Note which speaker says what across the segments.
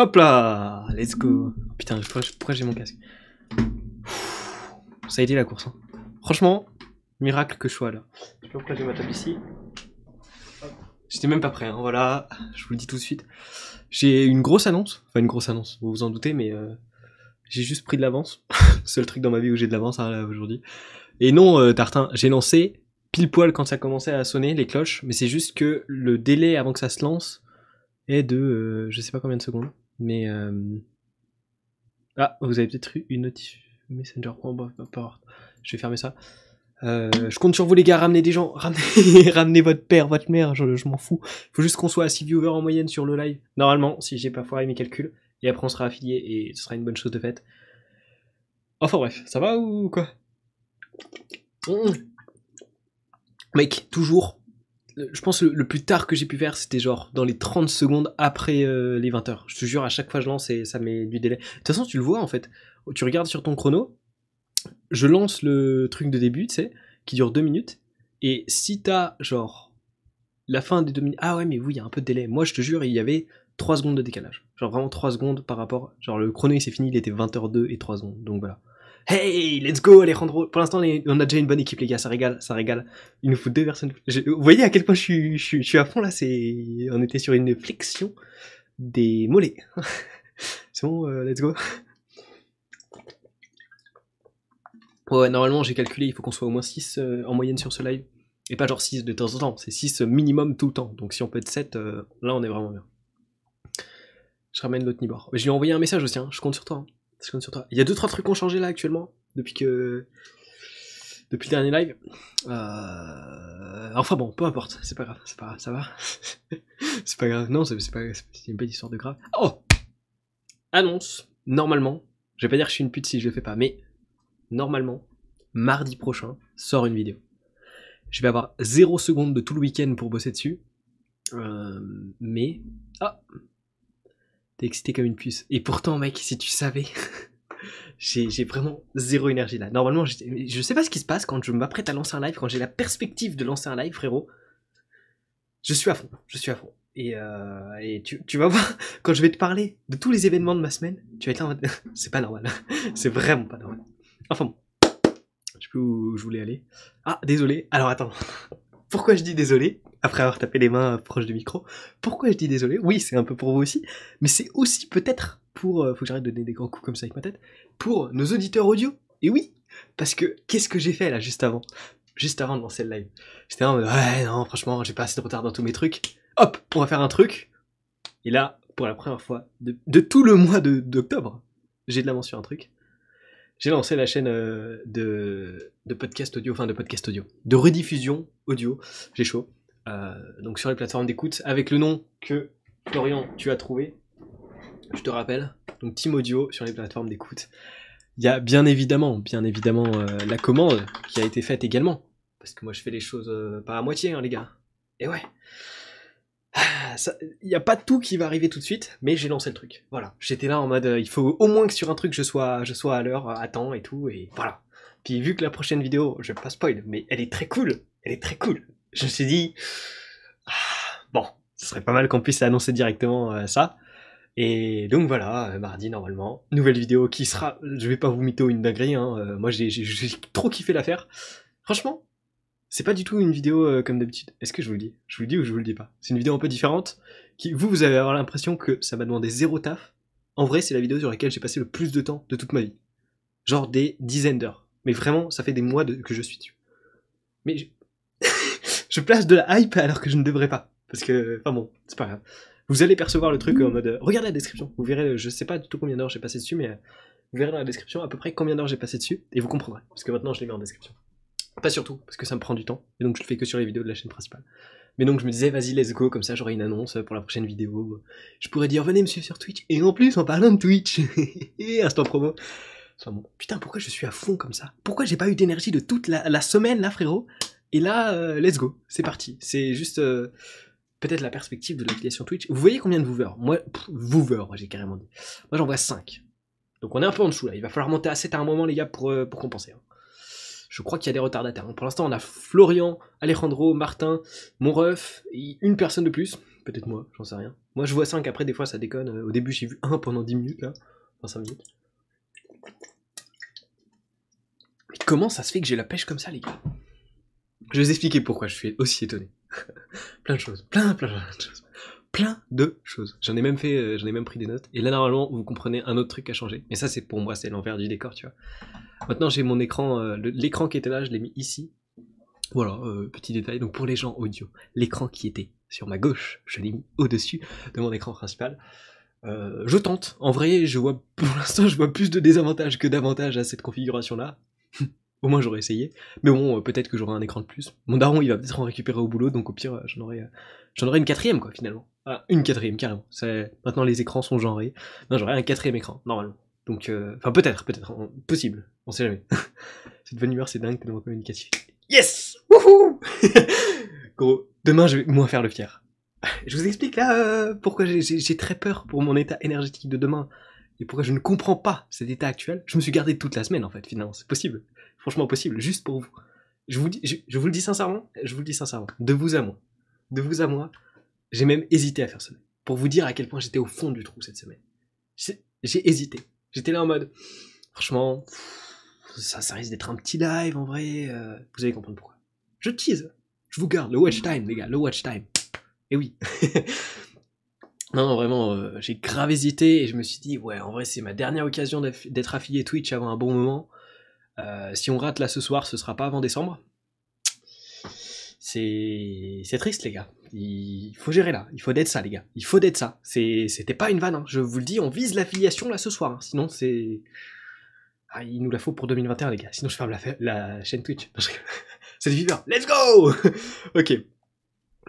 Speaker 1: Hop là Let's go Putain, pourquoi, pourquoi j'ai mon casque Ça a été la course. Hein. Franchement, miracle que je sois là. Je sais pas pourquoi j'ai ma table ici. J'étais même pas prêt, hein, voilà. Je vous le dis tout de suite. J'ai une grosse annonce. Enfin, une grosse annonce, vous vous en doutez, mais euh, j'ai juste pris de l'avance. Seul truc dans ma vie où j'ai de l'avance hein, aujourd'hui. Et non, euh, Tartin, j'ai lancé pile poil quand ça commençait à sonner les cloches, mais c'est juste que le délai avant que ça se lance est de euh, je sais pas combien de secondes. Mais euh... ah, vous avez peut-être eu une notif Messenger. Oh, bah, je vais fermer ça. Euh, je compte sur vous les gars, ramenez des gens, ramenez, ramenez votre père, votre mère, je, je m'en fous. Faut juste qu'on soit à 6 viewers en moyenne sur le live. Normalement, si j'ai pas foiré mes calculs. Et après on sera affilié et ce sera une bonne chose de faite. Enfin bref, ça va ou quoi? Mec, toujours. Je pense le, le plus tard que j'ai pu faire, c'était genre dans les 30 secondes après euh, les 20 heures. Je te jure, à chaque fois je lance et ça met du délai. De toute façon, tu le vois en fait. Tu regardes sur ton chrono, je lance le truc de début, tu sais, qui dure 2 minutes. Et si t'as genre la fin des 2 minutes. Ah ouais, mais oui, il y a un peu de délai. Moi, je te jure, il y avait 3 secondes de décalage. Genre vraiment 3 secondes par rapport. Genre le chrono il s'est fini, il était 20h02 et 3 secondes. Donc voilà. Hey, let's go Alejandro Pour l'instant, on a déjà une bonne équipe, les gars, ça régale, ça régale. Il nous faut deux personnes. vous voyez à quel point je suis, à fond là? On était sur une flexion des mollets. C'est bon, euh, let's go Ouais, normalement, j'ai calculé, il faut qu'on soit au moins 6 euh, en moyenne sur ce live. Et pas genre 6 de temps en temps, c'est 6 minimum tout le temps. Donc si on peut être 7, euh, là on est vraiment bien. Je ramène l'autre Nibor. Je lui ai envoyé un message aussi, hein. je compte sur toi. Hein. Il y a 2-3 trucs qui ont changé là actuellement, depuis que. Depuis le dernier live. Euh... Enfin bon, peu importe, c'est pas grave, c'est pas grave, ça va. c'est pas grave, non, c'est pas, c'est une petite histoire de grave. Oh Annonce, normalement, je vais pas dire que je suis une pute si je le fais pas, mais normalement, mardi prochain, sort une vidéo. Je vais avoir 0 secondes de tout le week-end pour bosser dessus. Euh, mais. Ah T'es excité comme une puce. Et pourtant, mec, si tu savais. j'ai vraiment zéro énergie là. Normalement, je sais pas ce qui se passe quand je m'apprête à lancer un live, quand j'ai la perspective de lancer un live, frérot. Je suis à fond, je suis à fond. Et, euh, tu, vas voir, quand je vais te parler de tous les événements de ma semaine, tu vas être là en mode. c'est pas normal. c'est vraiment pas normal. Enfin bon. Je sais plus où je voulais aller. Ah, désolé. Alors attends. Pourquoi je dis désolé? Après avoir tapé les mains proches du micro Pourquoi je dis désolé? Oui, c'est un peu pour vous aussi, mais c'est aussi peut-être pour. Euh, faut que j'arrête de donner des grands coups comme ça avec ma tête. Pour nos auditeurs audio. Et oui, parce que qu'est-ce que j'ai fait là juste avant? Juste avant de lancer le live. J'étais en mode ouais, non, franchement, j'ai pas assez de retard dans tous mes trucs. Hop, on va faire un truc. Et là, pour la première fois de, tout le mois d'octobre, j'ai de l'avance sur un truc j'ai lancé la chaîne euh, de, podcast audio, enfin de podcast audio, de rediffusion audio, j'ai chaud. Euh, donc sur les plateformes d'écoute, avec le nom que Florian, tu as trouvé, je te rappelle, donc Team Audio sur les plateformes d'écoute. Il y a bien évidemment, bien évidemment euh, la commande qui a été faite également, parce que moi je fais les choses pas à moitié, hein, les gars. Et ouais, il n'y a pas tout qui va arriver tout de suite, mais j'ai lancé le truc. Voilà, j'étais là en mode, euh, il faut au moins que sur un truc je sois, je sois à l'heure, à temps et tout, et voilà. Puis vu que la prochaine vidéo, je vais pas spoil, mais elle est très cool, elle est très cool. Je me suis dit, ah, bon, ce serait pas mal qu'on puisse annoncer directement euh, ça. Et donc voilà, euh, mardi normalement, nouvelle vidéo qui sera, je vais pas vous mytho une dinguerie, hein, moi j'ai trop kiffé l'affaire. Franchement, c'est pas du tout une vidéo euh, comme d'habitude. Est-ce que je vous le dis? Je vous le dis ou je vous le dis pas? C'est une vidéo un peu différente. Qui, vous, vous allez avoir l'impression que ça m'a demandé zéro taf. En vrai, c'est la vidéo sur laquelle j'ai passé le plus de temps de toute ma vie. Genre des dizaines d'heures. Mais vraiment, ça fait des mois que je suis dessus. Mais je... place de la hype alors que je ne devrais pas. Parce que, enfin bon, c'est pas grave. Vous allez percevoir le truc en mode. regardez la description. Vous verrez, je sais pas du tout combien d'heures j'ai passé dessus, mais vous verrez dans la description à peu près combien d'heures j'ai passé dessus et vous comprendrez. Parce que maintenant, je l'ai mis en description. Pas surtout, parce que ça me prend du temps, et donc je le fais que sur les vidéos de la chaîne principale. Mais donc je me disais, vas-y, let's go, comme ça j'aurai une annonce pour la prochaine vidéo. Je pourrais dire, venez me suivre sur Twitch, et en plus, en parlant de Twitch, et instant promo. Bon, putain, pourquoi je suis à fond comme ça? Pourquoi j'ai pas eu d'énergie de toute la, semaine là, frérot? Et là, euh, let's go, c'est parti. C'est juste euh, peut-être la perspective de l'affiliation Twitch. Vous voyez combien de viewers Moi, viewer, moi j'ai carrément dit. Moi j'en vois 5. Donc on est un peu en dessous là, il va falloir monter à 7 à un moment les gars pour, euh, pour compenser. Hein je crois qu'il y a des retardataires. Pour l'instant, on a Florian, Alejandro, Martin, mon ref, une personne de plus, peut-être moi, j'en sais rien. Moi, je vois 5, après, des fois, ça déconne. Au début, j'ai vu 1 pendant 10 minutes, là. Enfin, 5 minutes. Mais comment ça se fait que j'ai la pêche comme ça, les gars? Je vais vous expliquer pourquoi je suis aussi étonné. plein de choses. Plein, plein, plein de choses. Plein de choses. J'en ai même fait, euh, j'en ai même pris des notes. Et là, normalement, vous comprenez un autre truc à changer. Mais ça, c'est pour moi, c'est l'envers du décor, tu vois. Maintenant, j'ai mon écran, euh, l'écran qui était là, je l'ai mis ici. Voilà, euh, petit détail. Donc pour les gens audio, l'écran qui était sur ma gauche, je l'ai mis au-dessus de mon écran principal. Je tente. En vrai, je vois pour l'instant, je vois plus de désavantages que d'avantages à cette configuration-là. Au moins, j'aurais essayé. Mais bon, euh, peut-être que j'aurai un écran de plus. Mon daron, il va peut-être en récupérer au boulot, donc au pire, j'en aurai, euh, j'en aurai une quatrième, quoi, finalement. Ah, une quatrième, carrément. C'est... Maintenant, les écrans sont genrés. Non, j'aurai un quatrième écran, normalement. Donc, euh, enfin, peut-être, peut-être, possible. On sait jamais. Cette bonne humeur, c'est dingue, tellement communicatif. Yes Wouhou Gros, demain, je vais moins faire le fier. Je vous explique là pourquoi j'ai très peur pour mon état énergétique de demain et pourquoi je ne comprends pas cet état actuel. Je me suis gardé toute la semaine en fait, finalement. C'est possible. Franchement possible, juste pour vous. Je vous, le dis sincèrement, je vous le dis sincèrement, de vous à moi. De vous à moi, j'ai même hésité à faire cela. Pour vous dire à quel point j'étais au fond du trou cette semaine. J'ai hésité. J'étais là en mode, franchement, ça, ça risque d'être un petit live en vrai. euh, vous allez comprendre pourquoi. Je tease. Je vous garde le watch time, les gars, le watch time. Et oui. non, non, vraiment, euh, j'ai grave hésité et je me suis dit, ouais, en vrai, c'est ma dernière occasion d'être affilié Twitch avant un bon moment. Euh, si on rate là ce soir, ce sera pas avant décembre. C'est triste, les gars. Il faut gérer là. Il faut d'être ça, les gars. Il faut d'être ça. C'était pas une vanne. hein. Je vous le dis, on vise l'affiliation là ce soir. hein. Sinon, c'est. Ah, il nous la faut pour 2021, les gars. Sinon, je ferme la, chaîne Twitch. C'est du viveur. Let's go Ok.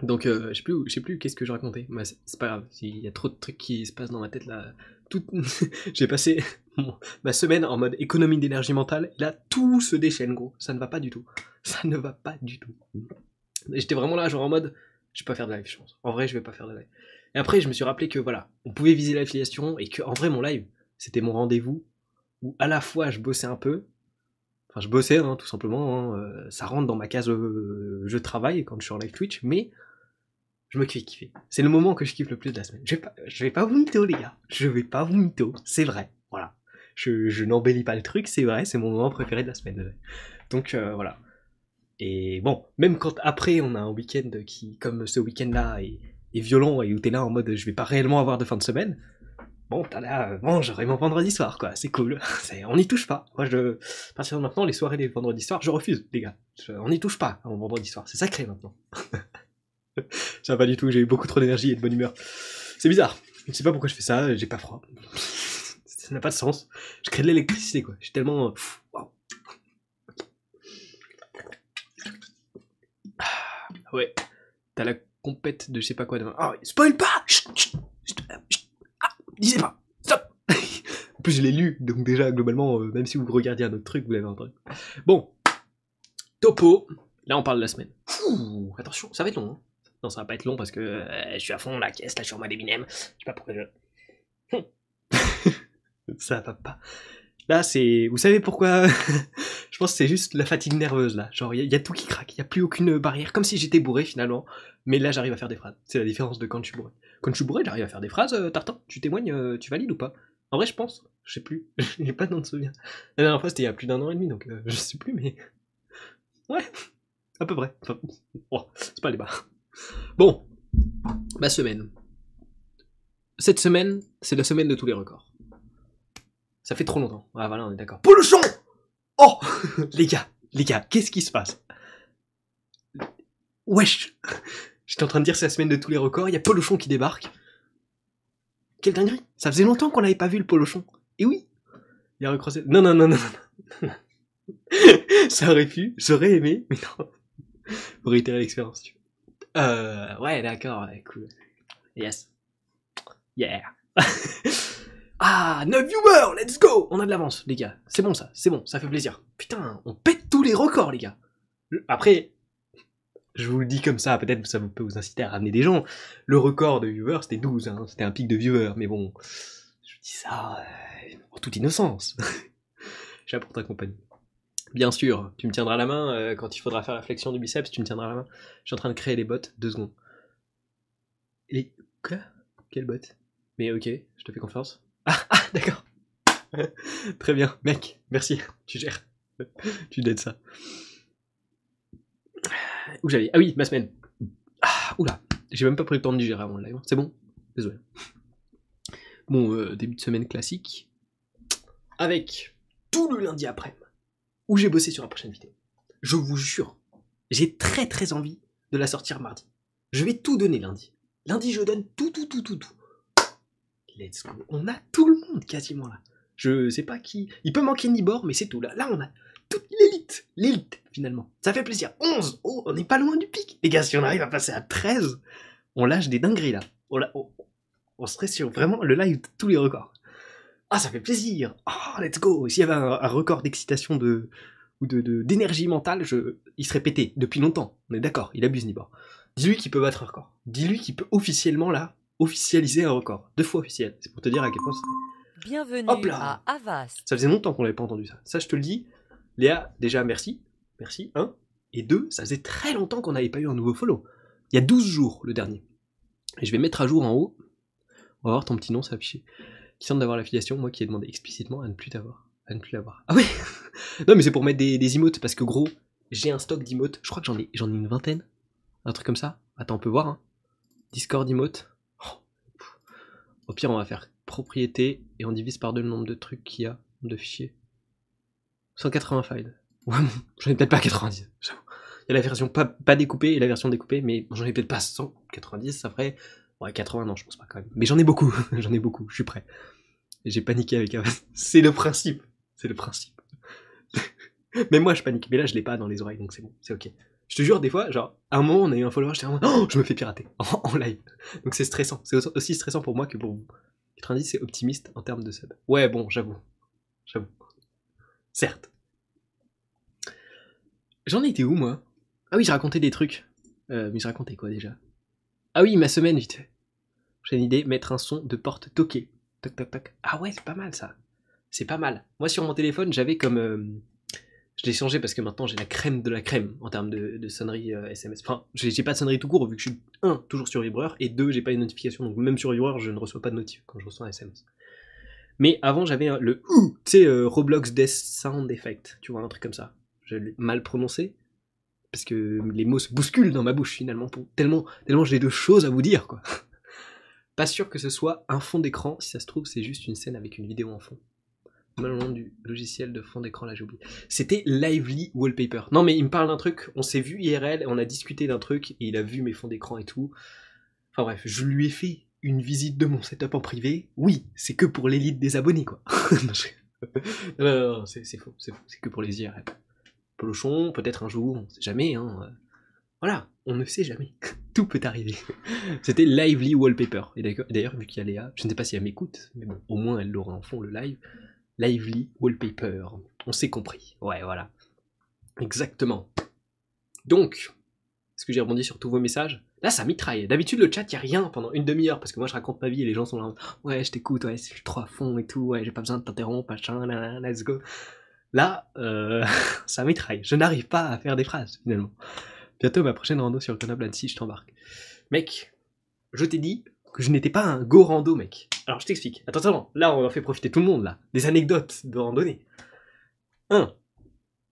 Speaker 1: Donc, euh, je sais plus, sais plus qu'est-ce que je racontais. Mais c'est pas grave. Il y a trop de trucs qui se passent dans ma tête là. J'ai passé ma semaine en mode économie d'énergie mentale. Là, tout se déchaîne, gros. Ça ne va pas du tout. Ça ne va pas du tout. J'étais vraiment là, genre en mode, je vais pas faire de live, je pense. En vrai, je vais pas faire de live. Et après, je me suis rappelé que voilà, on pouvait viser l'affiliation et que en vrai, mon live, c'était mon rendez-vous où à la fois je bossais un peu, enfin je bossais hein, tout simplement, hein, euh, ça rentre dans ma case euh, je travaille quand je suis en live Twitch, mais je me fais kiffer. C'est le moment que je kiffe le plus de la semaine. Je vais pas, je vais pas vous mytho les gars, je vais pas vous mytho, c'est vrai, voilà. Je, je n'embellis pas le truc, c'est vrai, c'est mon moment préféré de la semaine. Donc euh, voilà. Et bon, même quand après on a un week-end qui, comme ce week-end-là, est, violent et où t'es là en mode je vais pas réellement avoir de fin de semaine, bon, t'as là, bon, j'aurai mon vendredi soir, quoi, c'est cool. On n'y touche pas. Moi, je, à partir de maintenant, les soirées des vendredis soirs, je refuse, les gars. On n'y touche pas, au vendredi soir. C'est sacré maintenant. ça va pas du tout, j'ai eu beaucoup trop d'énergie et de bonne humeur. C'est bizarre. Je sais pas pourquoi je fais ça, j'ai pas froid. Ça n'a pas de sens. Je crée de l'électricité, quoi. Suis tellement. euh, waouh. Ah, ouais. T'as la compète de je sais pas quoi demain. Ah, spoil pas Chut, chut, chut, chut. Ah, disez pas Stop En plus, je l'ai lu, donc déjà, globalement, euh, même si vous regardiez un autre truc, vous l'avez entendu. Bon. Topo. Là, on parle de la semaine. Attention, ça va être long. hein. Non, ça va pas être long parce que euh, je suis à fond la caisse, là, je suis en. Je sais pas pourquoi je... ça va pas. Là, c'est... Vous savez pourquoi? Je pense que c'est juste la fatigue nerveuse, là. Genre, il y, a- tout qui craque, il y a plus aucune barrière. Comme si j'étais bourré, finalement. Mais là, j'arrive à faire des phrases. C'est la différence de quand je suis bourré. Quand je suis bourré, j'arrive à faire des phrases. euh, Tartan, tu témoignes, euh, tu valides ou pas? En vrai, je pense. Je sais plus. J'ai pas de nom de souvenir. La dernière fois, c'était il y a plus d'un an et demi, donc je sais plus, mais... Ouais, à peu près. Enfin, c'est pas le débat. Bon, ma semaine. Cette semaine, c'est la semaine de tous les records. Ça fait trop longtemps. Ah voilà, on est d'accord. Polochon Oh Les gars, les gars, qu'est-ce qui se passe? Wesh J'étais en train de dire c'est la semaine de tous les records, il y a Polochon qui débarque. Quelle dinguerie Ça faisait longtemps qu'on n'avait pas vu le Polochon. Et oui Il a recroisé... Non, non, non, non, non. Ça aurait pu, j'aurais aimé, mais non. Pour réitérer l'expérience, tu vois. Euh, ouais, d'accord, cool. Yes. Yeah. ah, 9 viewers, let's go On a de l'avance, les gars. C'est bon ça, c'est bon, ça fait plaisir. Putain, on pète tous les records, les gars. Après, je vous le dis comme ça, peut-être que ça peut vous inciter à ramener des gens. Le record de viewers, c'était 12, hein, c'était un pic de viewers, mais bon, je dis ça euh, en toute innocence. J'ai pour ta compagnie. Bien sûr, tu me tiendras la main euh, quand il faudra faire la flexion du biceps, tu me tiendras la main. Je suis en train de créer les bottes, deux secondes. Les... Quoi? Quel bot Mais ok, je te fais confiance. Ah, ah d'accord. Très bien, mec, merci, tu gères. tu d'aides ça. Où j'allais? Ah oui, ma semaine. Ah, oula, j'ai même pas pris le temps de digérer avant le live. C'est bon Désolé. Bon, euh, début de semaine classique. Avec tout le lundi après, où j'ai bossé sur la prochaine vidéo. Je vous jure, j'ai très très envie de la sortir mardi. Je vais tout donner lundi. Lundi, je donne tout, tout, tout, tout, tout. Let's go. On a tout le monde quasiment là. Je sais pas qui. Il peut manquer Nibor, mais c'est tout. Là, là on a toute l'élite. L'élite, finalement. Ça fait plaisir. 11 Oh, on n'est pas loin du pic. Les gars, si on arrive à passer à 13, on lâche des dingueries là. On, serait sur vraiment le live tous les records. Ah, ça fait plaisir. Oh, let's go. S'il y avait un, record d'excitation de ou de d'énergie mentale, je, il serait pété depuis longtemps. On est d'accord, il abuse Nibor. Dis-lui qu'il peut battre un record. Dis-lui qu'il peut officiellement là officialiser un record. Deux fois officiel. C'est pour te dire à quel point c'était.
Speaker 2: Bienvenue à Avast.
Speaker 1: Ça faisait longtemps qu'on n'avait pas entendu ça. Ça, je te le dis. Léa, déjà, merci. Merci, un. Et deux, ça faisait très longtemps qu'on n'avait pas eu un nouveau follow. Il y a 12 jours, le dernier. Et je vais mettre à jour en haut. On va voir ton petit nom s'afficher. Qui semble d'avoir l'affiliation, moi qui ai demandé explicitement à ne plus t'avoir. À ne plus l'avoir. Ah oui Non, mais c'est pour mettre des, emotes, parce que gros, j'ai un stock d'emotes. Je crois que j'en ai, une vingtaine. Un truc comme ça. Attends, on peut voir. Hein. Discord emote. Oh. Au pire, on va faire propriété et on divise par deux le nombre de trucs qu'il y a, de fichiers. 180 files. J'en ai peut-être pas 90, Il y a la version pas, pas découpée et la version découpée, mais j'en ai peut-être pas 190, ça ferait. Ouais, 80, non, je pense pas quand même. Mais j'en ai beaucoup, j'en ai beaucoup, je suis prêt. J'ai paniqué avec C'est le principe. C'est le principe. mais moi, je panique. Mais là, je l'ai pas dans les oreilles, donc c'est bon, c'est ok. Je te jure, des fois, genre, à un moment, on a eu un follower, j'étais oh, je me fais pirater en, live. Donc c'est stressant. C'est aussi stressant pour moi que pour vous. 90, c'est optimiste en termes de sub. Ouais, bon, j'avoue. J'avoue. Certes. J'en étais où, moi? Ah oui, j'ai raconté des trucs. Euh, mais j'ai raconté quoi déjà? Ah oui, ma semaine, vite fait. J'ai une idée, mettre un son de porte toqué. Ah ouais, c'est pas mal ça. C'est pas mal. Moi, sur mon téléphone, j'avais comme. Euh, je l'ai changé parce que maintenant j'ai la crème de la crème en termes de, sonnerie SMS. Euh, enfin, j'ai pas de sonnerie tout court vu que je suis, un, toujours sur vibreur, et deux, j'ai pas une notification. Donc même sur vibreur, je ne reçois pas de notif quand je reçois un SMS. Mais avant, j'avais le tu sais, Roblox Death Sound Effect, tu vois, un truc comme ça je l'ai mal prononcé, parce que les mots se bousculent dans ma bouche finalement, pour, tellement, tellement j'ai de choses à vous dire, quoi. Pas sûr que ce soit un fond d'écran, si ça se trouve, c'est juste une scène avec une vidéo en fond. Mal nom du logiciel de fond d'écran, là j'ai oublié. C'était Lively Wallpaper. Non mais il me parle d'un truc, on s'est vu IRL, on a discuté d'un truc, et il a vu mes fonds d'écran et tout. Enfin bref, je lui ai fait une visite de mon setup en privé. Oui, c'est que pour l'élite des abonnés, quoi. non, non, non, c'est faux, c'est que pour les IRL peut-être un jour, on sait jamais. Hein. Voilà, on ne sait jamais. Tout peut arriver. C'était Lively Wallpaper. Et d'ailleurs, vu qu'il y a Léa, je ne sais pas si elle m'écoute, mais bon, au moins elle l'aura en fond le live. Lively Wallpaper. On s'est compris. Ouais, voilà. Exactement. Donc, est-ce que j'ai rebondi sur tous vos messages? Là, ça mitraille. D'habitude, le chat, il a rien pendant une demi-heure parce que moi, je raconte ma vie et les gens sont là. Ouais, je t'écoute, ouais, je suis trop à fond et tout, ouais, j'ai pas besoin de t'interrompre, machin, let's go. Là, euh, ça mitraille. Je n'arrive pas à faire des phrases, finalement. Bientôt, ma prochaine rando sur Grenoble Annecy, je t'embarque. Mec, je t'ai dit que je n'étais pas un go rando, mec. Alors, je t'explique. Attends, attends, là, on va faire profiter tout le monde, là. Des anecdotes de randonnée. 1.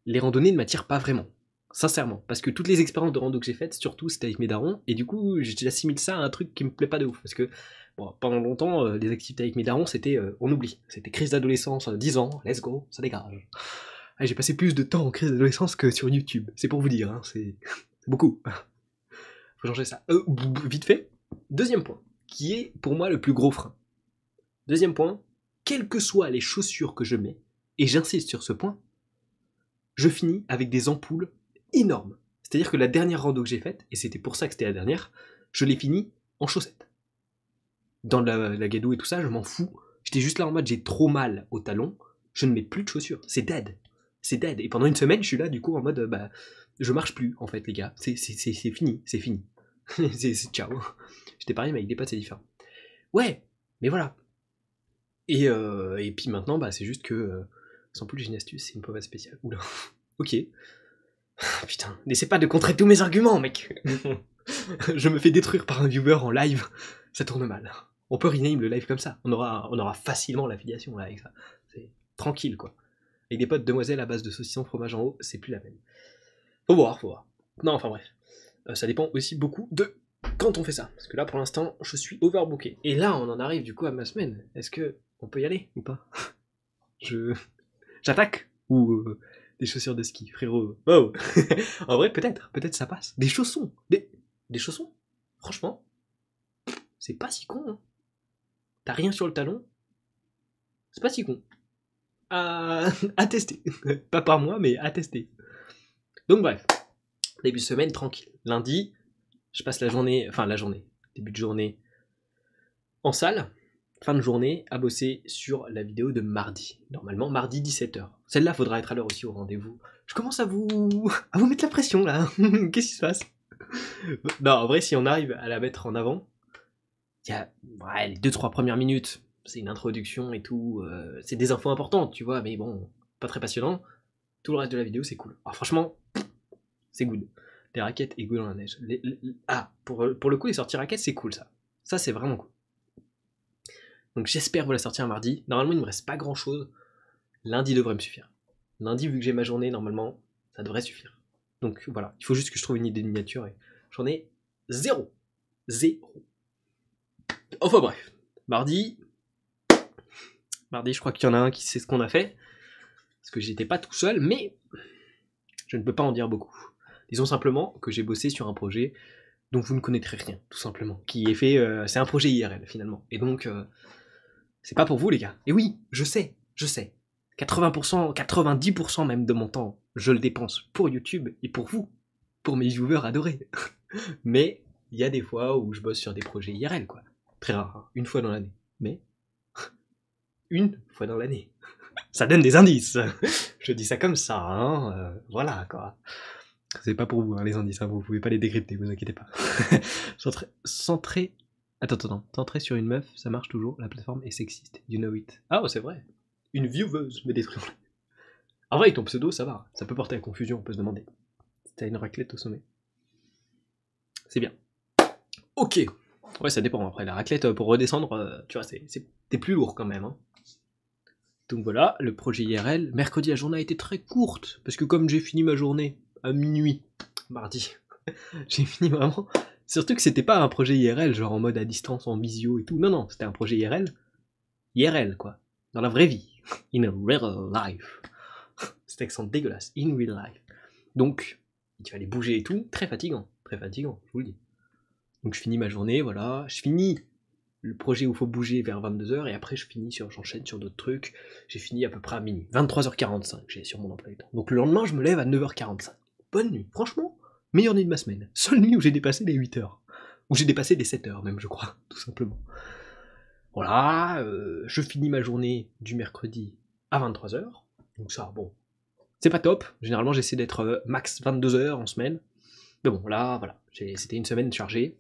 Speaker 1: Les randonnées ne m'attirent pas vraiment. Sincèrement. Parce que toutes les expériences de rando que j'ai faites, surtout, c'était avec mes darons. Et du coup, j'assimile ça à un truc qui me plaît pas de ouf. Parce que pendant longtemps, euh, les activités avec mes darons, c'était euh, on oublie. C'était crise d'adolescence, 10 euh, ans, let's go, ça dégage. J'ai passé plus de temps en crise d'adolescence que sur YouTube. C'est pour vous dire, hein, beaucoup. Faut changer ça. vite fait. Deuxième point, qui est pour moi le plus gros frein. Deuxième point, quelles que soient les chaussures que je mets, et j'insiste sur ce point, je finis avec des ampoules énormes. C'est-à-dire que la dernière rando que j'ai faite, et c'était pour ça que c'était la dernière, je l'ai fini en chaussettes dans la, la gadoue et tout ça, je m'en fous. J'étais juste là en mode j'ai trop mal au talon, je ne mets plus de chaussures. C'est dead. C'est dead. Et pendant une semaine, je suis là du coup en mode bah je marche plus en fait les gars. C'est fini, c'est fini. c'est ciao. J'étais pareil mais avec des potes c'est différent. Ouais, mais voilà. Et, euh, et puis maintenant bah c'est juste que euh, sans plus astuce, c'est une pommade spéciale. Oula. ok. Putain, n'essaie pas de contrer tous mes arguments mec. je me fais détruire par un viewer en live. Ça tourne mal. On peut rename le live comme ça. On aura, on aura facilement l'affiliation là avec ça. C'est tranquille quoi. Avec des potes demoiselles à base de saucisson fromage en haut, c'est plus la même. Faut voir, faut voir. Non, enfin bref. Euh, ça dépend aussi beaucoup de quand on fait ça. Parce que là, pour l'instant, je suis overbooké. Et là, on en arrive du coup à ma semaine. Est-ce que on peut y aller ou pas? Je j'attaque ou euh, des chaussures de ski, frérot. Oh En vrai, peut-être, peut-être ça passe. Des chaussons, des, des chaussons? Franchement, c'est pas si con. Hein. T'as rien sur le talon, c'est pas si con. À, à tester. pas par moi, mais à tester. Donc bref, début de semaine tranquille. Lundi, je passe la journée, enfin la journée, début de journée en salle fin de journée à bosser sur la vidéo de mardi. Normalement, mardi 17h. Celle-là, faudra être à l'heure aussi au rendez-vous. Je commence à vous, mettre la pression là. Qu'est-ce qui se passe? Non, en vrai, si on arrive à la mettre en avant, il y a les deux trois premières minutes. C'est une introduction et tout. Euh, c'est des infos importantes, tu vois, mais bon, pas très passionnant. Tout le reste de la vidéo, c'est cool. Alors franchement, c'est good. Des raquettes et good dans la neige. Ah, pour, pour le coup, les sorties raquettes, c'est cool ça. Ça, c'est vraiment cool. Donc j'espère vous la sortir un mardi. Normalement, il ne me reste pas grand chose. Lundi devrait me suffire. Lundi, vu que j'ai ma journée, normalement, ça devrait suffire. Donc voilà, il faut juste que je trouve une idée de miniature et j'en ai zéro. Zéro. Enfin bref, mardi. Mardi, je crois qu'il y en a un qui sait ce qu'on a fait. Parce que j'étais pas tout seul, mais je ne peux pas en dire beaucoup. Disons simplement que j'ai bossé sur un projet dont vous ne connaîtrez rien, tout simplement. Qui est fait. Euh, c'est un projet IRL finalement. Et donc, euh, c'est pas pour vous, les gars. Et oui, je sais, je sais. 80%, 90% même de mon temps, je le dépense pour YouTube et pour vous, pour mes viewers adorés. Mais il y a des fois où je bosse sur des projets IRL, quoi. Très rare, hein. une fois dans l'année. Mais une fois dans l'année. Ça donne des indices. Je dis ça comme ça, hein. Euh, voilà, quoi. C'est pas pour vous, hein, les indices, hein. vous pouvez pas les décrypter, vous inquiétez pas. centré Attends, attends, t'entrer sur une meuf, ça marche toujours, la plateforme est sexiste, you know it. Ah, c'est vrai. Une vieweuse me détruit. En vrai, ton pseudo, ça va. Ça peut porter à confusion, on peut se demander. T'as une raclette au sommet. C'est bien. Ok. Ouais, ça dépend. Après, la raclette, euh, pour redescendre, euh, tu vois, c'est plus lourd quand même. Hein. Donc voilà, le projet IRL. Mercredi, la journée a été très courte, parce que comme j'ai fini ma journée à minuit, mardi, j'ai fini vraiment Surtout que c'était pas un projet IRL, genre en mode à distance, en visio et tout. Non, non, c'était un projet IRL. IRL, quoi. Dans la vraie vie. In real life. Cet accent dégueulasse. In real life. Donc, il fallait bouger et tout. Très fatigant. Très fatigant, je vous le dis. Donc, je finis ma journée, voilà. Je finis le projet où il faut bouger vers 22h et après je finis sur, j'enchaîne sur d'autres trucs. J'ai fini à peu près à minuit. 23h45, j'ai sur mon emploi temps. Donc le lendemain, je me lève à 9h45. Bonne nuit. Franchement, meilleure nuit de ma semaine. Seule nuit où j'ai dépassé les 8 heures. Où j'ai dépassé les 7 heures même, je crois, tout simplement. Voilà, euh, je finis ma journée du mercredi à 23h. Donc ça, bon, c'est pas top. Généralement, j'essaie d'être euh, max 22 heures en semaine. Mais bon, là, voilà, c'était une semaine chargée.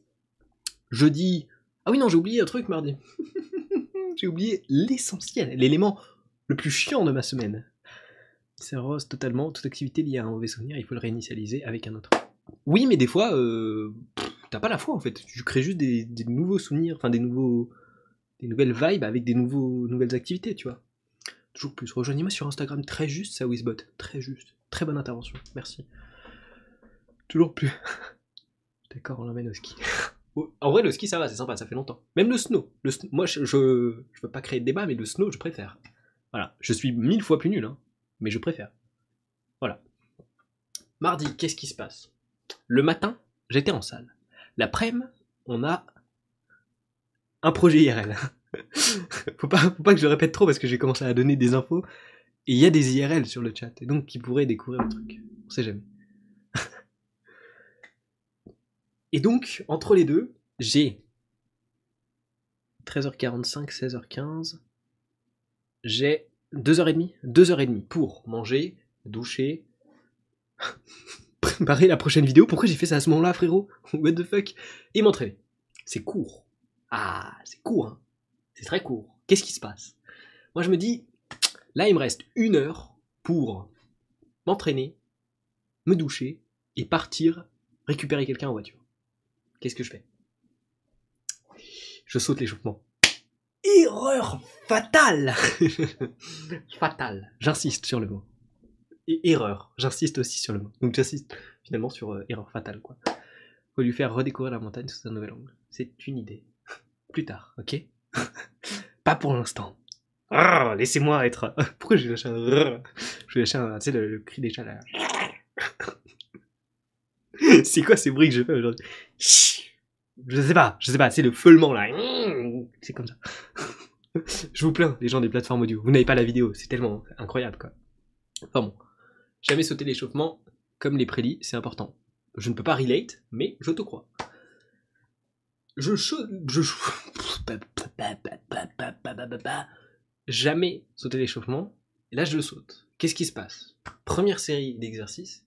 Speaker 1: Jeudi... Ah oui, non, j'ai oublié un truc mardi. j'ai oublié l'essentiel, l'élément le plus chiant de ma semaine. C'est rose totalement, toute activité liée à un mauvais souvenir, il faut le réinitialiser avec un autre. Oui, mais des fois, euh, t'as pas la foi en fait. Tu crées juste des, nouveaux souvenirs, enfin des nouveaux, des nouvelles vibes avec des nouveaux, nouvelles activités, tu vois. Toujours plus. Rejoignez-moi sur Instagram, très juste, ça Wizbot, très juste, très bonne intervention, merci. Toujours plus. D'accord, on l'emmène au ski. en vrai, le ski, ça va, c'est sympa, ça fait longtemps. Même le snow. Le moi, je, je, je, veux pas créer de débat, mais le snow, je préfère. Voilà, je suis mille fois plus nul, hein, mais je préfère. Voilà. Mardi, qu'est-ce qui se passe? Le matin, j'étais en salle. L'après-midi, on a un projet IRL. faut, pas, faut pas que je le répète trop parce que j'ai commencé à donner des infos. Et il y a des IRL sur le chat. Et donc, qui pourraient découvrir le truc. On sait jamais. et donc, entre les deux, j'ai 13h45, 16h15. J'ai 2h30, 2h30 pour manger, doucher, préparer la prochaine vidéo. Pourquoi j'ai fait ça à ce moment-là, frérot? What the fuck? Et m'entraîner. C'est court. Ah, c'est court, hein. C'est très court. Qu'est-ce qui se passe? Moi, je me dis, là, il me reste une heure pour m'entraîner, me doucher et partir récupérer quelqu'un en voiture. Qu'est-ce que je fais? Je saute l'échauffement. Erreur fatale Fatale. J'insiste sur le mot. Et erreur. J'insiste aussi sur le mot. Donc j'insiste finalement sur euh, erreur fatale, quoi. Faut lui faire redécouvrir la montagne sous un nouvel angle. C'est une idée. Plus tard, ok? Pas pour l'instant. Laissez-moi être. Pourquoi j'ai lâché un. Je vais lâcher un. Tu sais, le, cri des chats. C'est quoi ces bruits que je fais aujourd'hui? Je sais pas, je sais pas, c'est le feulement là. C'est comme ça. je vous plains, les gens des plateformes audio. Vous n'avez pas la vidéo, c'est tellement incroyable quoi. Enfin bon. Jamais sauter l'échauffement, comme les prédits, c'est important. Je ne peux pas relate, mais je te crois. Je je jamais sauter l'échauffement. Et là, je le saute. Qu'est-ce qui se passe? Première série d'exercices,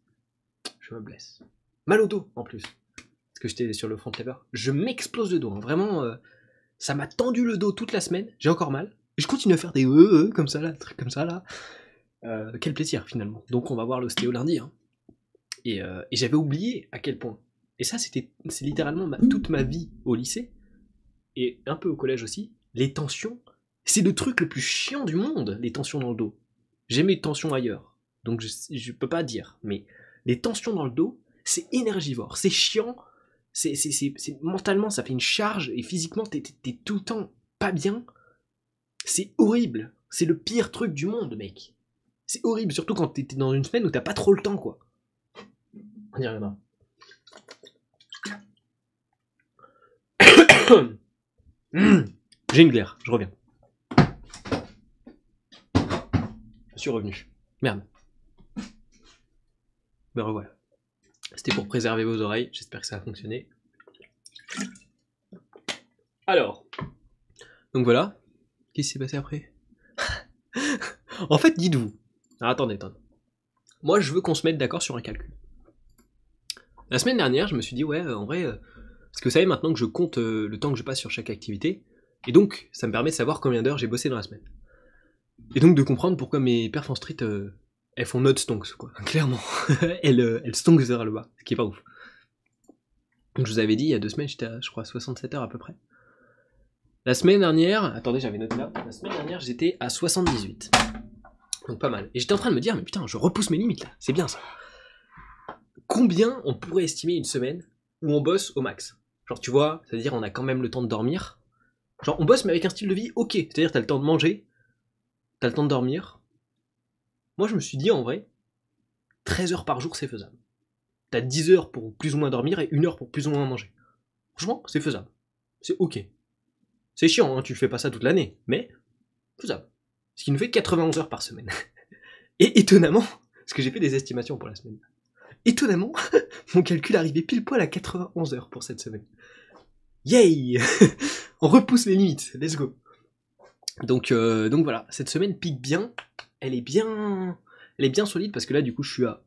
Speaker 1: je me blesse. Mal au dos, en plus. Parce que j'étais sur le front lever. Je m'explose le dos. Hein. Vraiment, euh, ça m'a tendu le dos toute la semaine. J'ai encore mal. Je continue à faire des euh, euh comme ça, là, trucs comme ça, là. Euh, quel plaisir, finalement. Donc, on va voir l'ostéo lundi. Hein. Et, et j'avais oublié à quel point. Et ça, c'était, c'est littéralement toute ma vie au lycée. Et un peu au collège aussi. Les tensions c'est le truc le plus chiant du monde, les tensions dans le dos. J'ai mes tensions ailleurs, donc je, je peux pas dire, mais les tensions dans le dos, c'est énergivore, c'est chiant, c'est, mentalement ça fait une charge, et physiquement t'es, es tout le temps pas bien. C'est horrible, c'est le pire truc du monde, mec. C'est horrible, surtout quand t'es dans une semaine où t'as pas trop le temps, quoi. On y reviendra. J'ai une glaire, je reviens. suis revenu. Merde. Me revoilà. C'était pour préserver vos oreilles. J'espère que ça a fonctionné. Alors. Donc voilà. Qu'est-ce qui s'est passé après? En fait, dites-vous. attendez, attendez. Moi, je veux qu'on se mette d'accord sur un calcul. La semaine dernière, je me suis dit, ouais, en vrai, euh, parce que vous savez maintenant que je compte euh, le temps que je passe sur chaque activité, et donc ça me permet de savoir combien d'heures j'ai bossé dans la semaine. Et donc de comprendre pourquoi mes perfs en street, euh, elles font not stonks, quoi. Clairement. elles, euh, elles stonks vers le bas, ce qui est pas ouf. Donc je vous avais dit, il y a deux semaines, j'étais à, je crois, 67 heures à peu près. La semaine dernière, attendez, j'avais noté là, la semaine dernière, j'étais à 78. Donc pas mal. Et j'étais en train de me dire, mais putain, je repousse mes limites là, c'est bien ça. Combien on pourrait estimer une semaine où on bosse au max? Genre, tu vois, c'est-à-dire on a quand même le temps de dormir. Genre, on bosse mais avec un style de vie ok, c'est-à-dire t'as le temps de manger, T'as le temps de dormir. Moi, je me suis dit, en vrai, 13 heures par jour, c'est faisable. T'as 10 heures pour plus ou moins dormir et 1 heure pour plus ou moins manger. Franchement, c'est faisable. C'est ok. C'est chiant, hein, tu fais pas ça toute l'année, mais faisable. Ce qui nous fait 91 heures par semaine. Et étonnamment, parce que j'ai fait des estimations pour la semaine, étonnamment, mon calcul arrivait pile poil à 91 heures pour cette semaine. Yay On repousse les limites, let's go donc, euh, donc voilà, cette semaine pique bien. Elle est bien, elle est bien solide parce que là, du coup, je suis à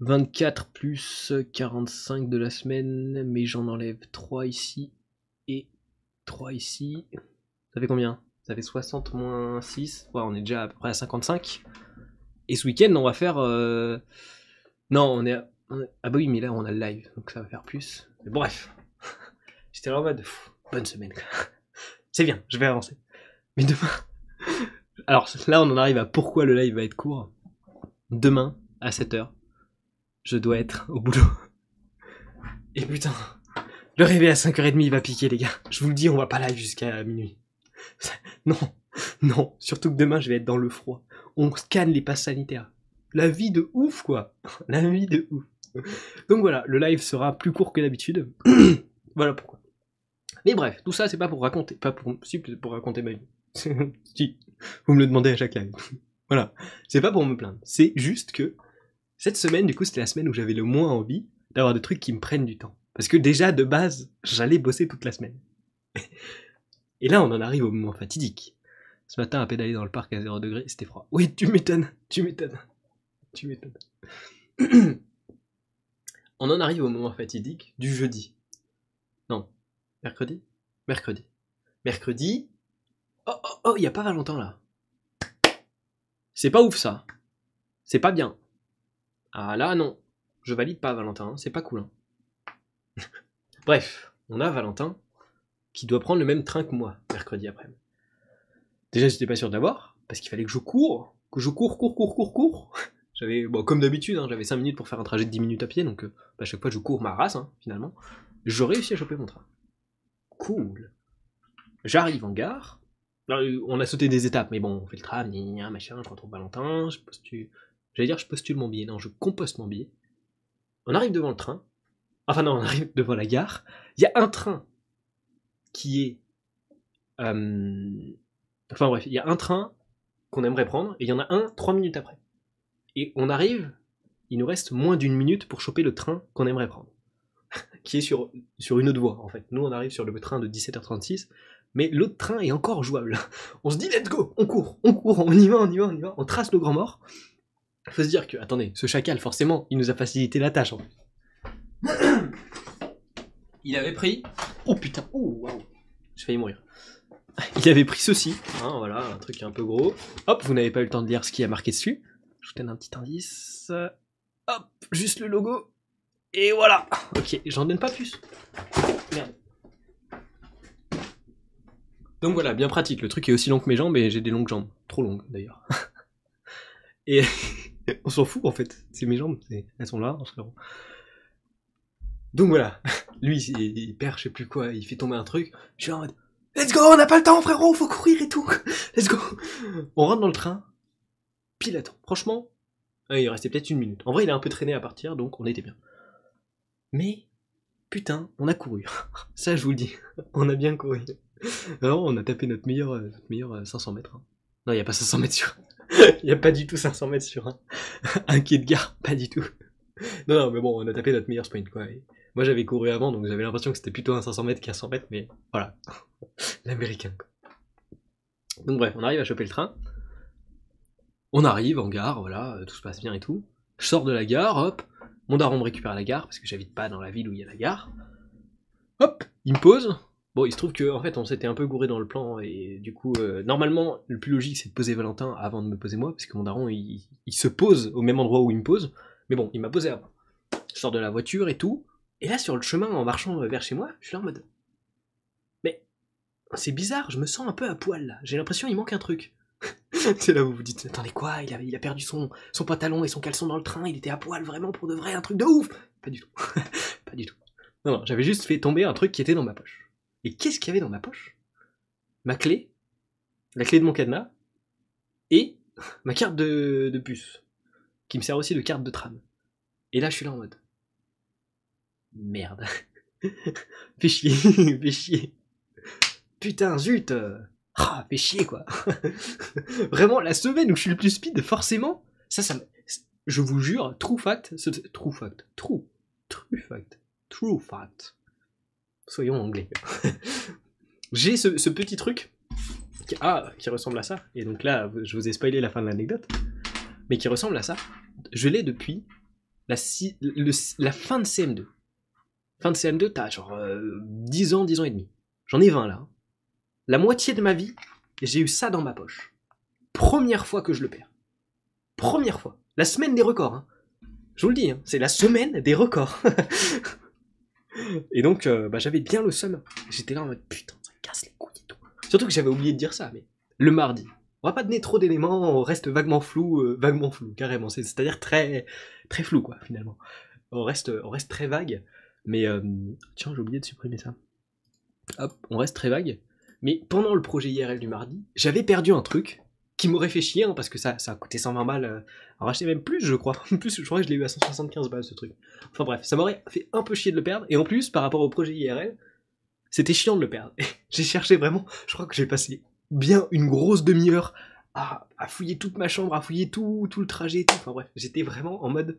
Speaker 1: 24 plus 45 de la semaine, mais j'en enlève 3 ici et 3 ici. Ça fait combien? Ça fait 60 moins 6. Ouais, on est déjà à peu près à 55. Et ce week-end, on va faire. Euh, non, on est, Ah bah oui, mais là, on a le live, donc ça va faire plus. Mais bref. J'étais en mode. bonne semaine. C'est bien, je vais avancer. Mais demain. Alors là, on en arrive à pourquoi le live va être court. Demain, à 7h, je dois être au boulot. Et putain, le réveil à 5h30 il va piquer, les gars. Je vous le dis, on va pas live jusqu'à minuit. Non, non, surtout que demain, je vais être dans le froid. On scanne les passes sanitaires. La vie de ouf, quoi. La vie de ouf. Donc voilà, le live sera plus court que d'habitude. voilà pourquoi. Mais bref, tout ça, c'est pas pour raconter, pas pour, si, pour raconter ma vie. si, vous me le demandez à chaque live. voilà. C'est pas pour me plaindre. C'est juste que, cette semaine, du coup, c'était la semaine où j'avais le moins envie d'avoir des trucs qui me prennent du temps. Parce que déjà, de base, j'allais bosser toute la semaine. Et là, on en arrive au moment fatidique. Ce matin, à pédaler dans le parc à 0 degré, c'était froid. Oui, tu m'étonnes, tu m'étonnes, tu m'étonnes. on en arrive au moment fatidique du jeudi. Non, Mercredi? Mercredi. Mercredi. Oh, oh, oh, il n'y a pas Valentin là. C'est pas ouf ça. C'est pas bien. Ah là, non. Je valide pas Valentin, hein. c'est pas cool. Hein. Bref, on a Valentin. qui doit prendre le même train que moi, mercredi après. Déjà, j'étais pas sûr d'avoir, parce qu'il fallait que je cours, que je cours, cours, cours, cours, cours. J'avais, bon, comme d'habitude, hein, j'avais 5 minutes pour faire un trajet de 10 minutes à pied, donc euh, bah, à chaque fois je cours ma race, finalement. Je réussi à choper mon train. Cool. J'arrive en gare. Euh, on a sauté des étapes, mais bon, on fait le tram, machin, je retrouve Valentin, je postule. J'allais dire, je postule mon billet. Non, je composte mon billet. On arrive devant le train. Enfin, non, on arrive devant la gare. Il y a un train qui est. Euh, enfin, bref, il y a un train qu'on aimerait prendre, et il y en a un trois minutes après. Et on arrive, il nous reste moins d'une minute pour choper le train qu'on aimerait prendre. qui est sur, sur une autre voie, en fait. Nous, on arrive sur le train de 17h36, mais l'autre train est encore jouable. On se dit, let's go, on court, on court, on y va, on y va, on y va, on trace le grand mort. Faut se dire que, attendez, ce chacal, forcément, il nous a facilité la tâche, en fait. Il avait pris. Oh putain, oh waouh, j'ai failli mourir. Il avait pris ceci, hein, voilà, un truc un peu gros. Hop, vous n'avez pas eu le temps de lire ce qui a marqué dessus. Je vous donne un petit indice. Hop, juste le logo. Et voilà. Ok, j'en donne pas plus. Merde. Donc voilà, bien pratique. Le truc est aussi long que mes jambes et j'ai des longues jambes. Trop longues d'ailleurs. et on s'en fout en fait. C'est mes jambes, elles sont là, Donc voilà, lui il perd je sais plus quoi, il fait tomber un truc. Je suis en mode Let's go, on n'a pas le temps frérot, faut courir et tout. Let's go. On rentre dans le train, pile à temps. Franchement, il restait peut-être une minute. En vrai, il a un peu traîné à partir, donc on était bien. Mais, putain, on a couru. Ça, je vous le dis. On a bien couru. Alors, on a tapé notre meilleur, euh, notre meilleur 500 euh, mètres. Hein. Non, il n'y a pas 500 mètres sur. Il n'y a pas du tout 500 mètres sur un, un quai de gare. Pas du tout. Non, non, mais bon, on a tapé notre meilleur sprint, quoi. moi, j'avais couru avant, donc j'avais l'impression que c'était plutôt un 500 mètres qu'un 100 mètres, mais voilà. L'américain, quoi. Donc, bref, on arrive à choper le train. On arrive en gare, voilà, euh, tout se passe bien et tout. Je sors de la gare, hop, mon daron me récupère la gare, parce que j'habite pas dans la ville où il y a la gare. Hop, il me pose. Bon, il se trouve que en fait, on s'était un peu gouré dans le plan, et du coup, euh, normalement, le plus logique, c'est de poser Valentin avant de me poser moi, parce que mon daron, il, se pose au même endroit où il me pose. Mais bon, il m'a posé avant. Je sors de la voiture et tout, et là, sur le chemin, en marchant vers chez moi, je suis là en mode... Mais, c'est bizarre, je me sens un peu à poil, là. J'ai l'impression qu'il manque un truc. c'est là où vous vous dites, attendez quoi, il a, il a perdu son, son pantalon et son caleçon dans le train, il était à poil vraiment pour de vrai, un truc de ouf Pas du tout. pas du tout. Non, non, j'avais juste fait tomber un truc qui était dans ma poche. Et qu'est-ce qu'il y avait dans ma poche? Ma clé, la clé de mon cadenas, et ma carte de, puce, qui me sert aussi de carte de tram. Et là, je suis là en mode... Merde. fais chier, fais chier. Putain, zut ah, fait chier quoi. Vraiment, la semaine où je suis le plus speed, forcément, ça, ça Je vous jure, true fact, true fact, true, true fact, true fact. Soyons anglais. J'ai ce, petit truc qui, ah, qui ressemble à ça. Et donc là, je vous ai spoilé la fin de l'anecdote. Mais qui ressemble à ça. Je l'ai depuis la, fin de CM2. Fin de CM2, t'as genre 10 euh, ans, 10 ans et demi. J'en ai 20 là. La moitié de ma vie, j'ai eu ça dans ma poche. Première fois que je le perds. Première fois. La semaine des records. Hein. Je vous le dis, hein, c'est la semaine des records. et donc, euh, bah, j'avais bien le seum. J'étais là en mode putain, ça casse les couilles et tout. Surtout que j'avais oublié de dire ça, mais le mardi. On va pas donner trop d'éléments, on reste vaguement flou, euh, vaguement flou, carrément. C'est-à-dire très, très flou, quoi, finalement. On reste, on reste très vague, mais euh, tiens, j'ai oublié de supprimer ça. Hop, on reste très vague. Mais pendant le projet IRL du mardi, j'avais perdu un truc qui m'aurait fait chier, hein, parce que ça, ça a coûté 120 balles. Euh, alors acheter même plus, je crois. Plus, je crois que je l'ai eu à 175 balles, ce truc. Enfin bref, ça m'aurait fait un peu chier de le perdre. Et en plus, par rapport au projet IRL, c'était chiant de le perdre. j'ai cherché vraiment, je crois que j'ai passé bien une grosse demi-heure à, fouiller toute ma chambre, à fouiller tout, tout le trajet et tout. Enfin bref, j'étais vraiment en mode,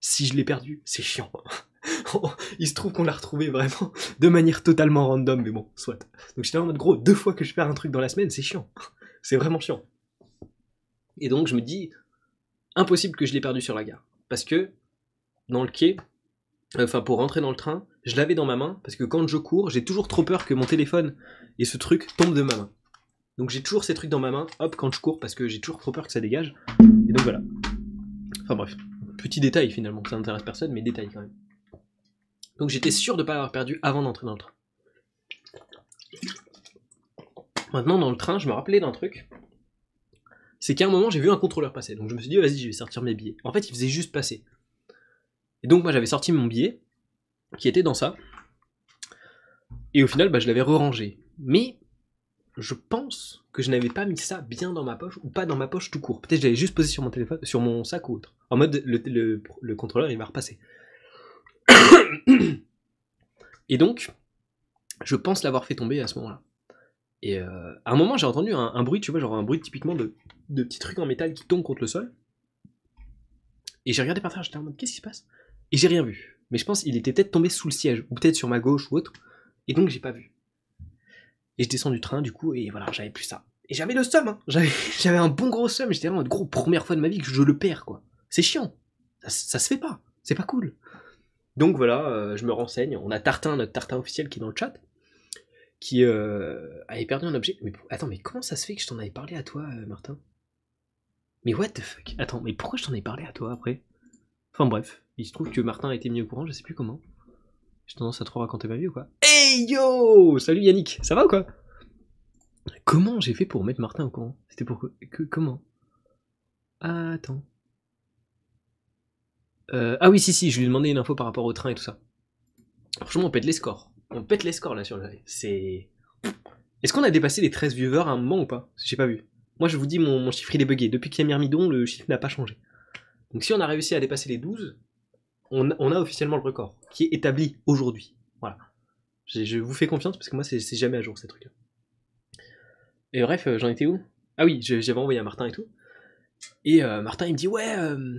Speaker 1: si je l'ai perdu, c'est chiant. il se trouve qu'on l'a retrouvé vraiment de manière totalement random, mais bon, soit. Donc j'étais en mode gros, deux fois que je perds un truc dans la semaine, c'est chiant. C'est vraiment chiant. Et donc je me dis, impossible que je l'ai perdu sur la gare. Parce que, dans le quai, enfin pour rentrer dans le train, je l'avais dans ma main, parce que quand je cours, j'ai toujours trop peur que mon téléphone et ce truc tombent de ma main. Donc j'ai toujours ces trucs dans ma main, hop, quand je cours, parce que j'ai toujours trop peur que ça dégage. Et donc voilà. Enfin bref, petit détail finalement, ça n'intéresse personne, mais détail quand même. Donc j'étais sûr de ne pas l'avoir perdu avant d'entrer dans le train. Maintenant, dans le train, je me rappelais d'un truc. C'est qu'à un moment, j'ai vu un contrôleur passer. Donc je me suis dit, vas-y, je vais sortir mes billets. En fait, il faisait juste passer. Et donc, moi, j'avais sorti mon billet, qui était dans ça. Et au final, bah, je l'avais re-rangé. Mais je pense que je n'avais pas mis ça bien dans ma poche, ou pas dans ma poche tout court. Peut-être que j'avais juste posé sur mon téléphone, sur mon sac ou autre. En mode, le, le contrôleur, il va repasser. Et donc, je pense l'avoir fait tomber à ce moment-là. Et euh, à un moment, j'ai entendu un, bruit, tu vois, genre un bruit typiquement de, de petits trucs en métal qui tombent contre le sol. Et j'ai regardé par terre, j'étais en mode, qu'est-ce qui se passe? Et j'ai rien vu. Mais je pense qu'il était peut-être tombé sous le siège, ou peut-être sur ma gauche ou autre. Et donc, j'ai pas vu. Et je descends du train, du coup, et voilà, j'avais plus ça. Et j'avais le seum, hein. J'avais un bon gros seum, j'étais en mode, gros, première fois de ma vie que je le perds, quoi. C'est chiant. Ça, se fait pas. C'est pas cool. Donc voilà, euh, je me renseigne. On a Tartin, notre Tartin officiel qui est dans le chat, qui euh, avait perdu un objet. Mais attends, mais comment ça se fait que je t'en avais parlé à toi, euh, Martin? Mais what the fuck? Attends, mais pourquoi je t'en ai parlé à toi après? Enfin bref, il se trouve que Martin a été mis au courant, je sais plus comment. J'ai tendance à trop raconter ma vie ou quoi? Hey yo Salut Yannick, ça va ou quoi? Comment j'ai fait pour mettre Martin au courant? C'était pour que, comment? Attends. Euh, ah oui, si, si, je lui ai demandé une info par rapport au train et tout ça. Franchement, on pète les scores. On pète les scores là sur le C'est. Est-ce qu'on a dépassé les 13 viewers à un moment ou pas? J'ai pas vu. Moi, je vous dis, mon, chiffre il est bugué. Depuis qu'il y a Myrmidon, le chiffre n'a pas changé. Donc, si on a réussi à dépasser les 12, on, a officiellement le record qui est établi aujourd'hui. Voilà. Je, vous fais confiance parce que moi, c'est jamais à jour ces trucs-là. Et bref, euh, j'en étais où? Ah oui, j'avais envoyé à Martin et tout. Et euh, Martin, il me dit, ouais,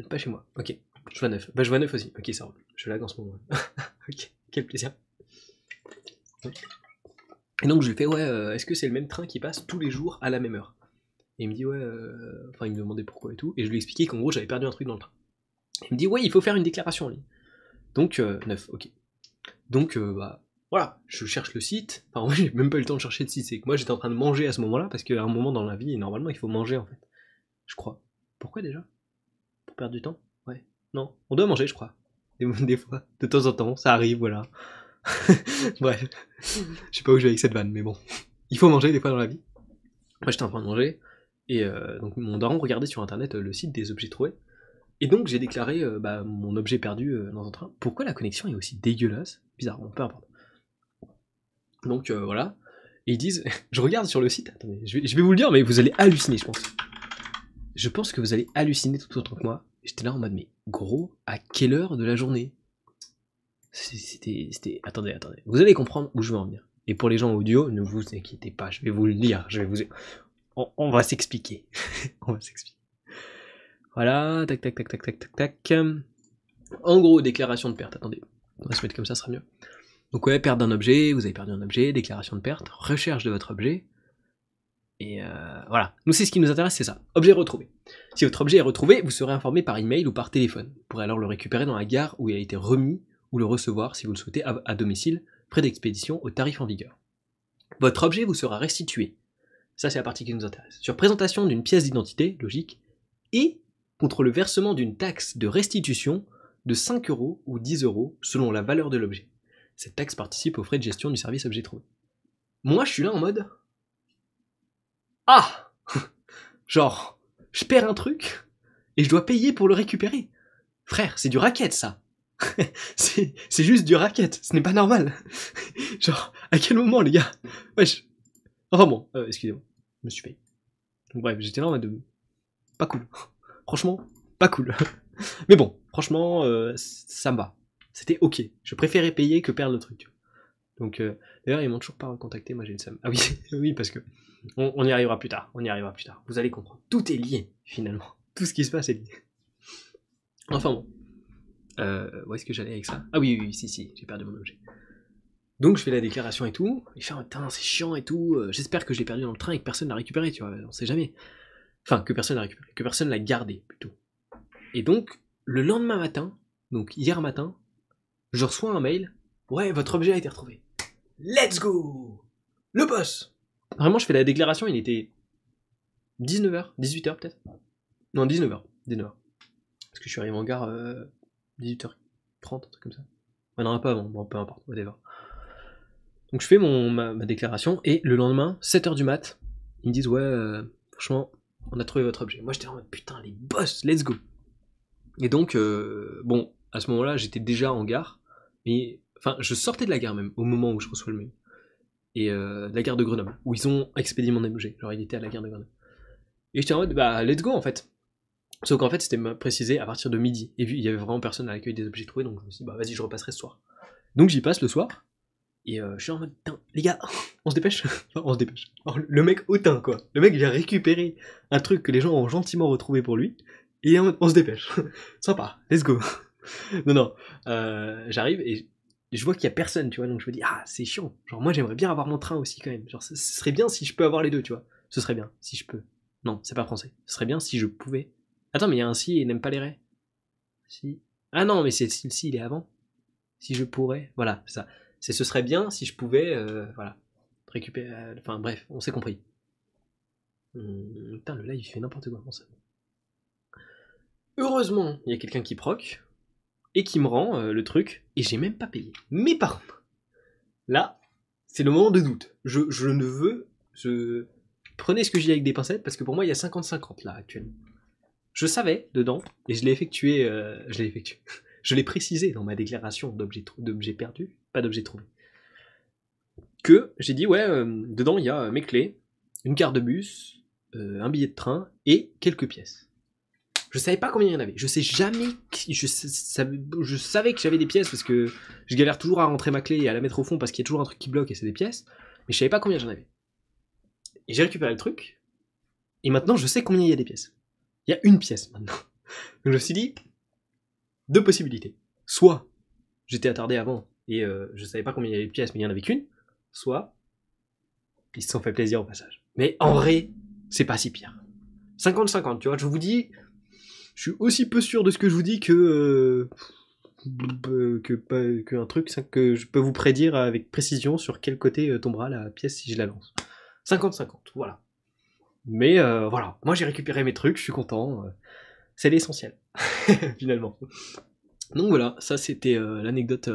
Speaker 1: pas chez moi. Ok. Je vois neuf. Bah, je vois neuf aussi. Ok, ça roule. Je lag en ce moment. ok, quel plaisir. Et donc, je lui fais, ouais, euh, est-ce que c'est le même train qui passe tous les jours à la même heure? Et il me dit, ouais, euh, enfin, il me demandait pourquoi et tout. Et je lui expliquais qu'en gros, j'avais perdu un truc dans le train. Il me dit, ouais, il faut faire une déclaration en ligne. Donc, euh, neuf, ok. Donc, bah, voilà, je cherche le site. Enfin, moi, j'ai même pas eu le temps de chercher le site. C'est que moi, j'étais en train de manger à ce moment-là, parce qu'à un moment dans la vie, normalement, il faut manger, en fait. Je crois. Pourquoi déjà? Pour perdre du temps? Non, on doit manger, je crois. Des, fois, de temps en temps, ça arrive, voilà. Bref, je sais pas où je vais avec cette vanne, mais bon. Il faut manger des fois dans la vie. Moi, j'étais en train de manger, et euh, donc mon daron regardait sur internet euh, le site des objets trouvés. Et donc j'ai déclaré euh, bah, mon objet perdu dans un train. Pourquoi la connexion est aussi dégueulasse? Bizarrement, peu importe. Donc voilà. Et ils disent, je regarde sur le site, je vais, je vais, vous le dire, mais vous allez halluciner, je pense. Je pense que vous allez halluciner tout autant que moi. J'étais là en mode, mais gros, à quelle heure de la journée? C'était. Attendez, attendez. Vous allez comprendre où je veux en venir. Et pour les gens audio, ne vous inquiétez pas, je vais vous le dire. Je vais vous. On, va s'expliquer. on va s'expliquer. Voilà, tac, tac, tac, tac, tac, tac, tac. En gros, déclaration de perte. Attendez, on va se mettre comme ça, ça sera mieux. Donc ouais, perte d'un objet, vous avez perdu un objet, déclaration de perte, recherche de votre objet, et euh, voilà, nous c'est ce qui nous intéresse, c'est ça. Objet retrouvé. Si votre objet est retrouvé, vous serez informé par email ou par téléphone. Vous pourrez alors le récupérer dans la gare où il a été remis ou le recevoir si vous le souhaitez à, domicile, près d'expédition au tarif en vigueur. Votre objet vous sera restitué. Ça c'est la partie qui nous intéresse. Sur présentation d'une pièce d'identité, logique, et contre le versement d'une taxe de restitution de 5 euros ou 10 euros selon la valeur de l'objet. Cette taxe participe aux frais de gestion du service objet trouvé. Moi je suis là en mode ah Genre, je perds un truc et je dois payer pour le récupérer. Frère, c'est du racket ça. c'est juste du racket, ce n'est pas normal. Genre, à quel moment les gars? Enfin bon, euh, excusez-moi, je me suis payé. Bref, j'étais là en mode... Pas cool. franchement, pas cool. Mais bon, franchement, euh, ça me va. C'était ok. Je préférais payer que perdre le truc. Donc, euh, d'ailleurs, ils m'ont toujours pas recontacté, moi j'ai une somme. Ah oui, oui, parce que on, y arrivera plus tard, on y arrivera plus tard. Vous allez comprendre. Tout est lié, finalement. Tout ce qui se passe est lié. Enfin bon. Euh, où est-ce que j'allais avec ça? Ah oui, oui, si, si, j'ai perdu mon objet. Donc je fais la déclaration et tout, et je fais, putain, c'est chiant et tout, euh, j'espère que je l'ai perdu dans le train et que personne l'a récupéré, tu vois, on sait jamais. Enfin, que personne l'a récupéré, que personne l'a gardé, plutôt. Et donc, le lendemain matin, donc hier matin, je reçois un mail, ouais, votre objet a été retrouvé. Let's go Le boss Vraiment, je fais la déclaration, il était 19h, 18h peut-être? Non, 19h, 19h. Parce que je suis arrivé en gare 18h30, euh, un truc comme ça. Ouais, non, pas avant, bon, peu importe, whatever. Donc je fais mon, ma, déclaration, et le lendemain, 7h du mat, Ils me disent, ouais, euh, franchement, on a trouvé votre objet. Moi, j'étais en mode, putain, les boss, let's go. Et donc, euh, bon, à ce moment-là, j'étais déjà en gare. Et, enfin, je sortais de la gare même, au moment où je reçois le mail. Et euh, de la gare de Grenoble, où ils ont expédié mon objet. Genre, il était à la gare de Grenoble. Et j'étais en mode, bah, let's go, en fait. Sauf qu'en fait, c'était précisé à partir de midi. Et vu il y avait vraiment personne à l'accueil des objets trouvés, donc je me suis dit, bah, vas-y, je repasserai ce soir. Donc, j'y passe le soir. Et euh, je suis en mode, les gars, on se dépêche. on se dépêche. le mec hautain, quoi. Le mec vient récupérer un truc que les gens ont gentiment retrouvé pour lui. Et on se dépêche. Sympa, let's go. non, non. Euh, J'arrive et je vois qu'il y a personne, tu vois. Donc je me dis, ah, c'est chiant. Genre, moi, j'aimerais bien avoir mon train aussi, quand même. Genre, ce serait bien si je peux avoir les deux, tu vois. Ce serait bien, si je peux. Non, c'est pas français. Ce serait bien si je pouvais. Attends, mais il y a un si et n'aime pas les raies. Si. Ah non, mais c'est si, si, il est avant. Si je pourrais. Voilà, c'est ça. C'est ce serait bien si je pouvais, euh, voilà, récupérer. Euh, enfin bref, on s'est compris. Hum, putain, le live fait n'importe quoi. ça. Heureusement, il y a quelqu'un qui proc et qui me rend euh, le truc et j'ai même pas payé. Mais par là, c'est le moment de doute. Je, ne veux. Je... Prenez ce que j'ai avec des pincettes parce que pour moi il y a 50-50 là actuellement. Je savais dedans et je l'ai effectué. je l'ai effectué. je l'ai précisé dans ma déclaration d'objet perdu pas d'objet trouvé. Que j'ai dit, ouais, euh, dedans il y a mes clés, une carte de bus, euh, un billet de train et quelques pièces. Je savais pas combien il y en avait. Je sais jamais. Je, savais, je savais que j'avais des pièces parce que je galère toujours à rentrer ma clé et à la mettre au fond parce qu'il y a toujours un truc qui bloque et c'est des pièces. Mais je savais pas combien j'en avais. Et j'ai récupéré le truc. Et maintenant je sais combien il y a des pièces. Il y a une pièce maintenant. Donc je me suis dit deux possibilités. Soit j'étais attardé avant et euh, je savais pas combien il y avait de pièces, mais il y en avait qu'une, soit ils se sont fait plaisir au passage. Mais en vrai, c'est pas si pire. 50-50, tu vois, je vous dis, je suis aussi peu sûr de ce que je vous dis que euh, que, un truc que je peux vous prédire avec précision sur quel côté euh, tombera la pièce si je la lance. 50-50, voilà. Mais voilà, moi j'ai récupéré mes trucs, je suis content. c'est l'essentiel, finalement. Donc voilà, ça c'était l'anecdote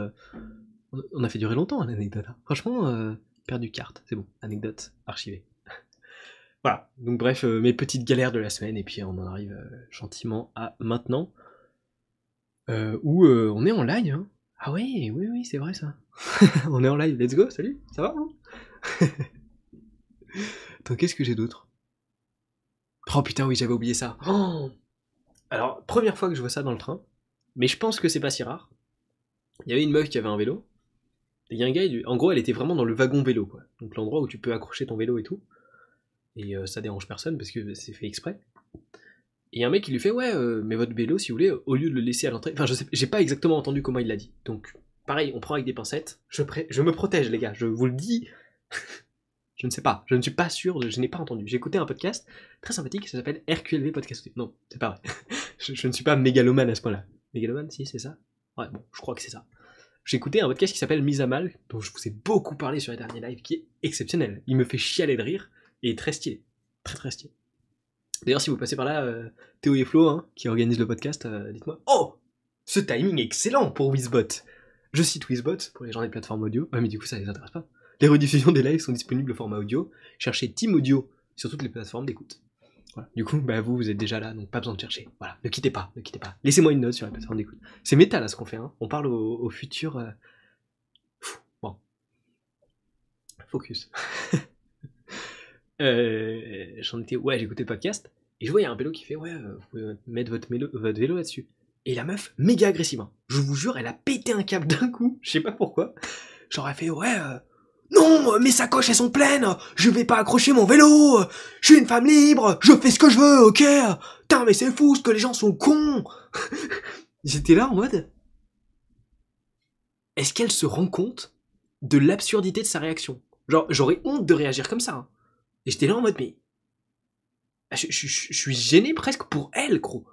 Speaker 1: on a fait durer longtemps l'anecdote. Hein. Franchement, euh, perdu carte, c'est bon, anecdote archivée. voilà, donc bref, euh, mes petites galères de la semaine, et puis on en arrive euh, gentiment à maintenant, où on est en live. Hein. Ah oui, oui, oui, c'est vrai ça. on est en live, let's go, salut, ça va hein Attends, qu'est-ce que j'ai d'autre? Oh putain, oui, j'avais oublié ça. Oh Alors, première fois que je vois ça dans le train, mais je pense que c'est pas si rare. Il y avait une meuf qui avait un vélo, il y a un gars, en gros, elle était vraiment dans le wagon vélo, quoi. Donc l'endroit où tu peux accrocher ton vélo et tout. Et euh, ça dérange personne parce que c'est fait exprès. Et il y a un mec qui lui fait Ouais, euh, mais votre vélo, si vous voulez, au lieu de le laisser à l'entrée. Enfin, je sais, j'ai pas exactement entendu comment il l'a dit. Donc, pareil, on prend avec des pincettes. Je, je me protège, les gars, je vous le dis. je ne sais pas, je ne suis pas sûr, je n'ai pas entendu. J'ai écouté un podcast très sympathique, ça s'appelle RQLV Podcast. Non, c'est pas vrai. je, ne suis pas mégalomane à ce point-là. Mégalomane, si, c'est ça? Ouais, bon, je crois que c'est ça écouté un podcast qui s'appelle Mise à mal, dont je vous ai beaucoup parlé sur les derniers lives, qui est exceptionnel. Il me fait chialer de rire et très stylé. Très très stylé. D'ailleurs, si vous passez par là, euh, Théo et Flo, hein, qui organisent le podcast, euh, dites-moi Oh Ce timing est excellent pour Wizbot Je cite Wizbot pour les gens des plateformes audio. Ouais, mais du coup, ça les intéresse pas. Les rediffusions des lives sont disponibles au format audio. Cherchez Team Audio sur toutes les plateformes d'écoute. Du coup, bah, vous, vous êtes déjà là, donc pas besoin de chercher. Voilà, ne quittez pas, ne quittez pas. Laissez-moi une note sur la plateforme d'écoute. C'est métal là ce qu'on fait, hein. On parle au, futur. Euh, bon. Focus. euh, J'en étais. Ouais, écouté le podcast. Et je vois, il y a un vélo qui fait Ouais, euh, vous pouvez mettre votre, votre vélo là-dessus. Et la meuf, méga agressive. Hein. Je vous jure, elle a pété un câble d'un coup. Je sais pas pourquoi. J'aurais fait Ouais, non, mes sacoches elles sont pleines, je vais pas accrocher mon vélo, je suis une femme libre, je fais ce que je veux, ok? Putain, mais c'est fou ce que les gens sont cons J'étais là en mode... Est-ce qu'elle se rend compte de l'absurdité de sa réaction? Genre, j'aurais honte de réagir comme ça. Hein. Et j'étais là en mode, mais... Je, suis gêné presque pour elle, gros.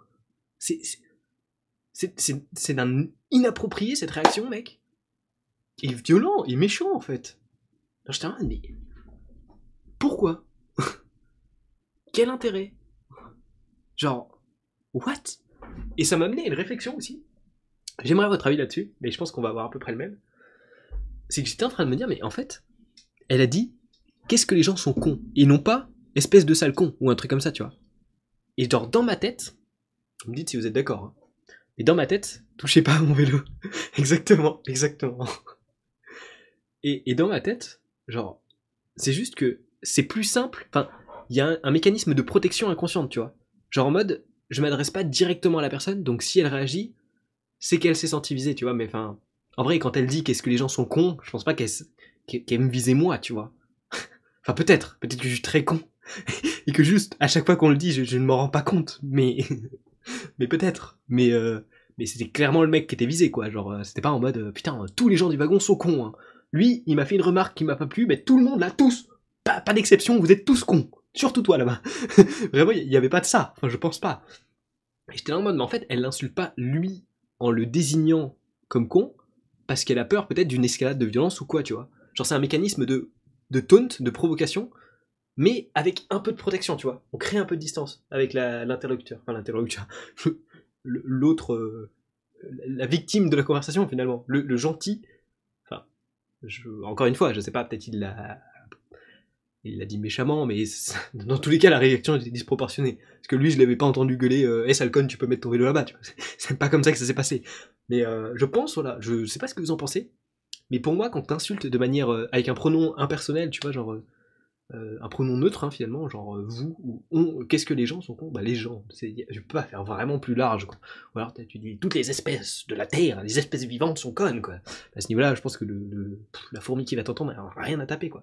Speaker 1: C'est... C'est d'un inapproprié cette réaction, mec. Il est violent, il est méchant en fait. Je en mais pourquoi? Quel intérêt? Genre, what? Et ça m'a amené à une réflexion aussi. J'aimerais votre avis là-dessus, mais je pense qu'on va avoir à peu près le même. C'est que j'étais en train de me dire, mais en fait, elle a dit, qu'est-ce que les gens sont cons? Et non pas, espèce de sale con, ou un truc comme ça, tu vois. Et genre, dans ma tête, vous me dites si vous êtes d'accord, hein. Et dans ma tête, touchez pas à mon vélo. exactement, exactement. Et, dans ma tête, genre, c'est juste que c'est plus simple. Enfin, il y a un, mécanisme de protection inconsciente, tu vois. Genre en mode, je m'adresse pas directement à la personne, donc si elle réagit, c'est qu'elle s'est sentie visée, tu vois. Mais enfin, en vrai, quand elle dit qu'est-ce que les gens sont cons, je pense pas qu'elle me visait moi, tu vois. enfin, peut-être, peut-être que je suis très con. et que juste, à chaque fois qu'on le dit, je, je ne m'en rends pas compte. Mais mais peut-être. Mais, euh, mais c'était clairement le mec qui était visé, quoi. Genre, euh, c'était pas en mode, euh, putain, tous les gens du wagon sont cons. Hein. Lui, il m'a fait une remarque qui m'a pas plu, mais tout le monde là, tous, pas, d'exception, vous êtes tous cons. Surtout toi là-bas. Vraiment, il y avait pas de ça. Enfin, je pense pas. J'étais en mode, mais en fait, elle l'insulte pas lui en le désignant comme con, parce qu'elle a peur peut-être d'une escalade de violence ou quoi, tu vois. Genre, c'est un mécanisme de, de taunt, de provocation, mais avec un peu de protection, tu vois. On crée un peu de distance avec l'interlocuteur, enfin l'interlocuteur, l'autre, euh, la victime de la conversation finalement, le, gentil. Encore une fois, je sais pas, peut-être il l'a, dit méchamment, mais dans tous les cas, la réaction était disproportionnée. Parce que lui, je l'avais pas entendu gueuler, euh, hey Salcon, tu peux mettre ton vélo là-bas, C'est pas comme ça que ça s'est passé. Mais euh, je pense, voilà, je sais pas ce que vous en pensez, mais pour moi, quand t'insultes de manière, avec un pronom impersonnel, tu vois, genre, euh, un pronom neutre hein, finalement, genre euh, vous ou on, qu'est-ce que les gens sont cons? Bah les gens, je peux pas faire vraiment plus large quoi. Ou alors tu dis toutes les espèces de la Terre, les espèces vivantes sont connes quoi. À ce niveau-là, je pense que la fourmi qui va t'entendre, elle a rien à taper quoi.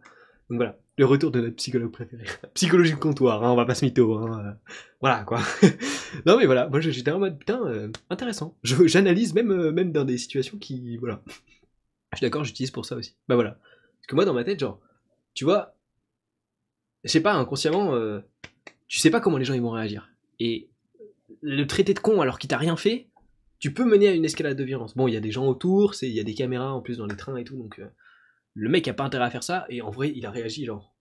Speaker 1: Donc voilà, le retour de notre psychologue préféré. Psychologie de comptoir, hein, on va pas se mytho. Hein, euh, voilà quoi. non mais voilà, moi j'étais en mode putain, intéressant. J'analyse même, même dans des situations qui. Voilà. Je suis d'accord, j'utilise pour ça aussi. Bah voilà. Parce que moi dans ma tête, genre, tu vois, je sais pas, inconsciemment, euh, tu sais pas comment les gens ils vont réagir. Et le traité de con alors qu'il t'a rien fait, tu peux mener à une escalade de violence. Bon, il y a des gens autour, il y a des caméras en plus dans les trains et tout, donc euh, le mec a pas intérêt à faire ça, et en vrai, il a réagi genre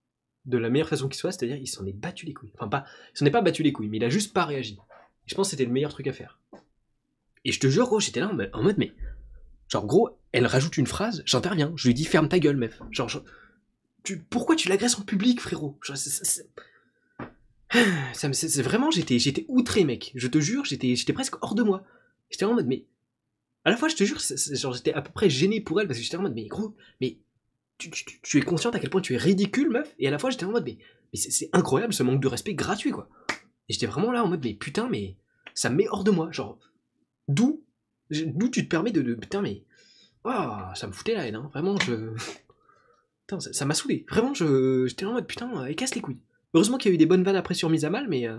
Speaker 1: de la meilleure façon qui soit, c'est-à-dire il s'en est battu les couilles. Enfin, pas, il s'en est pas battu les couilles, mais il a juste pas réagi. Je pense que c'était le meilleur truc à faire. Et je te jure, gros, j'étais là en mode, mais. Genre, gros, elle rajoute une phrase, j'interviens, je lui dis ferme ta gueule, meuf. Genre, pourquoi tu l'agresses en public, frérot? C'est, vraiment, j'étais, j'étais outré, mec. Je te jure, j'étais, j'étais presque hors de moi. J'étais en mode, mais à la fois, je te jure, genre, j'étais à peu près gêné pour elle parce que j'étais en mode, mais gros, mais tu, es consciente à quel point tu es ridicule, meuf? Et à la fois, j'étais en mode, mais, mais c'est, incroyable ce manque de respect gratuit, quoi. Et j'étais vraiment là en mode, mais putain, mais ça me met hors de moi. Genre, d'où, d'où tu te permets de, de putain, mais, oh, ça me foutait la haine, hein. Vraiment, je. Putain, ça m'a saoulé. Vraiment, je, j'étais en mode putain, elle euh, casse les couilles. Heureusement qu'il y a eu des bonnes vannes après sur mise à mal, mais euh,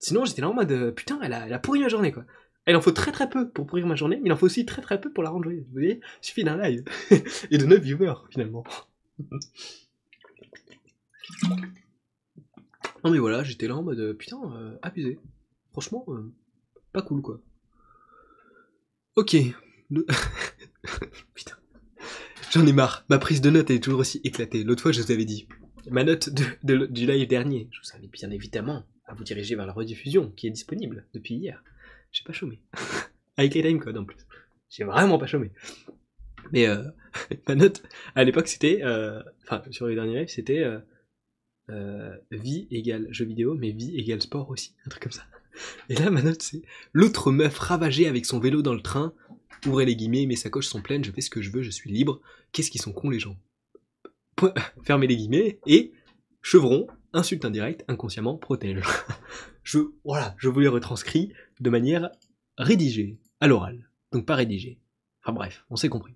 Speaker 1: sinon j'étais là en mode euh, putain, elle a, pourri ma journée quoi. Elle en faut très très peu pour pourrir ma journée, mais il en faut aussi très très peu pour la rendre joyeuse. Vous voyez Il suffit d'un live et de 9 viewers finalement. non mais voilà, j'étais là en mode putain, abusé. Franchement, pas cool quoi. Ok. putain. J'en ai marre. Ma prise de notes est toujours aussi éclatée. L'autre fois, je vous avais dit. Ma note du live dernier, je vous invite bien évidemment à vous diriger vers la rediffusion qui est disponible depuis hier. J'ai pas chômé. Avec les timecodes en plus. J'ai vraiment pas chômé. Mais euh, ma note à l'époque c'était. Euh, enfin, sur les derniers lives, c'était. Euh, vie égale jeu vidéo, mais vie égale sport aussi. Un truc comme ça. Et là, ma note c'est. L'autre meuf ravagée avec son vélo dans le train Ouvrez les guillemets, mes sacoches sont pleines, je fais ce que je veux, je suis libre. Qu'est-ce qu'ils sont cons les gens? Fermez les guillemets et chevron, insulte indirecte, inconsciemment, protège. je, voilà, je vous les retranscris de manière rédigée, à l'oral. Donc pas rédigée. Enfin bref, on s'est compris.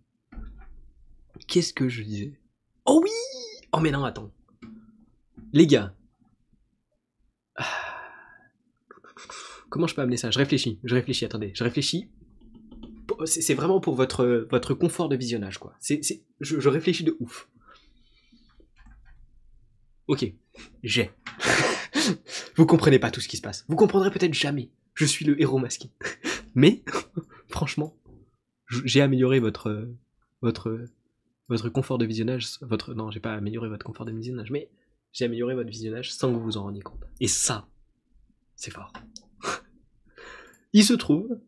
Speaker 1: Qu'est-ce que je disais? Oh oui Oh mais non, attends. Les gars. Comment je peux amener ça? Je réfléchis, je réfléchis, attendez, je réfléchis c'est vraiment pour votre, votre confort de visionnage, quoi. C'est, je, réfléchis de ouf. Ok, j'ai. Vous comprenez pas tout ce qui se passe. Vous comprendrez peut-être jamais. Je suis le héros masqué. Mais, franchement, j'ai amélioré votre, votre, votre confort de visionnage. Votre, non, j'ai pas amélioré votre confort de visionnage, mais j'ai amélioré votre visionnage sans que vous vous en rendiez compte. Et ça, c'est fort. Il se trouve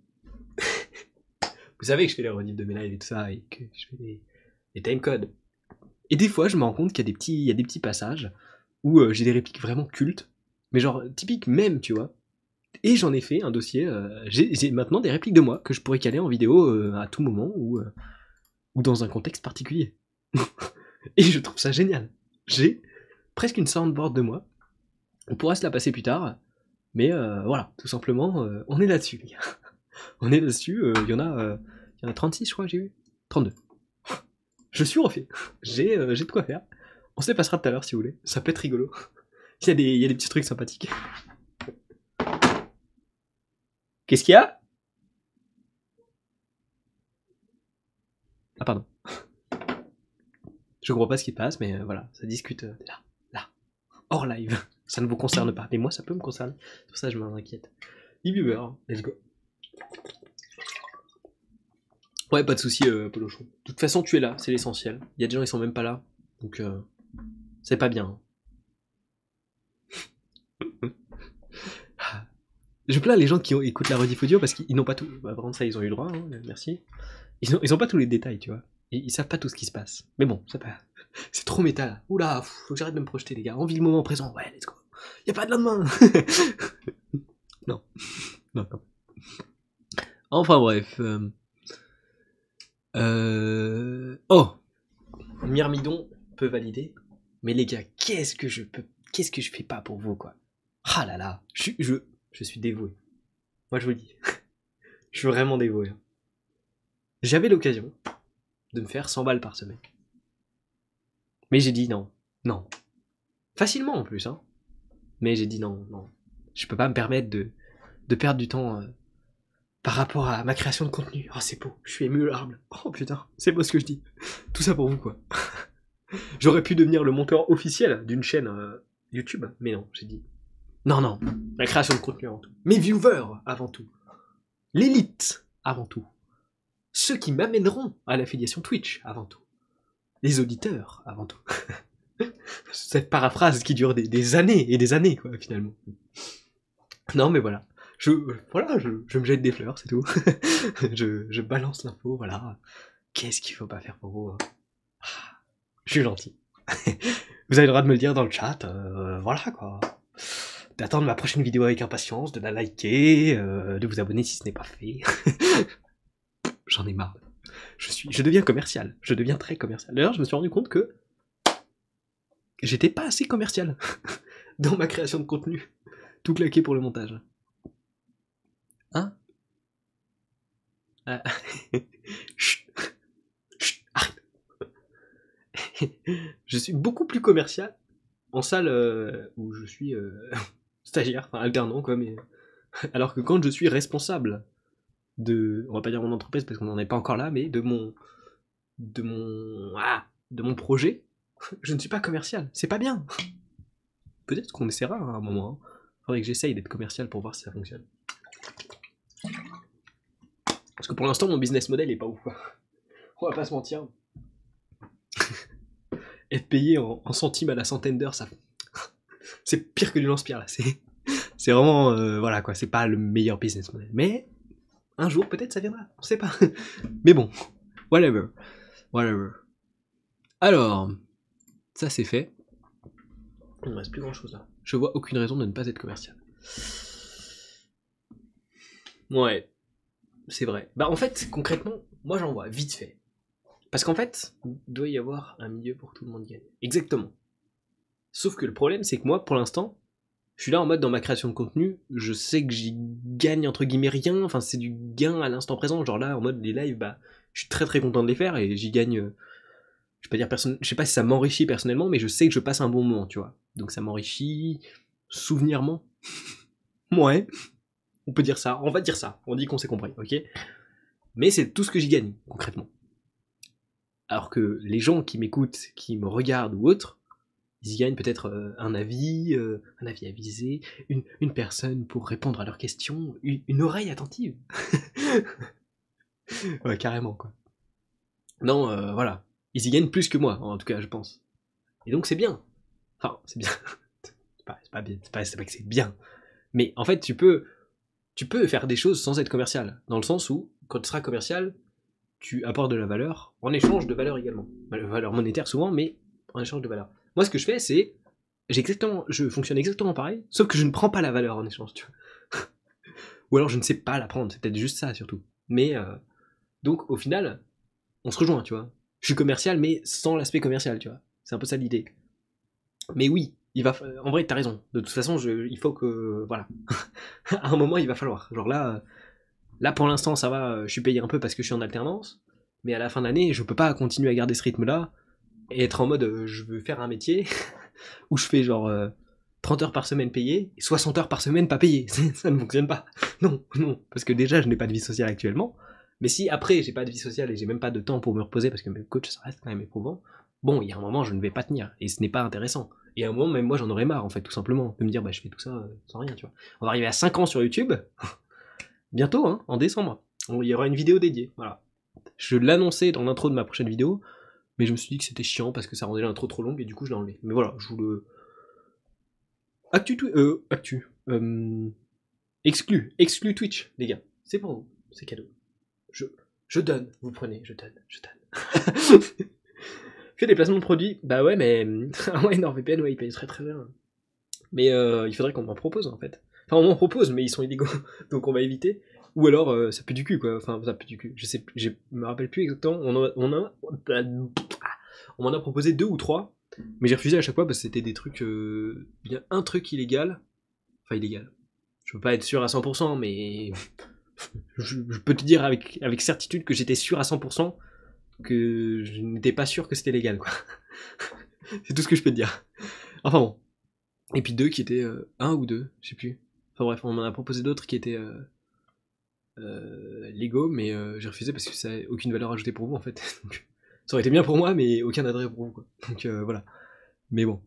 Speaker 1: vous savez que je fais les redites de mes lives et tout ça, et que je fais des, des timecodes. Et des fois, je me rends compte qu'il y a des petits, des petits passages où euh, j'ai des répliques vraiment cultes, mais genre typiques même, tu vois. Et j'en ai fait un dossier. euh, j'ai maintenant des répliques de moi que je pourrais caler en vidéo euh, à tout moment ou, ou dans un contexte particulier. et je trouve ça génial. J'ai presque une soundboard de moi. On pourra se la passer plus tard. Mais voilà, tout simplement, on est là-dessus, les gars. On est là-dessus. euh, Il y en a, euh, y a 36, je crois, j'ai eu. 32. Je suis refait. J'ai euh, j'ai de quoi faire. On se les passera tout à l'heure si vous voulez. Ça peut être rigolo. Il y, a des, y a des petits trucs sympathiques. Qu'est-ce qu'il y a? Ah pardon. Je comprends pas ce qui passe, mais voilà, ça discute là, là, hors live. Ça ne vous concerne pas, mais moi ça peut me concerner. C'est ça je m'en inquiète. Let's go. Ouais, pas de soucis, euh, Polochon. De toute façon, tu es là, c'est l'essentiel. Il y a des gens qui sont même pas là, donc euh, c'est pas bien. Je plains les gens qui écoutent la rediff audio parce qu'ils n'ont pas tout. Bah, ça, ils ont eu le droit, hein, merci. Ils ont, ils ont pas tous les détails, tu vois. Ils, savent pas tout ce qui se passe. Mais bon, pas. C'est trop méta là. Oula, faut que j'arrête de me projeter, les gars. On vit le moment présent. Ouais, let's go. Y a pas de lendemain. non. Non, non. Enfin bref. euh, euh, Oh Myrmidon peut valider. Mais les gars, qu'est-ce que je peux. Qu'est-ce que je fais pas pour vous, quoi? Ah là là Je, suis- dévoué. Moi, je vous le dis. je suis vraiment dévoué. hein. J'avais l'occasion de me faire 100 balles par semaine. Mais j'ai dit non. Non. Facilement en plus, hein. Mais j'ai dit non, non. Je peux pas me permettre de, de perdre du temps euh, par rapport à ma création de contenu. Oh, c'est beau. Je suis ému larmes. Oh putain, c'est beau ce que je dis. Tout ça pour vous, quoi. J'aurais pu devenir le monteur officiel d'une chaîne euh, YouTube, mais non, j'ai dit non, non. La création de contenu avant tout. Mes viewers avant tout. L'élite avant tout. Ceux qui m'amèneront à l'affiliation Twitch avant tout. Les auditeurs avant tout. Cette paraphrase qui dure des, des années et des années, quoi, finalement. Non, mais voilà. Je, voilà, je, je me jette des fleurs, c'est tout. je, je balance l'info, voilà. Qu'est-ce qu'il faut pas faire pour vous hein Ah, Je suis gentil. vous avez le droit de me le dire dans le chat, euh, voilà, quoi d'attendre ma prochaine vidéo avec impatience, de la liker, euh, de vous abonner si ce n'est pas fait. J'en ai marre. Je suis, je deviens commercial. Je deviens très commercial. D'ailleurs, je me suis rendu compte que j'étais pas assez commercial dans ma création de contenu. Tout claqué pour le montage. Hein? Ah. Chut. Je suis beaucoup plus commercial en salle euh, où je suis euh, stagiaire, enfin alternant quoi, mais alors que quand je suis responsable de, on va pas dire mon entreprise parce qu'on n'en est pas encore là, mais de mon, de mon, ah, de mon projet, je ne suis pas commercial. C'est pas bien. Peut-être qu'on essaiera à un moment. hein. Faudrait que j'essaye d'être commercial pour voir si ça fonctionne. Parce que pour l'instant, mon business model est pas ouf. On va pas se mentir. Être payé en, en centimes à la centaine d'heures, ça. c'est pire que du lance-pierre là. C'est, c'est vraiment. euh, voilà quoi, c'est pas le meilleur business model. Mais un jour, peut-être ça viendra. On sait pas. Mais bon, whatever. Whatever. Alors, ça c'est fait. Il ne reste plus grand chose là. Je vois aucune raison de ne pas être commercial. Ouais, c'est vrai. Bah en fait, concrètement, moi j'en vois vite fait. Parce qu'en fait, il doit y avoir un milieu pour tout le monde gagne. Exactement. Sauf que le problème, c'est que moi, pour l'instant, je suis là en mode dans ma création de contenu, je sais que j'y gagne entre guillemets rien, enfin c'est du gain à l'instant présent, genre là en mode les lives, bah je suis très très content de les faire et j'y gagne, euh, je pas dire je sais pas si ça m'enrichit personnellement, mais je sais que je passe un bon moment, tu vois. Donc ça m'enrichit souvenirement. ouais, on peut dire ça, on va dire ça, on dit qu'on s'est compris, ok? Mais c'est tout ce que j'y gagne concrètement. Alors que les gens qui m'écoutent, qui me regardent ou autres, ils y gagnent peut-être euh, un avis, euh, un avis avisé, une, une personne pour répondre à leurs questions, une, oreille attentive. ouais, carrément, quoi. Non, euh, voilà. Ils y gagnent plus que moi, en tout cas, je pense. Et donc, c'est bien. Enfin, c'est bien. c'est pas, pas pas que c'est bien. Mais en fait, tu peux, tu peux faire des choses sans être commercial. Dans le sens où, quand tu seras commercial, tu apportes de la valeur en échange de valeur également. Valeur monétaire souvent, mais en échange de valeur. Moi, ce que je fais, c'est exactement, je fonctionne exactement pareil, sauf que je ne prends pas la valeur en échange, tu. Ou alors je ne sais pas la prendre, c'est peut-être juste ça surtout. Mais euh, donc au final, on se rejoint, tu vois. Je suis commercial, mais sans l'aspect commercial, tu vois. C'est un peu ça l'idée. Mais oui, il va. En vrai, t'as raison. De toute façon, je... il faut que, voilà. à un moment, il va falloir. Genre là, là pour l'instant, ça va. Je suis payé un peu parce que je suis en alternance. Mais à la fin de l'année, je peux pas continuer à garder ce rythme-là et être en mode, euh, je veux faire un métier où je fais genre 30 euh, heures par semaine payées et 60 heures par semaine pas payées. ça ne fonctionne pas. Non, non. Parce que déjà, je n'ai pas de vie sociale actuellement. Mais si après, j'ai pas de vie sociale et j'ai même pas de temps pour me reposer parce que mes coachs, ça reste quand même éprouvant, bon, il y a un moment, je ne vais pas tenir. Et ce n'est pas intéressant. Et à un moment, même moi, j'en aurais marre, en fait, tout simplement, de me dire, bah, je fais tout ça euh, sans rien, tu vois. On va arriver à 5 ans sur YouTube. Bientôt, hein, en décembre. Il y aura une vidéo dédiée. Voilà. Je l'annonçais dans l'intro de ma prochaine vidéo mais je me suis dit que c'était chiant parce que ça rendait l'intro trop longue et du coup je l'ai enlevé. Mais voilà, je vous le. Actu. Euh, actu. Euh, exclu. Exclu Twitch, les gars. C'est pour vous. C'est cadeau. Je, je donne. Vous prenez. Je donne. Je donne. Des placements de produits. Bah ouais, mais. ah ouais, NordVPN, ouais, il paye très très bien. Mais euh, il faudrait qu'on m'en propose en fait. Enfin, on m'en propose, mais ils sont illégaux. Donc on va éviter. Ou alors, euh, ça pue du cul, quoi. Enfin, ça pue du cul. Je sais, je me rappelle plus exactement. On, on, a, on m'en a proposé deux ou trois, mais j'ai refusé à chaque fois parce que c'était des trucs. Euh, bien un truc illégal. Enfin, illégal. Je peux pas être sûr à 100%, mais. je, peux te dire avec, avec certitude que j'étais sûr à 100% que je n'étais pas sûr que c'était légal, quoi. C'est tout ce que je peux te dire. Enfin bon. Et puis deux qui étaient. Euh, un ou deux, je sais plus. Enfin bref, on m'en a proposé d'autres qui étaient. Euh, euh, Lego, mais euh, j'ai refusé parce que ça n'a aucune valeur ajoutée pour vous en fait. ça aurait été bien pour moi, mais aucun adresse pour vous. Quoi. Donc voilà. Mais bon.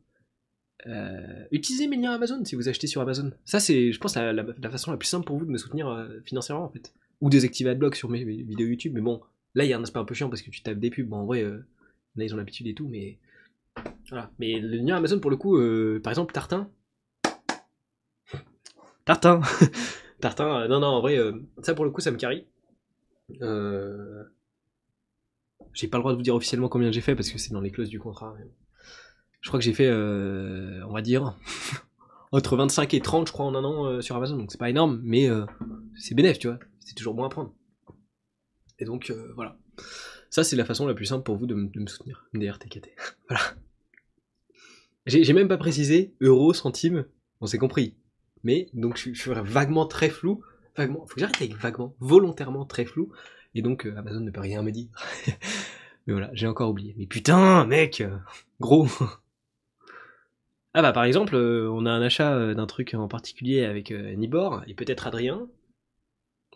Speaker 1: utilisez mes liens Amazon si vous achetez sur Amazon. Ça, c'est, je pense, la, la, façon la plus simple pour vous de me soutenir financièrement en fait. Ou désactiver AdBlock sur mes, vidéos YouTube. Mais bon, là, il y a un aspect un peu chiant parce que tu tapes des pubs. Bon, en vrai, là, ils ont l'habitude et tout, mais. Voilà. Mais le lien Amazon, pour le coup, par exemple, Tartin. Tartin Tartin, euh, non, non, en vrai, euh, ça pour le coup, ça me carie. Euh, j'ai pas le droit de vous dire officiellement combien j'ai fait parce que c'est dans les clauses du contrat. Je crois que j'ai fait, on va dire, entre 25 et 30, je crois, en un an sur Amazon. Donc c'est pas énorme, mais c'est bénéf, tu vois. C'est toujours bon à prendre. Et donc, voilà. Ça, c'est la façon la plus simple pour vous de, me soutenir. MDRTKT. voilà. J'ai même pas précisé euro, centime. On s'est compris mais donc je, suis vaguement très flou. Vaguement, faut que j'arrête avec vaguement, volontairement très flou. Et donc euh, Amazon ne peut rien me dire. mais voilà, j'ai encore oublié. Mais putain, mec, euh, gros. ah bah par exemple, euh, on a un achat d'un truc en particulier avec Nibor et peut-être Adrien.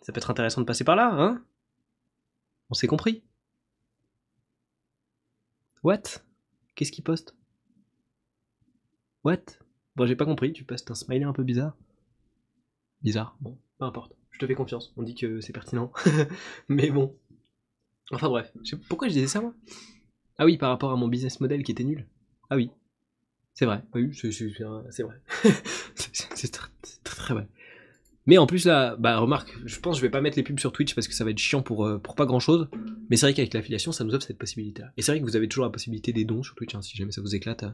Speaker 1: Ça peut être intéressant de passer par là, hein? On s'est compris. What? Qu'est-ce qu'il poste? What? Bon, j'ai pas compris, tu passes un smiley un peu bizarre. Bizarre, bon, peu importe. Je te fais confiance, on dit que c'est pertinent. Mais bon. Enfin bref, pourquoi je disais ça moi? Ah oui, par rapport à mon business model qui était nul. Ah oui, c'est vrai, oui, c'est vrai. c'est très, très vrai. Mais en plus là, bah remarque, je pense que je vais pas mettre les pubs sur Twitch parce que ça va être chiant pour, euh, pas grand chose. Mais c'est vrai qu'avec l'affiliation, ça nous offre cette possibilité-là. Et c'est vrai que vous avez toujours la possibilité des dons sur Twitch, hein, si jamais ça vous éclate. Euh,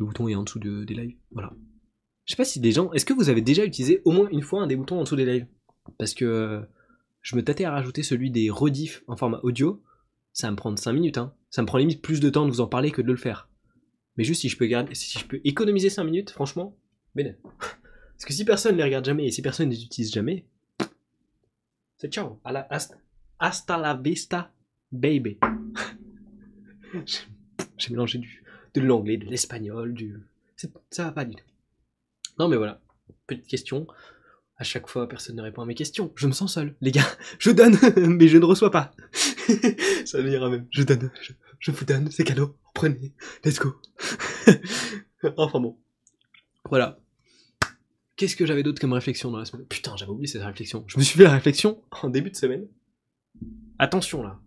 Speaker 1: le bouton est en dessous des lives. Voilà. Je sais pas si des gens. Est-ce que vous avez déjà utilisé au moins une fois un des boutons en dessous des lives? Parce que euh, je me tâtais à rajouter celui des rediffs en format audio. Ça va me prendre 5 minutes. Hein. Ça me prend limite plus de temps de vous en parler que de le faire. Mais juste si je peux, garder, si je peux économiser 5 minutes, franchement, bénin. Parce que si personne ne les regarde jamais et si personne ne les utilise jamais, c'est ciao. À la, hasta, la vista, baby. J'ai mélangé du, de l'anglais, de l'espagnol, du. Ça va pas du tout. Non, mais voilà. Petite question. À chaque fois, personne ne répond à mes questions. Je me sens seul. Les gars, je donne, mais je ne reçois pas. ça ira même. Je donne. Je, vous donne. C'est cadeau. Prenez. Let's go. enfin bon. Voilà. Qu'est-ce que j'avais d'autre comme réflexion dans la semaine? Putain, j'avais oublié cette réflexion. Je me suis fait la réflexion en début de semaine. Attention là.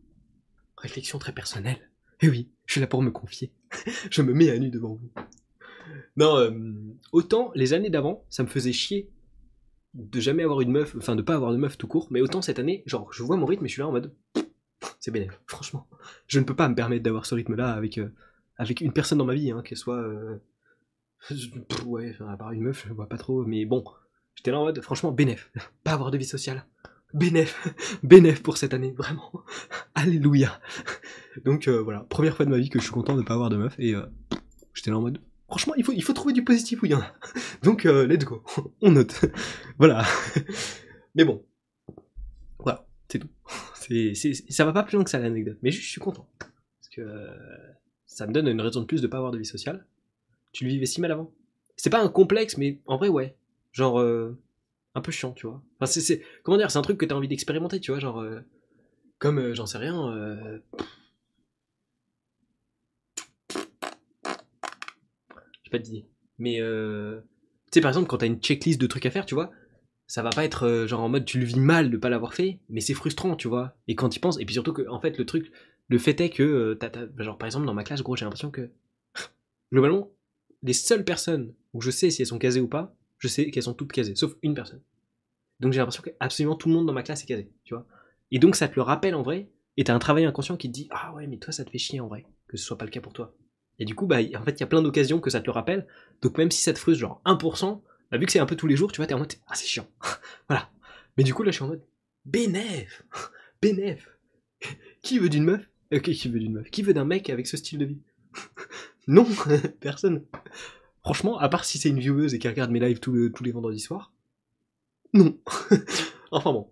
Speaker 1: Réflexion très personnelle. Eh oui, je suis là pour me confier. je me mets à nu devant vous. Non, euh, autant les années d'avant, ça me faisait chier de jamais avoir une meuf, enfin de pas avoir de meuf tout court, mais autant cette année, genre je vois mon rythme et je suis là en mode c'est bénéfique, franchement. Je ne peux pas me permettre d'avoir ce rythme-là avec, euh, avec une personne dans ma vie, hein, qu'elle soit euh, ouais, à part une meuf, je vois pas trop, mais bon, j'étais là en mode, franchement, bénéf, pas avoir de vie sociale. Bénéf, bénéf pour cette année, vraiment. Alléluia. Donc euh, voilà, première fois de ma vie que je suis content de pas avoir de meuf, et euh, j'étais là en mode, franchement, il faut, il faut trouver du positif où il y en a. Donc euh, let's go, on note. voilà. Mais bon, voilà, c'est tout. C'est, ça va pas plus loin que ça l'anecdote, mais je, je suis content. Parce que ça me donne une raison de plus de pas avoir de vie sociale tu le vivais si mal avant. C'est pas un complexe, mais en vrai, ouais. Genre, euh, un peu chiant, tu vois. Enfin, c'est, comment dire, c'est un truc que t'as envie d'expérimenter, tu vois, genre, euh, comme, euh, j'en sais rien, j'ai pas d'idée. Mais, tu sais, par exemple, quand t'as une checklist de trucs à faire, tu vois, ça va pas être genre en mode tu le vis mal de pas l'avoir fait, mais c'est frustrant, tu vois. Et quand tu penses, et puis surtout que, en fait, le truc, le fait est que, genre, par exemple, dans ma classe, gros, j'ai l'impression que, globalement, les seules personnes où je sais si elles sont casées ou pas, je sais qu'elles sont toutes casées, sauf une personne. Donc j'ai l'impression que absolument tout le monde dans ma classe est casé, tu vois. Et donc ça te le rappelle en vrai, et t'as un travail inconscient qui te dit Ah ouais, mais toi ça te fait chier en vrai, que ce soit pas le cas pour toi. Et du coup, bah en fait, il y a plein d'occasions que ça te le rappelle, donc même si ça te frustre genre 1%, bah, vu que c'est un peu tous les jours, tu vois, t'es en mode Ah c'est chiant. voilà. Mais du coup là je suis en mode Bénéf Bénéf Qui veut d'une meuf? Ok, qui veut d'une meuf Qui veut d'un mec avec ce style de vie? Non, personne. Franchement, à part si c'est une vieweuse et qui regarde mes lives tous, les vendredis soirs. Non. enfin bon.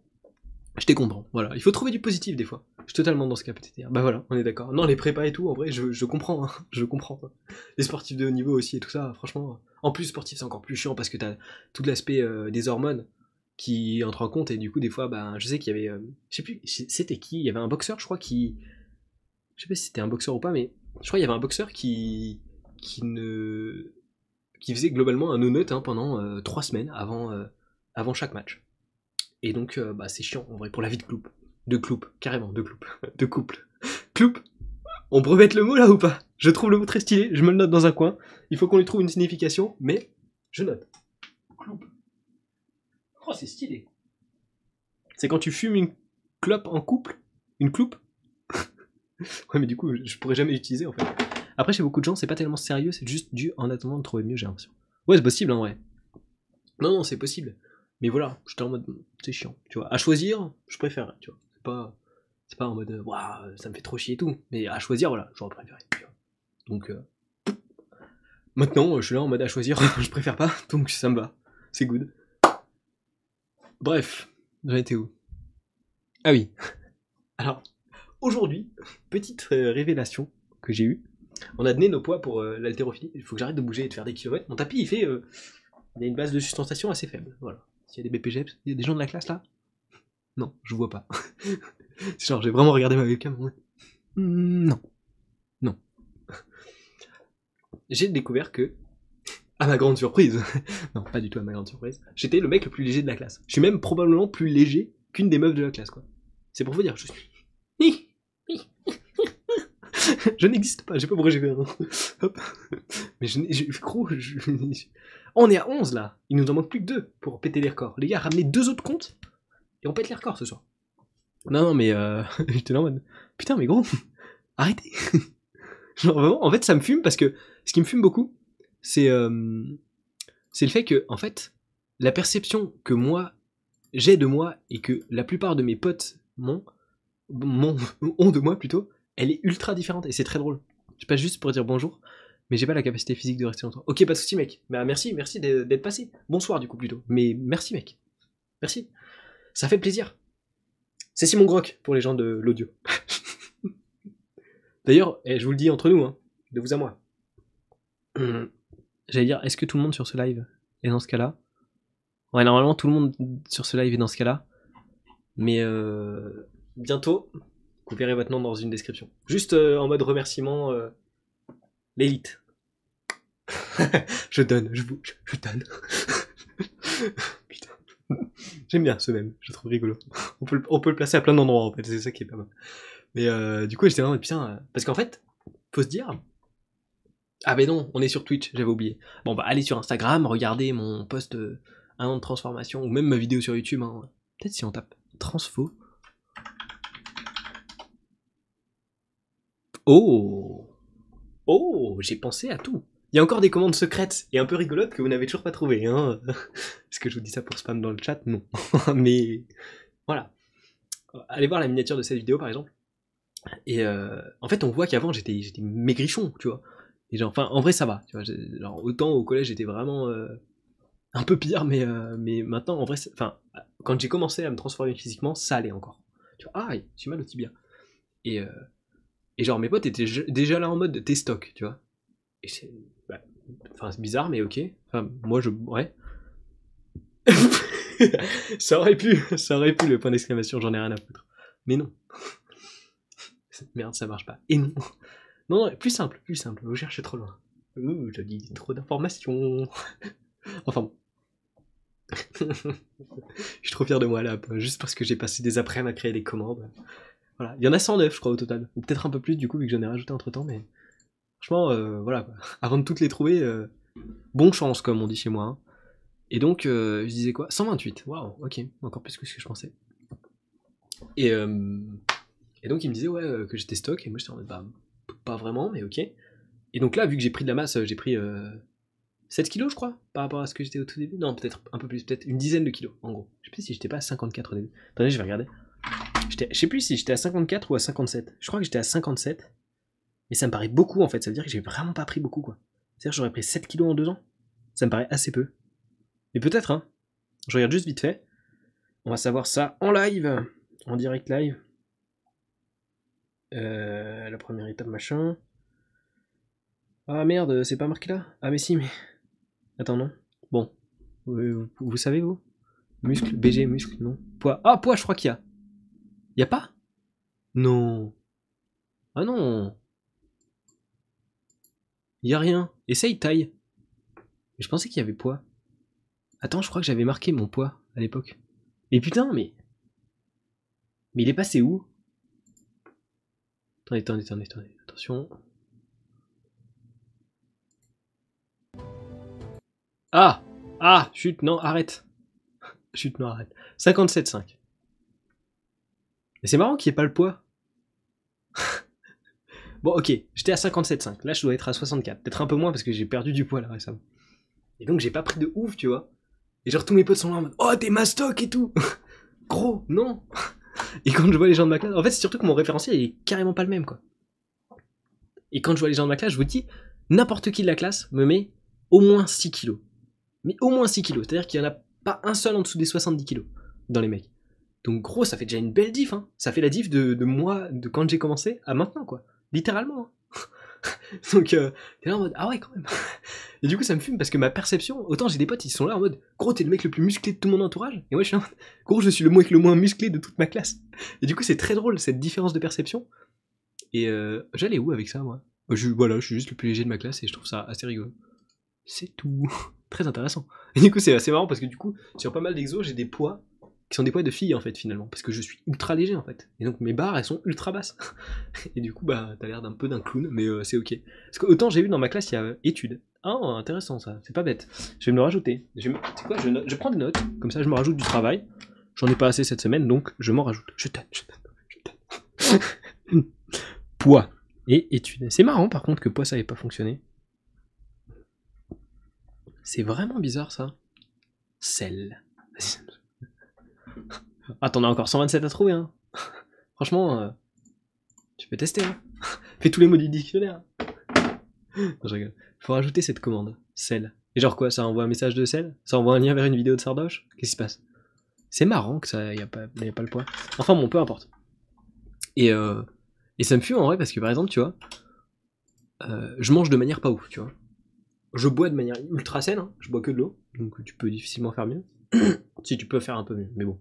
Speaker 1: J'étais content. Voilà. Il faut trouver du positif des fois. Je suis totalement dans ce cas peut-être. Bah voilà, on est d'accord. Non, les prépas et tout, en vrai, je, comprends. Hein. Je comprends. Les sportifs de haut niveau aussi et tout ça, franchement. En plus, sportif, c'est encore plus chiant parce que t'as tout l'aspect euh, des hormones qui entre en compte et du coup, des fois, bah, je sais qu'il y avait. Euh, je sais plus, c'était qui? Il y avait un boxeur, je crois, qui. Je sais pas si c'était un boxeur ou pas, mais je crois qu'il y avait un boxeur qui, qui ne, qui faisait globalement un no-note hein, pendant euh, trois semaines avant, euh, avant chaque match. Et donc, euh, bah, c'est chiant en vrai pour la vie de couple. De couple, carrément, de couple. De couple. Couple On brevette le mot là ou pas? Je trouve le mot très stylé, je me le note dans un coin. Il faut qu'on lui trouve une signification, mais je note. Couple. Oh, c'est stylé. C'est quand tu fumes une clope en couple Une cloupe? ouais, mais du coup, je pourrais jamais l'utiliser en fait. Après, chez beaucoup de gens, c'est pas tellement sérieux, c'est juste dû en attendant de trouver mieux, j'ai l'impression. Ouais, c'est possible en vrai. Non, non, c'est possible. Mais voilà, j'étais en mode, c'est chiant, tu vois. À choisir, je préfère, tu vois. C'est pas, c'est pas en mode, waouh, ça me fait trop chier et tout. Mais à choisir, voilà, j'aurais préféré, tu. Donc, euh... maintenant, je suis là en mode à choisir, je préfère pas, donc ça me va. C'est good. Bref, j'en étais où? Ah oui. Aujourd'hui, petite euh, révélation que j'ai eue. On a donné nos poids pour euh, l'haltérophilie. Il faut que j'arrête de bouger et de faire des kilomètres. Mon tapis, il fait. Euh, il a une base de sustentation assez faible. Voilà. S'il y a des BPGEPS, il y a des gens de la classe là? Non, je vois pas. C'est genre, j'ai vraiment regardé ma webcam. Hmm, non. Non. J'ai découvert que, à ma grande surprise, non, pas du tout à ma grande surprise, j'étais le mec le plus léger de la classe. Je suis même probablement plus léger qu'une des meufs de la classe, quoi. C'est pour vous dire, je suis je n'existe pas, j'ai pas pourquoi j'ai fait. Mais je, je gros, on est à 11 là. Il nous en manque plus que 2 pour péter les records. Les gars, ramenez deux autres comptes et on pète les records ce soir. Non, non, mais euh, putain, mais gros, arrêtez. Genre vraiment, en fait, ça me fume parce que ce qui me fume beaucoup, c'est euh, c'est le fait que, en fait, la perception que moi j'ai de moi et que la plupart de mes potes m'ont, ont de moi plutôt, elle est ultra différente et c'est très drôle. Je passe juste pour dire bonjour, mais j'ai pas la capacité physique de rester longtemps. Ok, pas de soucis, mec. Bah, merci, merci d'être passé. Bonsoir, du coup, plutôt. Mais merci, mec. Merci. Ça fait plaisir. C'est Simon Groc pour les gens de l'audio. D'ailleurs, eh, je vous le dis entre nous, hein, de vous à moi. J'allais dire, est-ce que tout le monde sur ce live est dans ce cas-là? Ouais, normalement, tout le monde sur ce live est dans ce cas-là. Mais euh, bientôt, vous verrez nom dans une description. Juste euh, en mode remerciement, euh, l'élite. je donne, je vous, je, donne. Putain. J'aime bien ce même, je trouve rigolo. On peut, on peut le placer à plein d'endroits en fait, c'est ça qui est pas mal. Mais euh, du coup, j'étais vraiment putain, parce qu'en fait, faut se dire. Ah ben non, on est sur Twitch, j'avais oublié. Bon bah allez sur Instagram, regardez mon post un an de transformation, ou même ma vidéo sur YouTube. Hein. Peut-être si on tape transfo, Oh Oh, j'ai pensé à tout. Il y a encore des commandes secrètes et un peu rigolotes que vous n'avez toujours pas trouvées. Hein Est-ce que je vous dis ça pour spam dans le chat? Non. Mais voilà. Allez voir la miniature de cette vidéo par exemple. Et euh, en fait, on voit qu'avant j'étais maigrichon, tu vois. Et genre, enfin, en vrai, ça va. Autant au collège, j'étais vraiment euh, un peu pire, mais, euh, mais maintenant, en vrai, enfin, quand j'ai commencé à me transformer physiquement, ça allait encore. Tu vois, ah, j'ai mal au tibia. Et, et genre, mes potes étaient déjà là en mode t'es stock, tu vois. Et c'est. Bah, enfin, c'est bizarre, mais ok. Enfin, moi, je. Ouais. ça aurait pu, ça aurait pu le point d'exclamation, j'en ai rien à foutre. Mais non. Merde, ça marche pas. Et non. Non, non, plus simple, plus simple. Vous cherchez trop loin. Ouh, je dis trop d'informations. enfin bon. je suis trop fier de moi là, juste parce que j'ai passé des après à créer des commandes. Voilà. Il y en a 109, je crois, au total. Ou peut-être un peu plus, du coup, vu que j'en ai rajouté entre temps, mais. Franchement, euh, voilà. Avant de toutes les trouver, euh, bon chance, comme on dit chez moi. Hein. Et donc, euh, je disais quoi? 128. Waouh, ok. Encore plus que ce que je pensais. Et. Et donc il me disait ouais euh, que j'étais stock et moi j'étais en mode bah pas vraiment mais ok. Et donc là vu que j'ai pris de la masse, j'ai pris 7 euh, kilos je crois par rapport à ce que j'étais au tout début. Non peut-être un peu plus, peut-être une dizaine de kilos en gros. Je sais plus si j'étais pas à 54 au début. Attendez je vais regarder. Je sais plus si j'étais à 54 ou à 57. Je crois que j'étais à 57. Mais ça me paraît beaucoup en fait, ça veut dire que j'ai vraiment pas pris beaucoup quoi. C'est-à-dire que j'aurais pris 7 kilos en 2 ans. Ça me paraît assez peu. Mais peut-être hein. Je regarde juste vite fait. On va savoir ça en live. En direct live. Euh, la première étape, machin. Ah merde, c'est pas marqué là Ah mais si, mais... Attends, non. Bon. Vous, savez, vous? Muscle, BG, muscle, non. Poids. Ah, poids, je crois qu'il y a. Y a pas? Non. Ah non. Y a rien. Essaye taille. Je pensais qu'il y avait poids. Attends, je crois que j'avais marqué mon poids à l'époque. Mais putain, mais... Mais il est passé où? Attendez, attendez, attendez, attendez. Attention. Ah Ah Chute, non, arrête. Chute, non, arrête. 57,5. Mais c'est marrant qu'il n'y ait pas le poids. bon, ok, j'étais à 57,5. Là, je dois être à 64. Peut-être un peu moins parce que j'ai perdu du poids là récemment. Et donc, j'ai pas pris de ouf, tu vois. Et genre, tous mes potes sont là en mode Oh, t'es mastoc et tout Gros, non et quand je vois les gens de ma classe, en fait, c'est surtout que mon référentiel est carrément pas le même, quoi. Et quand je vois les gens de ma classe, je vous dis, n'importe qui de la classe me met au moins 6 kilos. Mais au moins 6 kilos. C'est-à-dire qu'il n'y en a pas un seul en dessous des 70 kilos dans les mecs. Donc gros, ça fait déjà une belle diff, hein. Ça fait la diff de, moi, de quand j'ai commencé à maintenant, quoi. Littéralement. Hein. Donc, euh, t'es là en mode, ah ouais, quand même. Et du coup, ça me fume parce que ma perception, autant j'ai des potes, ils sont là en mode, gros, t'es le mec le plus musclé de tout mon entourage. Et moi, je suis en mode, gros, je suis le mec le moins musclé de toute ma classe. Et du coup, c'est très drôle, cette différence de perception. Et euh, j'allais où avec ça, moi? Je, Voilà, je suis juste le plus léger de ma classe et je trouve ça assez rigolo. C'est tout. très intéressant. Et du coup, c'est assez marrant parce que du coup, sur pas mal d'exos, j'ai des poids qui sont des poids de filles en fait finalement parce que je suis ultra léger en fait. Et donc mes barres elles sont ultra basses. Et du coup bah t'as l'air d'un peu d'un clown mais euh, c'est ok. Parce que autant j'ai vu dans ma classe il y a études. Ah intéressant ça. C'est pas bête. Je vais me le rajouter. Je, quoi je, prends des notes. Comme ça je me rajoute du travail. J'en ai pas assez cette semaine donc je m'en rajoute. Je t'aide je t'aide je poids et études. C'est marrant par contre que poids ça n'avait pas fonctionné. C'est vraiment bizarre ça. Sel ah, t'en as encore 127 à trouver, hein. Franchement, euh, tu peux tester, hein. Fais tous les mots du dictionnaire. non, je rigole. Faut rajouter cette commande, sel. Et genre quoi, ça envoie un message de sel? Ça envoie un lien vers une vidéo de Sardoche? Qu'est-ce qui se passe? C'est marrant que ça y a pas, pas le poids. Enfin bon, peu importe. Et, euh, et ça me fuit en vrai parce que par exemple, tu vois, euh, je mange de manière pas ouf, tu vois. Je bois de manière ultra saine, hein. je bois que de l'eau, donc tu peux difficilement faire mieux. si tu peux faire un peu mieux, mais bon.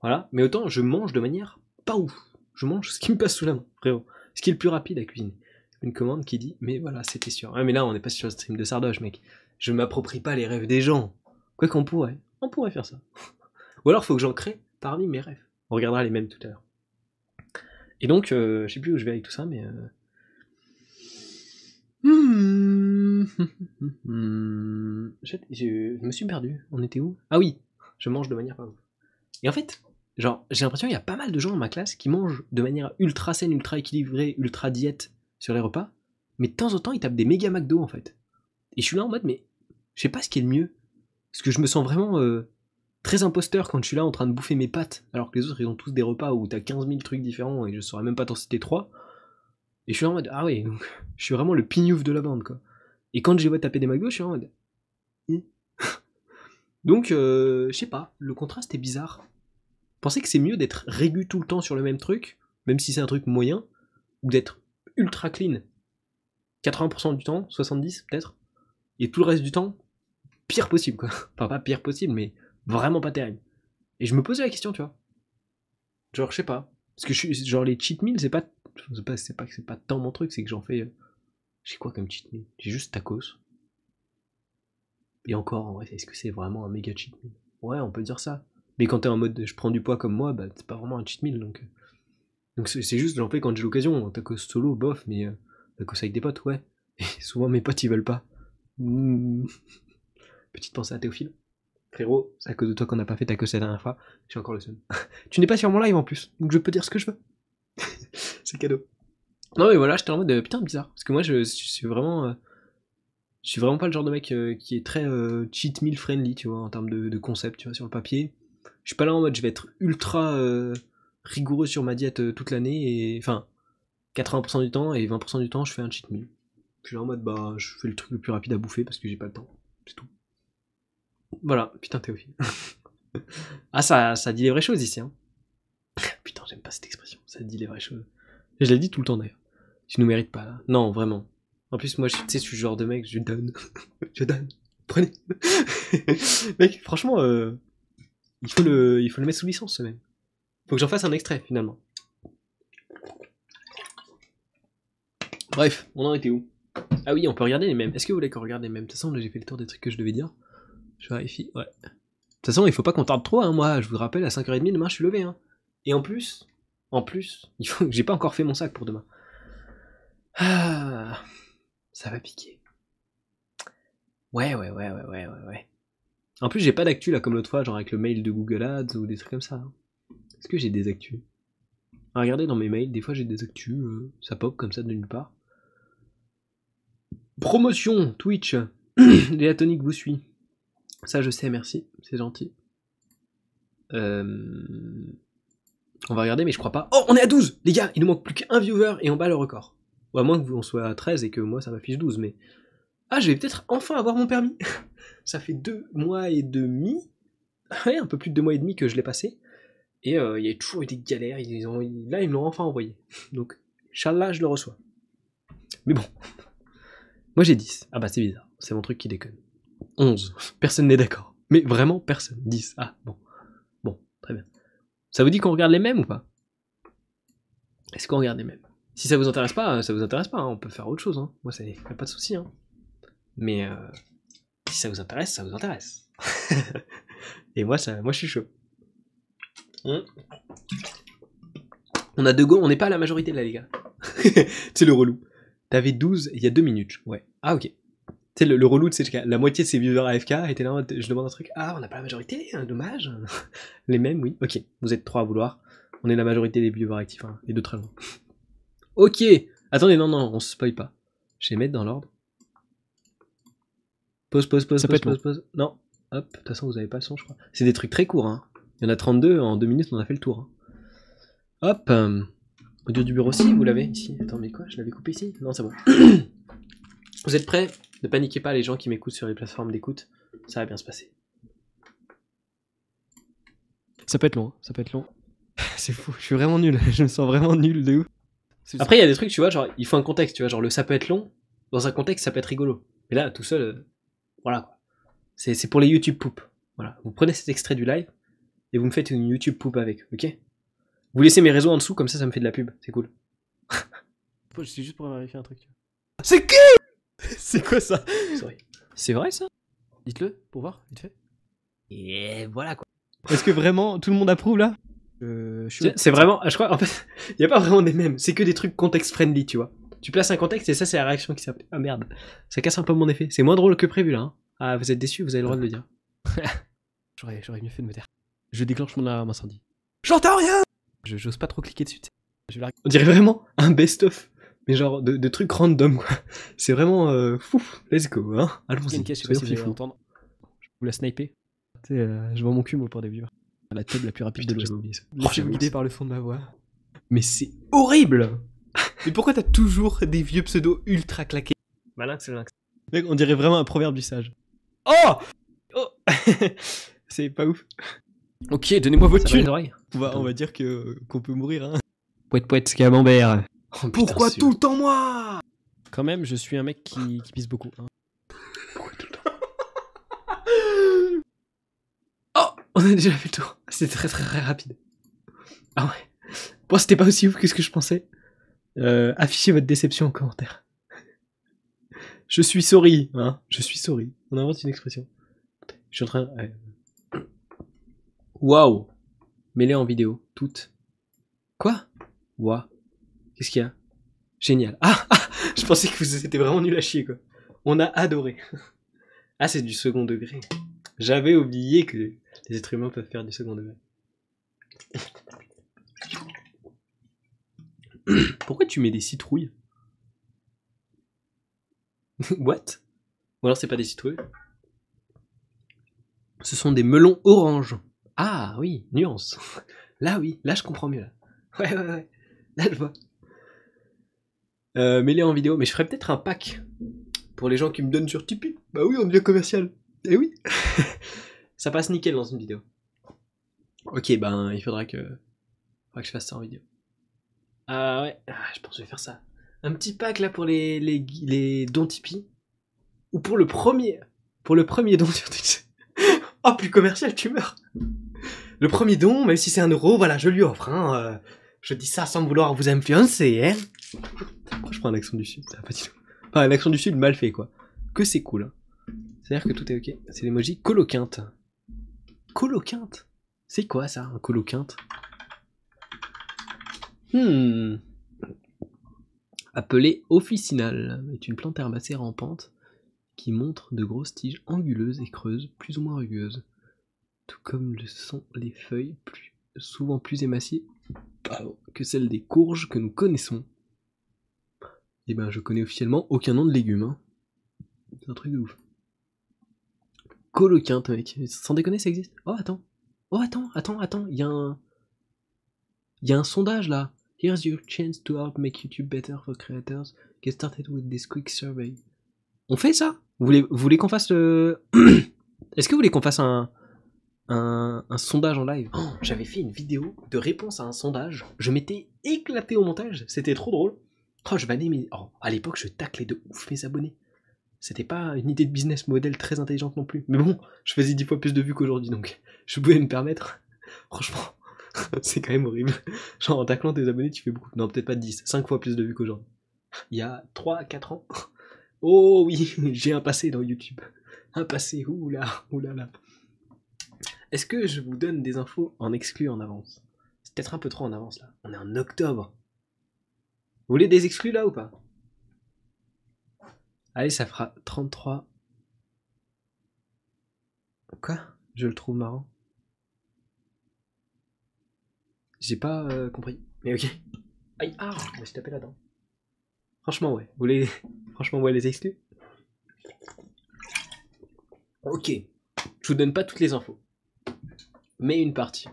Speaker 1: Voilà, mais autant je mange de manière pas ouf. Je mange ce qui me passe sous la main, frérot. Ce qui est le plus rapide à cuisiner. Une commande qui dit, mais voilà, c'était sûr. mais là, on n'est pas sur le stream de Sardoche, mec. Je m'approprie pas les rêves des gens. Quoi qu'on pourrait, on pourrait faire ça. Ou alors, faut que j'en crée parmi mes rêves. On regardera les mêmes tout à l'heure. Et donc, euh, je sais plus où je vais avec tout ça, mais. Euh... Je, je, me suis perdu. On était où? Ah oui, je mange de manière ouf. Et en fait, genre, j'ai l'impression qu'il y a pas mal de gens dans ma classe qui mangent de manière ultra saine, ultra équilibrée, ultra diète sur les repas, mais de temps en temps, ils tapent des méga McDo en fait. Et je suis là en mode, mais je sais pas ce qui est le mieux. Parce que je me sens vraiment euh, très imposteur quand je suis là en train de bouffer mes pâtes, alors que les autres ils ont tous des repas où t'as 15 000 trucs différents et je saurais même pas t'en citer 3. Et je suis là en mode, ah donc je suis vraiment le pignouf de la bande quoi. Et quand je les vois taper des McDo, je suis en mode. Donc, euh, je sais pas, le contraste est bizarre. Pensez que c'est mieux d'être régu tout le temps sur le même truc, même si c'est un truc moyen, ou d'être ultra clean? 80% du temps, 70 peut-être, et tout le reste du temps, pire possible quoi. Enfin pas pire possible, mais vraiment pas terrible. Et je me posais la question, tu vois. Genre, je sais pas. Parce que je suis, genre les cheat meals, c'est pas, c'est pas, pas que c'est pas tant mon truc, c'est que j'en fais. Euh, j'ai quoi comme cheat meal? J'ai juste tacos. Et encore, est-ce que c'est vraiment un méga cheat meal? Ouais, on peut dire ça. Mais quand t'es en mode je prends du poids comme moi, bah c'est pas vraiment un cheat meal donc. Euh. Donc c'est juste, j'en fais quand j'ai l'occasion. Tacos solo, bof, mais euh, tacos avec des potes, ouais. Et souvent mes potes ils veulent pas. Petite pensée à Théophile. Frérot, c'est à cause de toi qu'on n'a pas fait tacos la dernière fois. Je suis encore le seul. tu n'es pas sur mon live en plus, donc je peux dire ce que je veux. c'est cadeau. Non mais voilà, j'étais en mode euh, putain bizarre. Parce que moi je, suis vraiment. Je suis vraiment pas le genre de mec qui est très cheat meal friendly, tu vois, en termes de, concept, tu vois, sur le papier je suis pas là en mode je vais être ultra euh, rigoureux sur ma diète euh, toute l'année et enfin 80% du temps et 20% du temps je fais un cheat meal. Je suis là en mode bah je fais le truc le plus rapide à bouffer parce que j'ai pas le temps. C'est tout. Voilà, putain Théophile. ah ça, ça dit les vraies choses ici hein. putain j'aime pas cette expression, ça dit les vraies choses. je l'ai dit tout le temps d'ailleurs. Tu nous mérites pas là. Non vraiment. En plus moi je sais je suis le genre de mec, je donne. je donne. Prenez. mec franchement euh, il faut le, il faut le mettre sous licence, ce même. Faut que j'en fasse un extrait, finalement. Bref, on en était où? Ah oui, on peut regarder les mêmes. Est-ce que vous voulez qu'on regarde les mêmes? De toute façon, j'ai fait le tour des trucs que je devais dire. Je vérifie, ouais. De toute façon, il faut pas qu'on tarde trop, hein. moi, je vous rappelle, à 5h30 demain, je suis levé. Hein. Et en plus, en plus, j'ai pas encore fait mon sac pour demain. Ah, ça va piquer. Ouais, ouais, ouais, ouais, ouais, ouais. En plus, j'ai pas d'actu là comme l'autre fois, genre avec le mail de Google Ads ou des trucs comme ça. Hein. Est-ce que j'ai des actus? Regardez dans mes mails, des fois j'ai des actus, euh, ça pop comme ça de nulle part. Promotion Twitch. Léa Tonic vous suit. Ça je sais, merci, c'est gentil. Euh, on va regarder, mais je crois pas. Oh, on est à 12 Les gars, il nous manque plus qu'un viewer et on bat le record. Ou à moins que on soit à 13 et que moi ça m'affiche 12, mais. Ah, je vais peut-être enfin avoir mon permis Ça fait deux mois et demi, un peu plus de deux mois et demi que je l'ai passé. Et euh, il y a toujours eu des galères. Ils là, ils me l'ont enfin envoyé. Donc, Inch'Allah, je le reçois. Mais bon. Moi, j'ai 10. Ah bah, c'est bizarre. C'est mon truc qui déconne. 11. Personne n'est d'accord. Mais vraiment, personne. 10. Ah, bon. Bon, très bien. Ça vous dit qu'on regarde les mêmes ou pas? Est-ce qu'on regarde les mêmes? Si ça vous intéresse pas, ça vous intéresse pas. Hein. On peut faire autre chose. Hein. Moi, ça a pas de souci. Hein. Mais euh, si ça vous intéresse, ça vous intéresse. Et moi, ça, moi je suis chaud. On a deux go, on n'est pas la majorité là, les gars. c'est le relou. T'avais 12 il y a 2 minutes. Ouais. Ah, ok. C'est le, relou, c'est la moitié de ces viewers AFK étaient là, je demande un truc. Ah, on n'a pas la majorité, dommage. les mêmes, oui. Ok, vous êtes trois à vouloir. On est la majorité des viewers actifs, hein, les deux très loin. Ok. Attendez, non, non, on se spoil pas. Je vais mettre dans l'ordre. Pause, pause, pause, pause, pause, pause. Non, hop, de toute façon, vous avez pas le son, je crois. C'est des trucs très courts, hein. Il y en a 32, en 2 minutes, on a fait le tour. Hein. Hop, euh, audio du bureau aussi, vous l'avez ici. Attends, mais quoi Je l'avais coupé ici? Non, c'est bon. vous êtes prêts? Ne paniquez pas, les gens qui m'écoutent sur les plateformes d'écoute. Ça va bien se passer. Ça peut être long, hein. ça peut être long. c'est fou, je suis vraiment nul. je me sens vraiment nul de ouf. Après, il y a des trucs, tu vois, genre, il faut un contexte, tu vois, genre le ça peut être long. Dans un contexte, ça peut être rigolo. Mais là, tout seul, euh, voilà quoi. C'est pour les YouTube poop. Voilà. Vous prenez cet extrait du live et vous me faites une YouTube poop avec, ok? Vous laissez mes réseaux en dessous, comme ça, ça me fait de la pub. C'est cool. C'est juste pour vérifier un truc. C'est qui? C'est quoi ça? C'est vrai ça? Dites-le pour voir, vite fait. Et voilà quoi. Est-ce que vraiment tout le monde approuve là? Euh, C'est vraiment, je crois, en fait, il n'y a pas vraiment des mêmes. C'est que des trucs context friendly, tu vois. Tu places un contexte et ça, c'est la réaction qui s'appelle. Ah merde, ça casse un peu mon effet. C'est moins drôle que prévu là. Hein. Ah, vous êtes déçu, vous avez le droit de le dire. j'aurais, j'aurais mieux fait de me taire. Je déclenche mon alarme incendie. J'entends rien Je, J'ose pas trop cliquer dessus. On dirait vraiment un best-of mais genre de, trucs random quoi. C'est vraiment euh, fou. Let's go, hein.
Speaker 3: Allons-y. une question, si vous entendre. Je vous la sniper. Euh, je vois mon cul moi pour des viewers. La table la plus rapide de l'Ouest.
Speaker 1: Laissez-vous guider par le son de ma voix. Mais c'est horrible Mais pourquoi t'as toujours des vieux pseudos ultra claqués?
Speaker 3: Malin c'est lynx. Mec, on dirait vraiment un proverbe du sage. Oh Oh C'est pas ouf.
Speaker 1: Ok, donnez-moi votre thune.
Speaker 3: On va, on va dire que qu'on peut mourir. Hein.
Speaker 1: Pouette pouette, camembert.
Speaker 3: Oh, Pourquoi tout le temps moi? Quand même, je suis un mec qui, qui pisse beaucoup. Hein. Pourquoi tout le temps
Speaker 1: Oh On a déjà fait le tour. C'était très très très rapide. Ah ouais. Bon, c'était pas aussi ouf que ce que je pensais. Euh, affichez votre déception en commentaire. Je suis sorry, hein. Je suis sorry. On invente une expression. Je suis en train. Waouh. Mêlée en vidéo, toutes. Quoi? Waouh. Qu'est-ce qu'il y a? Génial. Ah, ah, Je pensais que vous étiez vraiment nul à chier, quoi. On a adoré. Ah, c'est du second degré. J'avais oublié que les êtres humains peuvent faire du second degré. Pourquoi tu mets des citrouilles? What? Ou alors c'est pas des citrouilles? Ce sont des melons orange. Ah oui, nuance. Là oui, là je comprends mieux. Ouais ouais ouais. Là je vois. Euh, mêlé en vidéo. Mais je ferais peut-être un pack pour les gens qui me donnent sur Tipeee. Bah oui, on devient commercial. Eh oui. Ça passe nickel dans une vidéo. Ok, ben il faudra que, faudra que je fasse ça en vidéo. Ah ouais, ah, je pense que je vais faire ça. Un petit pack là pour les, les, les dons Tipeee. Ou pour le premier. Pour le premier don sur Twitch. oh, plus commercial, tu meurs. Le premier don, même si c'est un euro, voilà, je lui offre. Hein, euh, je dis ça sans vouloir vous influencer, hein. Je prends un accent du sud du tout. Enfin, un accent du sud mal fait, quoi. Que c'est cool. Hein. C'est-à-dire que tout est ok. C'est l'emoji coloquinte. Coloquinte C'est quoi ça, un coloquinte? Hmm. Appelé officinal, est une plante herbacée rampante qui montre de grosses tiges anguleuses et creuses, plus ou moins rugueuses, tout comme le sont les feuilles, plus, souvent plus émaciées que celle des courges que nous connaissons. Eh ben, je connais officiellement aucun nom de légumes. Hein. C'est un truc de ouf. Coloquinte, mec. Sans déconner, ça existe. Oh, attends. Oh, attends, attends, attends. Il y a un. Il y a un sondage là. Here's your chance to help make YouTube better for creators. Get started with this quick survey. On fait ça? Vous voulez, vous voulez qu'on fasse le. Est-ce que vous voulez qu'on fasse un, un, sondage en live? Oh, j'avais fait une vidéo de réponse à un sondage. Je m'étais éclaté au montage. C'était trop drôle. Oh, je vais mes... Oh, à l'époque, je taclais de ouf mes abonnés. C'était pas une idée de business model très intelligente non plus. Mais bon, je faisais dix fois plus de vues qu'aujourd'hui, donc je pouvais me permettre. Franchement, c'est quand même horrible. Genre, en taclant tes abonnés, tu fais beaucoup. Non, peut-être pas 10, 5 fois plus de vues qu'aujourd'hui. Il y a 3, 4 ans. Oh oui, j'ai un passé dans YouTube. Un passé, oula, oula là. Est-ce que je vous donne des infos en exclu en avance? C'est peut-être un peu trop en avance là. On est en octobre. Vous voulez des exclus là ou pas? Allez, ça fera 33. Quoi? Je le trouve marrant. J'ai pas euh, compris. Mais ok. Aïe, ah, je me suis tapé là-dedans. Franchement, ouais. Vous voulez. Franchement, ouais, les exclus? Ok. Je vous donne pas toutes les infos mais une partie.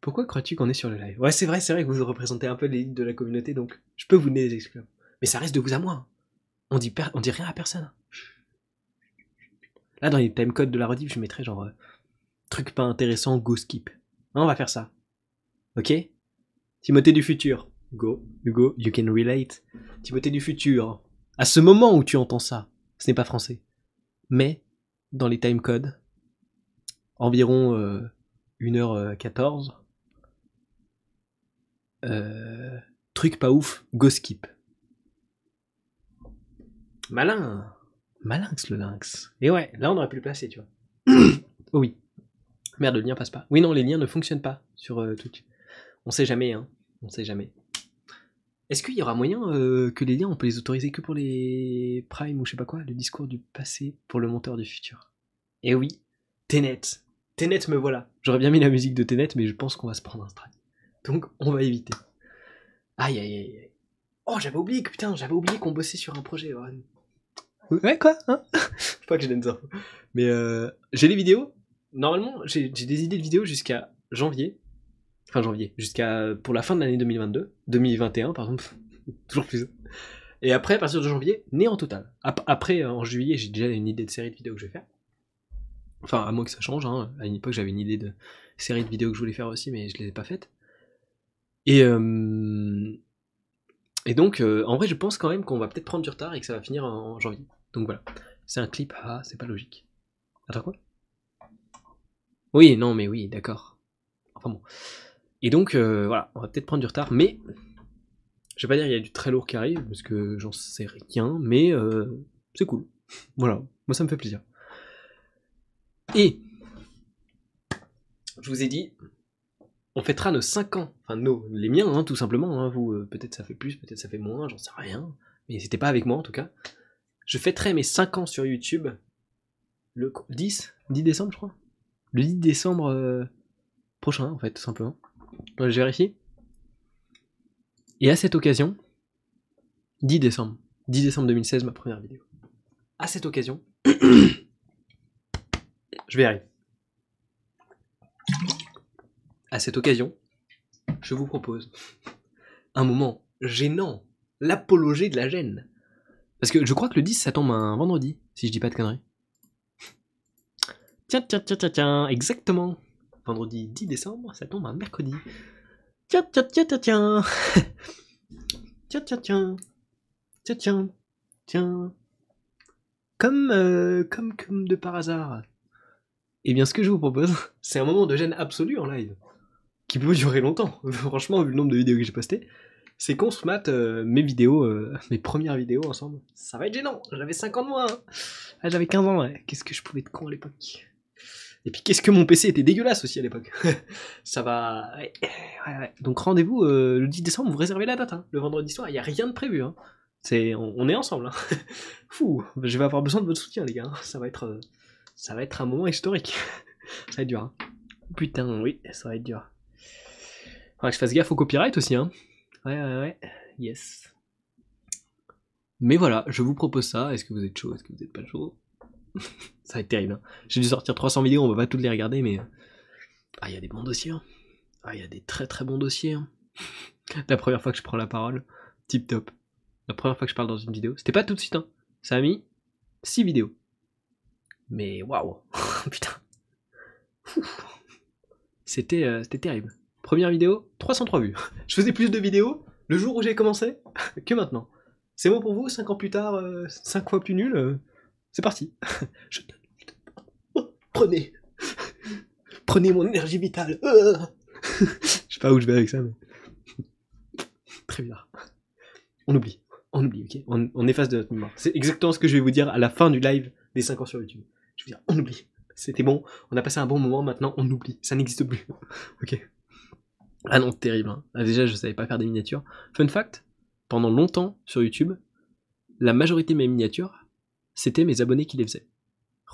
Speaker 1: Pourquoi crois-tu qu'on est sur le live? Ouais, c'est vrai, c'est vrai que vous représentez un peu l'élite de la communauté, donc je peux vous donner des exclus. Mais ça reste de vous à moi. On dit, dit rien à personne. Là, dans les timecodes de la rediff, je mettrais genre euh, truc pas intéressant, go skip. On va faire ça. Ok? Timothée du futur. Go, Hugo, you can relate. Timothée du futur. À ce moment où tu entends ça, ce n'est pas français. Mais, dans les timecodes, environ euh, 1h14. Euh, truc pas ouf, go skip. Malin Malinx le lynx. Et ouais, là on aurait pu le placer, tu vois. oh oui. Merde, le lien passe pas. Oui, non, les liens ne fonctionnent pas sur euh, Twitch. On sait jamais, hein. On sait jamais. Est-ce qu'il y aura moyen euh, que les liens, on peut les autoriser que pour les Prime ou je sais pas quoi, le discours du passé pour le monteur du futur? Et oui, Tenet. Tenet me voilà. J'aurais bien mis la musique de Tenet, mais je pense qu'on va se prendre un strike. Donc on va éviter. Aïe aïe aïe. Oh, j'avais oublié que putain, j'avais oublié qu'on bossait sur un projet. Ouais, quoi hein Pas que je donne ça. Mais euh, j'ai les vidéos. Normalement, j'ai des idées de vidéos jusqu'à janvier. Enfin, janvier. Jusqu'à. Pour la fin de l'année 2022. 2021, par exemple. Toujours plus. Et après, à partir de janvier, né en total. Après, en juillet, j'ai déjà une idée de série de vidéos que je vais faire. Enfin, à moins que ça change. Hein. À une époque, j'avais une idée de série de vidéos que je voulais faire aussi, mais je les ai pas faites. Et, euh, et donc, euh, en vrai, je pense quand même qu'on va peut-être prendre du retard et que ça va finir en janvier. Donc voilà. C'est un clip. Ah, c'est pas logique. Attends quoi? Oui, non, mais oui, d'accord. Enfin bon. Et donc, euh, voilà, on va peut-être prendre du retard, mais je vais pas dire qu'il y a du très lourd qui arrive, parce que j'en sais rien, mais c'est cool. Voilà, moi ça me fait plaisir. Et je vous ai dit, on fêtera nos 5 ans, enfin nos, les miens, hein, tout simplement. Hein, vous, euh, peut-être ça fait plus, peut-être ça fait moins, j'en sais rien. Mais c'était pas avec moi en tout cas. Je fêterai mes 5 ans sur YouTube le 10, 10 décembre, je crois. Le 10 décembre euh, prochain, en fait, tout simplement. je vérifie. Et à cette occasion, 10 décembre, 10 décembre 2016, ma première vidéo. À cette occasion, je vais arriver. À cette occasion, je vous propose un moment gênant, l'apologie de la gêne. Parce que je crois que le 10, ça tombe un vendredi, si je dis pas de conneries. Tiens, tiens, tiens, tiens, tiens, exactement. Vendredi 10 décembre, ça tombe un mercredi. Tiens, tiens, tiens, tiens, tiens. tiens, tiens, tiens. Tiens, tiens. Comme, euh, comme, comme de par hasard. Eh bien, ce que je vous propose, c'est un moment de gêne absolu en live, qui peut durer longtemps. Franchement, vu le nombre de vidéos que j'ai postées, c'est qu'on se mate euh, mes vidéos, euh, mes premières vidéos ensemble. Ça va être gênant. J'avais 5 ans de moins. Hein. Ah, j'avais 15 ans, ouais. Qu'est-ce que je pouvais être con à l'époque. Et puis, qu'est-ce que mon PC était dégueulasse aussi à l'époque. Ça va. Ouais, ouais, Donc, rendez-vous euh, le 10 décembre, vous réservez la date. Hein. Le vendredi soir, il n'y a rien de prévu. Hein. C'est, on, est ensemble. Fou, je vais avoir besoin de votre soutien, les gars. Ça va être ça va être un moment historique. ça va être dur. Putain, oui, ça va être dur. Faudra que je fasse gaffe au copyright aussi. Hein. Ouais, ouais, ouais. Yes. Mais voilà, je vous propose ça. Est-ce que vous êtes chaud? Est-ce que vous n'êtes pas chaud? Ça va être terrible. Hein. J'ai dû sortir 300 vidéos, on va pas toutes les regarder, mais. Ah, il y a des bons dossiers. Hein. Ah, il y a des très très bons dossiers. Hein. la première fois que je prends la parole, tip top. La première fois que je parle dans une vidéo, c'était pas tout de suite. Hein. Ça a mis 6 vidéos. Mais waouh, putain. C'était euh, c'était terrible. Première vidéo, 303 vues. Je faisais plus de vidéos le jour où j'ai commencé que maintenant. C'est bon pour vous 5 ans plus tard, 5 euh, fois plus nul euh, C'est parti. Oh, prenez. Prenez mon énergie vitale. Je sais pas où je vais avec ça, mais. Très bien. On oublie. On oublie, ok on, on efface de notre mémoire. C'est exactement ce que je vais vous dire à la fin du live des 5 ans sur YouTube. Je veux dire, on oublie. C'était bon, on a passé un bon moment, maintenant on oublie. Ça n'existe plus. ok. Ah non, terrible. Hein. Ah, déjà, je savais pas faire des miniatures. Fun fact, pendant longtemps sur YouTube, la majorité de mes miniatures, c'était mes abonnés qui les faisaient.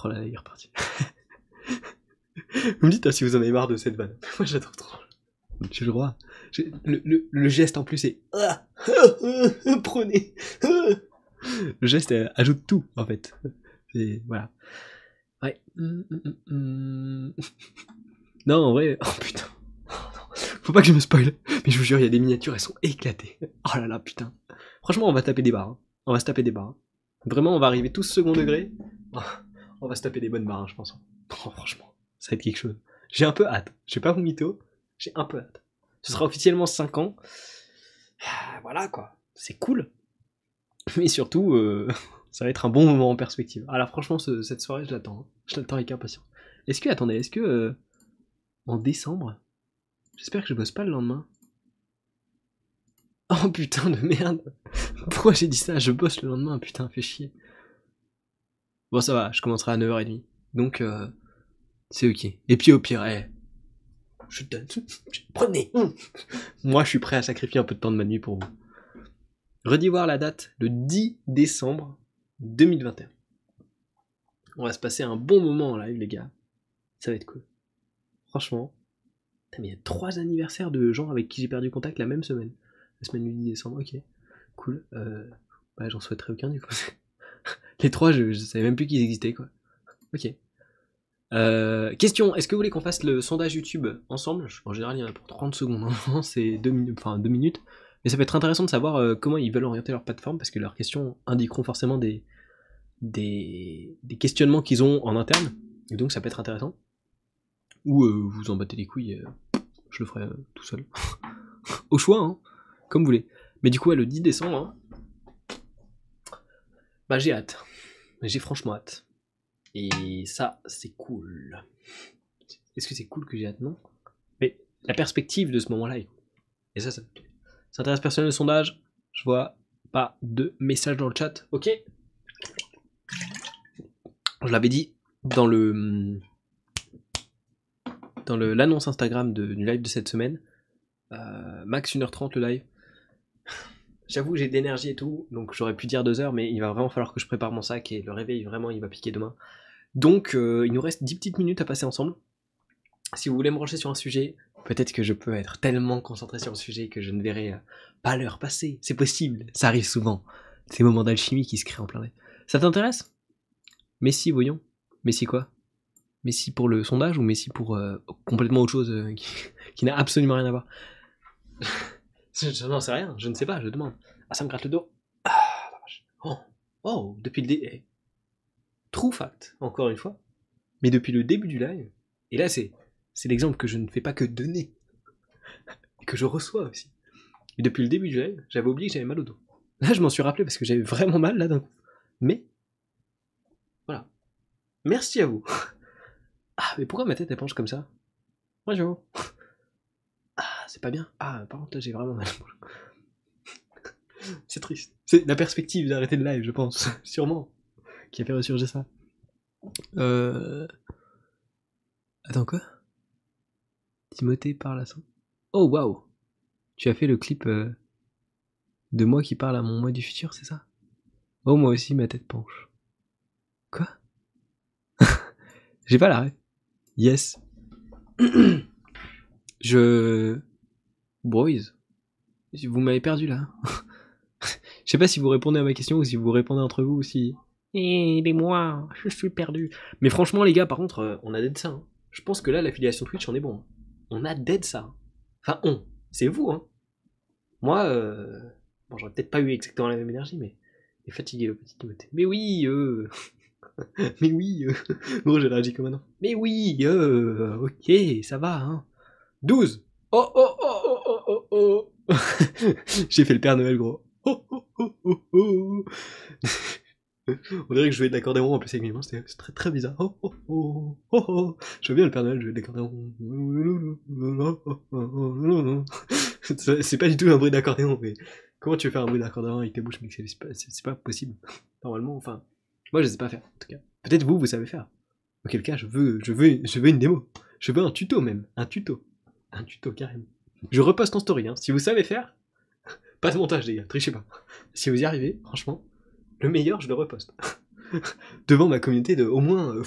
Speaker 1: Oh là là, il est reparti. vous me dites hein, si vous en avez marre de cette vanne. Moi, j'adore trop. J'ai le droit. Le, le, geste en plus c'est ah, prenez. le geste ajoute tout en fait. Voilà. Ouais. Hum, hum, hum, non, en vrai. Oh putain. Faut pas que je me spoil. Mais je vous jure, il y a des miniatures, elles sont éclatées. Oh là là, putain. Franchement, on va taper des barres. Hein. On va se taper des barres. Vraiment, on va arriver tous second degré. Oh, on va se taper des bonnes barres, hein, je pense. Oh, franchement, ça va être quelque chose. J'ai un peu hâte. Je vais pas vous mytho. J'ai un peu hâte. Ce sera officiellement 5 ans. Ah, voilà quoi. C'est cool. Mais surtout, euh, ça va être un bon moment en perspective. Alors franchement, cette soirée, je l'attends. Hein. Je l'attends avec impatience. Est-ce que, attendez, est-ce que euh, en décembre, j'espère que je bosse pas le lendemain. Oh putain de merde. Pourquoi j'ai dit ça? Je bosse le lendemain, putain, fait chier. Bon, ça va, je commencerai à 9h30. Donc, euh, c'est ok. Et puis au pire, eh, je donne. Prenez. Moi, je suis prêt à sacrifier un peu de temps de ma nuit pour vous. Redis voir la date, le 10 décembre 2021. On va se passer un bon moment en live, les gars. Ça va être cool. Franchement. Il y a trois anniversaires de gens avec qui j'ai perdu contact la même semaine. La semaine du 10 décembre, ok. cool. Euh, bah, j'en souhaiterais aucun du coup. Les trois, je, je savais même plus qu'ils existaient quoi. Ok. Euh, question, est-ce que vous voulez qu'on fasse le sondage YouTube ensemble? En général, il y en a pour 30 secondes, hein. c'est 2 minutes, enfin 2 minutes. Mais ça peut être intéressant de savoir euh, comment ils veulent orienter leur plateforme, parce que leurs questions indiqueront forcément des, des, questionnements qu'ils ont en interne, et donc ça peut être intéressant. Ou euh, vous en battez les couilles, je le ferai tout seul. Au choix, hein, comme vous voulez. Mais du coup, le 10 décembre, hein, bah j'ai hâte. J'ai franchement hâte. Et ça, c'est cool. Est-ce que c'est cool que j'ai hâte? Non. Mais la perspective de ce moment-là est. Et ça, ça, ça intéresse personne le sondage. Je vois pas de message dans le chat. Ok. Je l'avais dit dans le dans l'annonce Instagram du live de cette semaine. Euh, max 1h30 le live. J'avoue, j'ai de l'énergie et tout, donc j'aurais pu dire 2 heures, mais il va vraiment falloir que je prépare mon sac et le réveil, vraiment, il va piquer demain. Donc, euh, il nous reste 10 petites minutes à passer ensemble. Si vous voulez me brancher sur un sujet, peut-être que je peux être tellement concentré sur le sujet que je ne verrai euh, pas l'heure passer. C'est possible, ça arrive souvent. Ces moments d'alchimie qui se créent en plein air. Ça t'intéresse? Messi, voyons. Messi quoi? Messi pour le sondage ou Messi pour euh, complètement autre chose qui, n'a absolument rien à voir? Je, n'en sais rien, je ne sais pas, je demande. Ah, ça me gratte le dos. Ah, oh, oh, depuis le dé. True fact, encore une fois. Mais depuis le début du live, et là c'est, c'est l'exemple que je ne fais pas que donner, et que je reçois aussi. Et depuis le début du live, j'avais oublié que j'avais mal au dos. Là je m'en suis rappelé parce que j'avais vraiment mal là d'un coup. Mais, voilà. Merci à vous. Ah, mais pourquoi ma tête elle penche comme ça? Bonjour. Ah, c'est pas bien. Ah, par contre là j'ai vraiment mal. C'est triste. C'est la perspective d'arrêter le live, je pense. Sûrement qui a fait ressurgir ça. Euh... Attends quoi? Timothée parle à son. Oh waouh Tu as fait le clip euh, de moi qui parle à mon moi du futur, c'est ça? Oh moi aussi ma tête penche. Quoi? J'ai pas l'arrêt. Yes. Je. Boys. Vous m'avez perdu là. Je sais pas si vous répondez à ma question ou si vous répondez entre vous ou si. Aidez-moi, je suis perdu. Mais franchement, les gars, par contre, euh, on a dead ça. Hein. Je pense que là, l'affiliation Twitch, on est bon. On a dead ça. Enfin, on. C'est vous, hein. Moi, euh... bon, j'aurais peut-être pas eu exactement la même énergie, mais. est fatigué, le petit Timothée. Mais oui, euh. mais oui, euh... Gros, j'ai réagi comme un Mais oui, euh. Ok, ça va, hein. 12 Oh, oh, oh, oh, oh, oh, oh J'ai fait le Père Noël, gros. Oh, oh, oh, oh, oh on dirait que je jouais de l'accordéon en plus avec mes mains, c'était très très bizarre. Oh, oh, oh, oh, oh. Je veux bien le Père Noël jouer de l'accordéon. C'est pas du tout un bruit d'accordéon, mais comment tu veux faire un bruit d'accordéon avec tes bouches, mec C'est pas, possible. Normalement, enfin, moi je sais pas faire, en tout cas. Peut-être vous, vous savez faire. Auquel cas, je veux, je veux, je veux une démo. Je veux un tuto même, un tuto. Un tuto carrément. Je reposte en story, hein. Si vous savez faire, pas de montage les gars, trichez pas. Si vous y arrivez, franchement, le meilleur, je le reposte. Devant ma communauté de au moins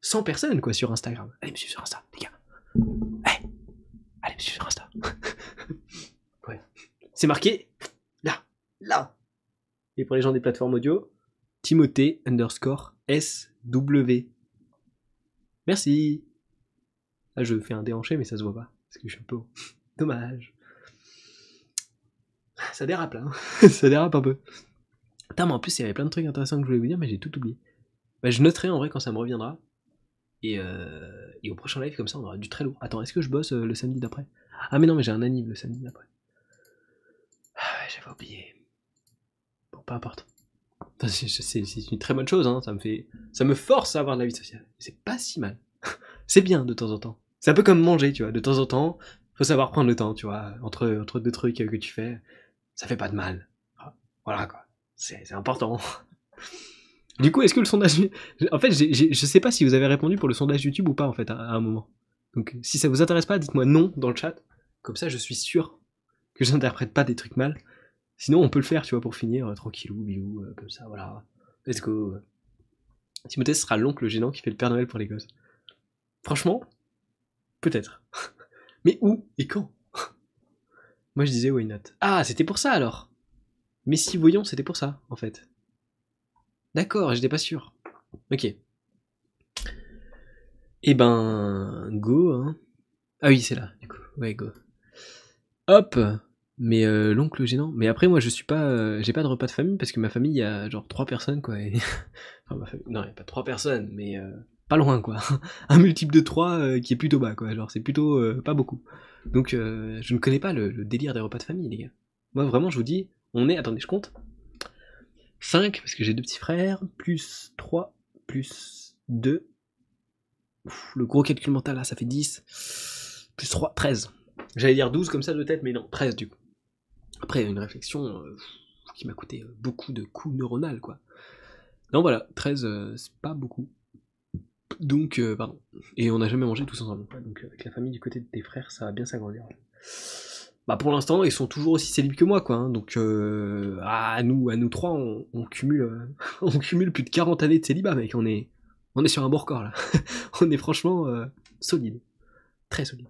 Speaker 1: 100 euh, personnes quoi sur Instagram. Allez me suivre sur Insta, les gars. allez me suivre sur Insta. ouais. C'est marqué là, là. Et pour les gens des plateformes audio, Timothée underscore SW. Merci. Là, je fais un déhanché, mais ça se voit pas. Parce que je suis un peu. Dommage. Ça dérape là. Hein. ça dérape un peu. Putain, mais en plus, il y avait plein de trucs intéressants que je voulais vous dire, mais j'ai tout oublié. Bah, je noterai en vrai quand ça me reviendra. Et, euh, au prochain live, comme ça, on aura du très lourd. Attends, est-ce que je bosse euh, le samedi d'après? Ah, mais non, mais j'ai un anime le samedi d'après. Ah j'avais oublié. Bon, peu importe. C'est une très bonne chose, hein. ça me fait. Ça me force à avoir de la vie sociale. C'est pas si mal. c'est bien de temps en temps. C'est un peu comme manger, tu vois. De temps en temps, faut savoir prendre le temps, tu vois. Entre, entre deux trucs que tu fais, ça fait pas de mal. Voilà quoi. C'est important. Du coup, est-ce que le sondage. En fait, je sais pas si vous avez répondu pour le sondage YouTube ou pas, en fait, à, un moment. Donc, si ça vous intéresse pas, dites-moi non dans le chat. Comme ça, je suis sûr que je n'interprète pas des trucs mal. Sinon, on peut le faire, tu vois, pour finir, euh, tranquillou, bilou, euh, comme ça, voilà. Let's go. Timothée sera l'oncle gênant qui fait le Père Noël pour les gosses. Franchement, peut-être. Mais où et quand? Moi, je disais why not? Ah, c'était pour ça alors Mais si, voyons, c'était pour ça, en fait. D'accord, j'étais pas sûr. Ok. Eh ben, go, hein. Ah oui, c'est là, du coup. Ouais, go. Hop Mais euh, l'oncle gênant. Mais après, moi, je suis pas. Euh, j'ai pas de repas de famille parce que ma famille, il y a genre trois personnes, quoi. enfin, ma famille... Non, il n'y a pas trois personnes, mais euh, pas loin, quoi. Un multiple de trois qui est plutôt bas, quoi. Genre, c'est plutôt pas beaucoup. Donc, je ne connais pas le, délire des repas de famille, les gars. Moi, vraiment, je vous dis, on est. Attendez, je compte. 5, parce que j'ai deux petits frères, plus 3, plus 2. le gros calcul mental là, ça fait 10. Plus 3, 13. J'allais dire 12 comme ça de tête, mais non, 13 du coup. Après, une réflexion euh, qui m'a coûté euh, beaucoup de coups neuronales, quoi. Non, voilà, 13, euh, c'est pas beaucoup. Donc, pardon. Et on n'a jamais mangé tous ensemble. Donc, avec la famille du côté de tes frères, ça va bien s'agrandir. Bah, pour l'instant, ils sont toujours aussi célibes que moi, quoi. Hein. donc, à nous, à nous trois, on, cumule, on cumule plus de 40 années de célibat, mec. On est, on est sur un bon record là. on est franchement solide, très solide.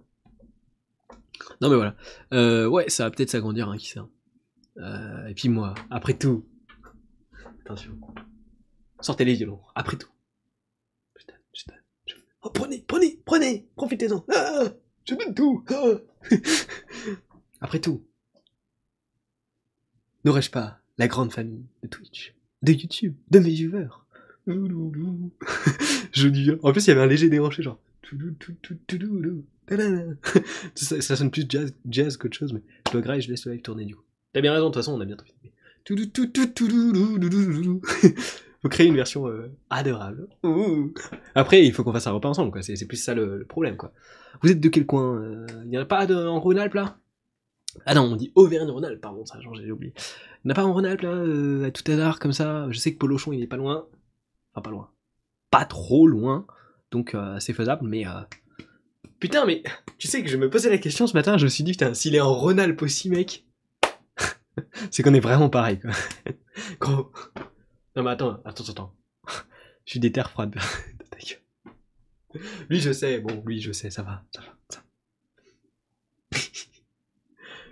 Speaker 1: Non mais voilà. Euh, ouais, ça va peut-être s'agrandir, hein, qui sait. Hein. Euh, et puis moi, après tout. Attention. Sortez les violons, après tout. Putain, putain. Oh, prenez, prenez, prenez, profitez-en. Ah, je donne tout. Ah. après tout. N'aurais-je pas la grande famille de Twitch, de YouTube, de mes viewers Je dis, en plus il y avait un léger déhanché genre ça, sonne plus jazz, jazz qu'autre chose, mais je dois grailler, je laisse le live tourner du coup. T'as bien raison, de toute façon, on a bientôt fini. faut créer une version euh, adorable. Après, il faut qu'on fasse un repas ensemble, quoi. C'est plus ça le, problème, quoi. Vous êtes de quel coin Il euh, n'y en a pas en Rhône-Alpes, là Ah non, on dit Auvergne-Rhône-Alpes, pardon, ça j'ai oublié. Il n'y en a pas en Rhône-Alpes, là, euh, à tout hasard, comme ça Je sais que Polochon, il est pas loin. Enfin, pas loin. Pas trop loin. Donc, c'est faisable, mais Putain, mais tu sais que je me posais la question ce matin, je me suis dit, putain, s'il est en Rhône-Alpes aussi, mec, c'est qu'on est vraiment pareil, quoi. Gros. Non, mais attends, attends, attends. Je suis des terres froides. lui, je sais, bon, lui, je sais, ça va, ça va, ça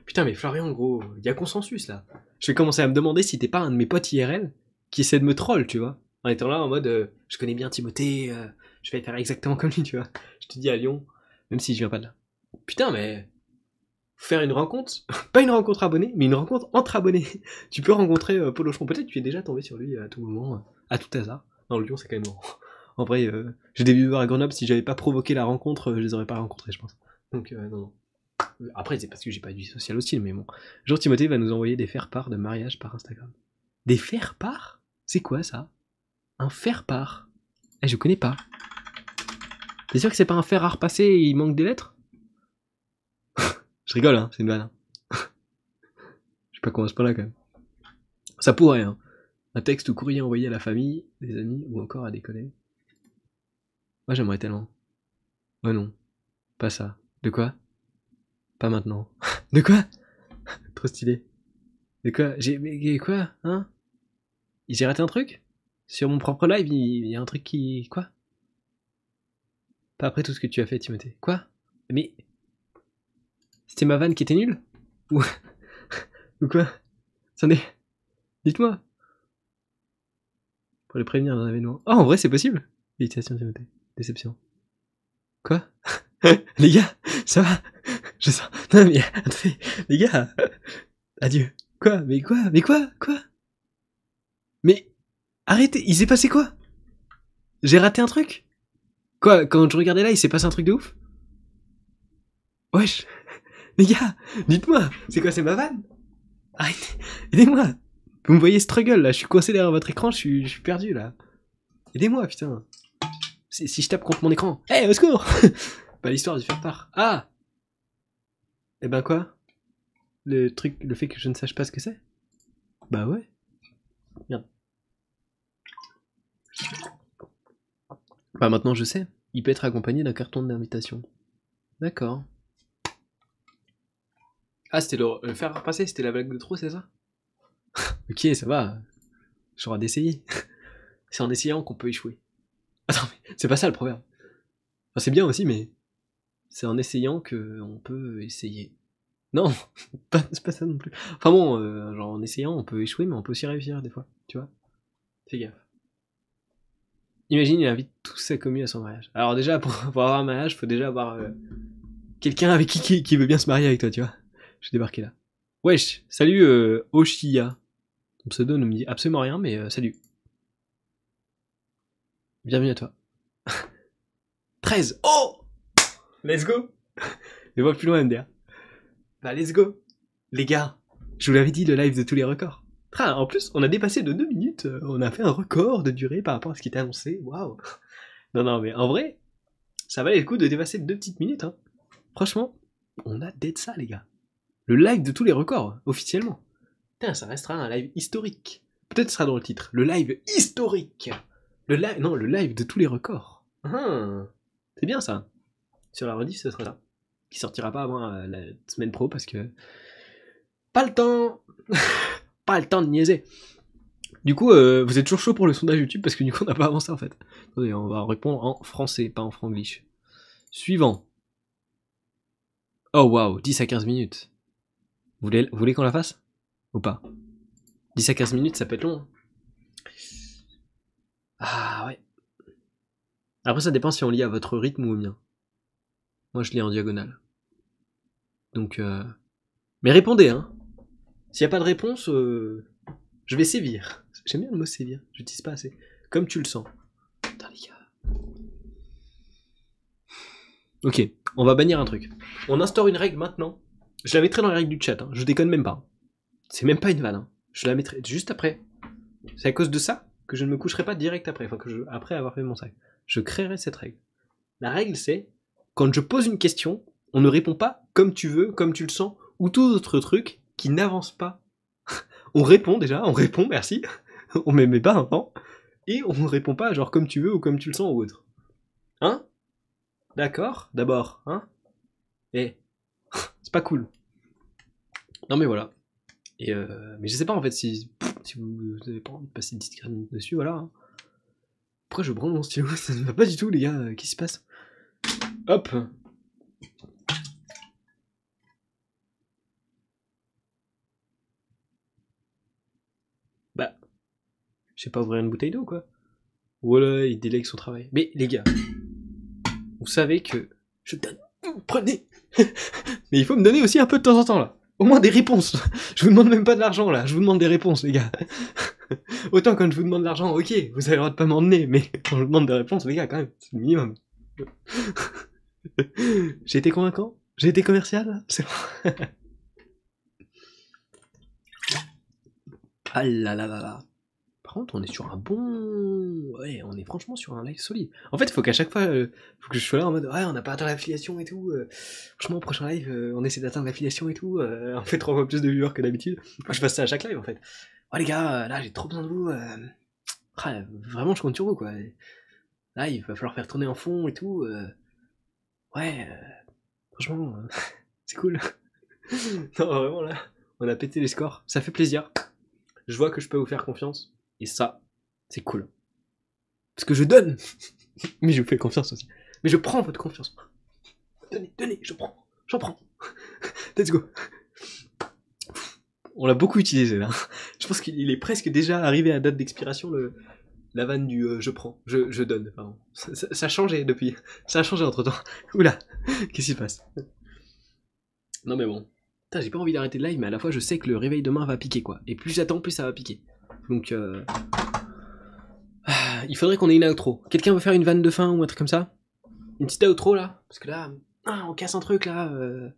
Speaker 1: Putain, mais Florian, gros, il y a consensus là. Je vais commencer à me demander si t'es pas un de mes potes IRL qui essaie de me troll, tu vois. En étant là en mode, euh, je connais bien Timothée, euh, je vais faire exactement comme lui, tu vois. Je te dis à Lyon, même si je viens pas de là. Putain, mais faire une rencontre, pas une rencontre abonnée, mais une rencontre entre abonnés. tu peux rencontrer euh, Polochon. Peut-être tu es déjà tombé sur lui à tout moment, euh, à tout hasard. Non, Lyon, c'est quand même. En vrai, euh, j'ai des viewers à Grenoble. Si j'avais pas provoqué la rencontre, je les aurais pas rencontrés, je pense. Donc, non, non. Après, c'est parce que j'ai pas vie sociale aussi, mais bon. Jean Timothée va nous envoyer des faire-part de mariage par Instagram. Des faire-part? C'est quoi ça? Un faire-part? Eh, je connais pas. T'es sûr que c'est pas un fer à repasser et il manque des lettres Je rigole, hein, c'est une vanne. Hein. Je sais pas comment ce point-là quand même. Ça pourrait, hein. Un texte ou courrier envoyé à la famille, des amis ou encore à des collègues. Moi j'aimerais tellement. Oh non, pas ça. De quoi? Pas maintenant. De quoi? Trop stylé. De quoi? J'ai. Mais quoi Hein? J'ai raté un truc? Sur mon propre live, il y a un truc qui. Quoi? Pas après tout ce que tu as fait, Timothée. Quoi? Mais. C'était ma vanne qui était nulle? Ou. Ou quoi? Attendez. Dites-moi. Pour les prévenir d'un événement. Oh, en vrai, c'est possible Félicitations, Timothée. Déception. Quoi? Les gars, ça va? Je sens. Non, mais attendez, les gars Adieu. Quoi? Mais quoi? Mais quoi? Quoi? Mais. Arrêtez Il s'est passé quoi? J'ai raté un truc? Quoi, quand je regardais là, il s'est passé un truc de ouf? Wesh Les gars, dites-moi, c'est quoi, c'est ma vanne? Aidez-moi Vous me voyez struggle là, je suis coincé derrière votre écran, je suis, perdu là. Aidez-moi, putain. Si, je tape contre mon écran. Eh, hey, au secours Pas l'histoire du faire part. Ah Eh ben quoi? Le truc, le fait que je ne sache pas ce que c'est? Bah ouais. Merde. Bah maintenant je sais. Il peut être accompagné d'un carton d'invitation. D'accord. Ah, c'était le, faire repasser, c'était la blague de trop, c'est ça? Ok, ça va. J'aurai d'essayer. c'est en essayant qu'on peut échouer. Attends, mais c'est pas ça le proverbe. C'est bien aussi, mais c'est en essayant qu'on peut essayer. Non, c'est pas ça non plus. Enfin bon, euh, genre en essayant, on peut échouer, mais on peut aussi réussir des fois, tu vois. Fais gaffe. Imagine, il invite toute sa commune à son mariage. Alors déjà, pour, avoir un mariage, faut déjà avoir euh, quelqu'un avec qui, qui, veut bien se marier avec toi, tu vois. Je vais débarquer là. Wesh, salut euh, Oshiya. Ton pseudo ne me dit absolument rien, mais euh, salut. Bienvenue à toi. 13 Oh Let's go Je vois plus loin, MDR. Bah, let's go Les gars, je vous l'avais dit, le live de tous les records. en plus, on a dépassé de 2 minutes. Euh, on a fait un record de durée par rapport à ce qui était annoncé. Waouh Non, non, mais en vrai, ça valait le coup de dépasser de 2 petites minutes. Hein. Franchement, on a d'être ça, les gars. Le live de tous les records, officiellement. Putain, ça restera un live historique. Peut-être ce sera dans le titre. Le live historique. Le live, non, le live de tous les records. Ah, c'est bien ça. Sur la rediff, ce sera ça. Qui sortira pas avant euh, la semaine pro parce que. Pas le temps Pas le temps de niaiser Du coup, euh, vous êtes toujours chaud pour le sondage YouTube parce que du coup, on n'a pas avancé en fait. Attendez, on va répondre en français, pas en franglish. Suivant. Oh waouh, 10 à 15 minutes. Vous voulez, qu'on la fasse? Ou pas? 10 à 15 minutes, ça peut être long. Hein. Ah ouais. Après, ça dépend si on lit à votre rythme ou au mien. Moi, je lis en diagonale. Donc, euh... mais répondez, hein. S'il n'y a pas de réponse, euh... je vais sévir. J'aime bien le mot sévir. Je n'utilise pas assez. Comme tu le sens. Putain, les gars. Ok, on va bannir un truc. On instaure une règle maintenant. Je la mettrai dans les règles du chat. Hein. Je déconne même pas. C'est même pas une vanne. Hein. Je la mettrai juste après. C'est à cause de ça que je ne me coucherai pas direct après. Enfin, que après avoir fait mon sac je créerai cette règle. La règle, c'est quand je pose une question, on ne répond pas comme tu veux, comme tu le sens, ou tout autre truc qui n'avance pas. on répond déjà, on répond, merci. on m'aimait pas avant. Et on ne répond pas genre comme tu veux ou comme tu le sens ou autre. Hein? D'accord D'abord, hein? Eh, c'est pas cool. Non mais voilà. Et euh, mais je sais pas en fait si, si vous avez pas envie de passer 10 minutes dessus, voilà. Hein. Pourquoi je branle mon stylo Ça ne va pas du tout, les gars. Qu'est-ce qui se passe? Hop Bah. Je pas ouvrir une bouteille d'eau, quoi. Voilà, il délègue son travail. Mais, les gars, vous savez que je donne. Prenez Mais il faut me donner aussi un peu de temps en temps, là. Au moins des réponses. Je vous demande même pas de l'argent, là. Je vous demande des réponses, les gars. Autant quand je vous demande de l'argent, ok, vous avez le droit de pas m'emmener, mais quand je vous demande des réponses, les gars, quand même, c'est le minimum. J'ai été convaincant? J'ai été commercial? C'est bon. ah là là là là. On est sur un bon. Ouais, on est franchement sur un live solide. En fait, il faut qu'à chaque fois, euh, faut que je sois là en mode ouais, on n'a pas atteint l'affiliation et tout. Euh. franchement, au prochain live, euh, on essaie d'atteindre l'affiliation et tout. on fait trois fois plus de viewers que d'habitude. Faut que je fasse ça à chaque live en fait oh les gars, là j'ai trop besoin de vous. Ah, vraiment, je compte sur vous quoi. Là, il va falloir faire tourner en fond et tout. Ouais, franchement, c'est cool. non, vraiment là, on a pété les scores. Ça fait plaisir. Je vois que je peux vous faire confiance. Et ça, c'est cool. Parce que je donne. Mais je vous fais confiance aussi. Mais je prends votre confiance. Donnez, donnez, je prends. J'en prends. Let's go on l'a beaucoup utilisé là. Je pense qu'il est presque déjà arrivé à date d'expiration le la vanne du euh, je prends, je, donne. Ça, a changé depuis. Ça a changé entre temps. Oula, qu'est-ce qui se passe? Non mais bon. j'ai pas envie d'arrêter le live, mais à la fois je sais que le réveil demain va piquer quoi. Et plus j'attends, plus ça va piquer. Donc euh... il faudrait qu'on ait une outro. Quelqu'un veut faire une vanne de fin ou un truc comme ça? Une petite outro là? Parce que là, ah, on casse un truc là. Euh.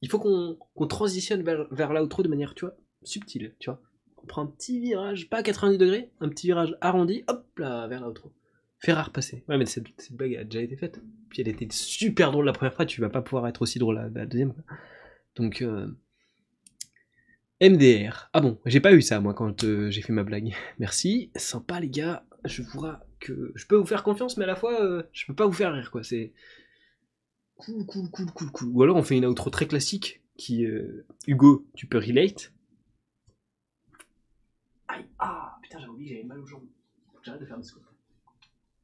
Speaker 1: Il faut qu'on transitionne vers, vers l'outro de manière, tu vois, subtil, tu vois. On prend un petit virage, pas à 90 degrés, un petit virage arrondi, hop là, vers l'outro. Faire repasser. Ouais, mais cette, cette, blague a déjà été faite. Puis elle était super drôle la première fois, tu vas pas pouvoir être aussi drôle la, deuxième. Donc, euh... MDR. Ah bon, j'ai pas eu ça moi quand euh, j'ai fait ma blague. Merci, sympa les gars. Je vous que je peux vous faire confiance, mais à la fois euh, je peux pas vous faire rire quoi. C'est cool, cool, cool, cool, cool. Ou alors on fait une outro très classique qui euh, Hugo, tu peux relate. Aïe, ah, putain, j'ai oublié, j'avais mal aux jambes. J'arrête de faire des squats.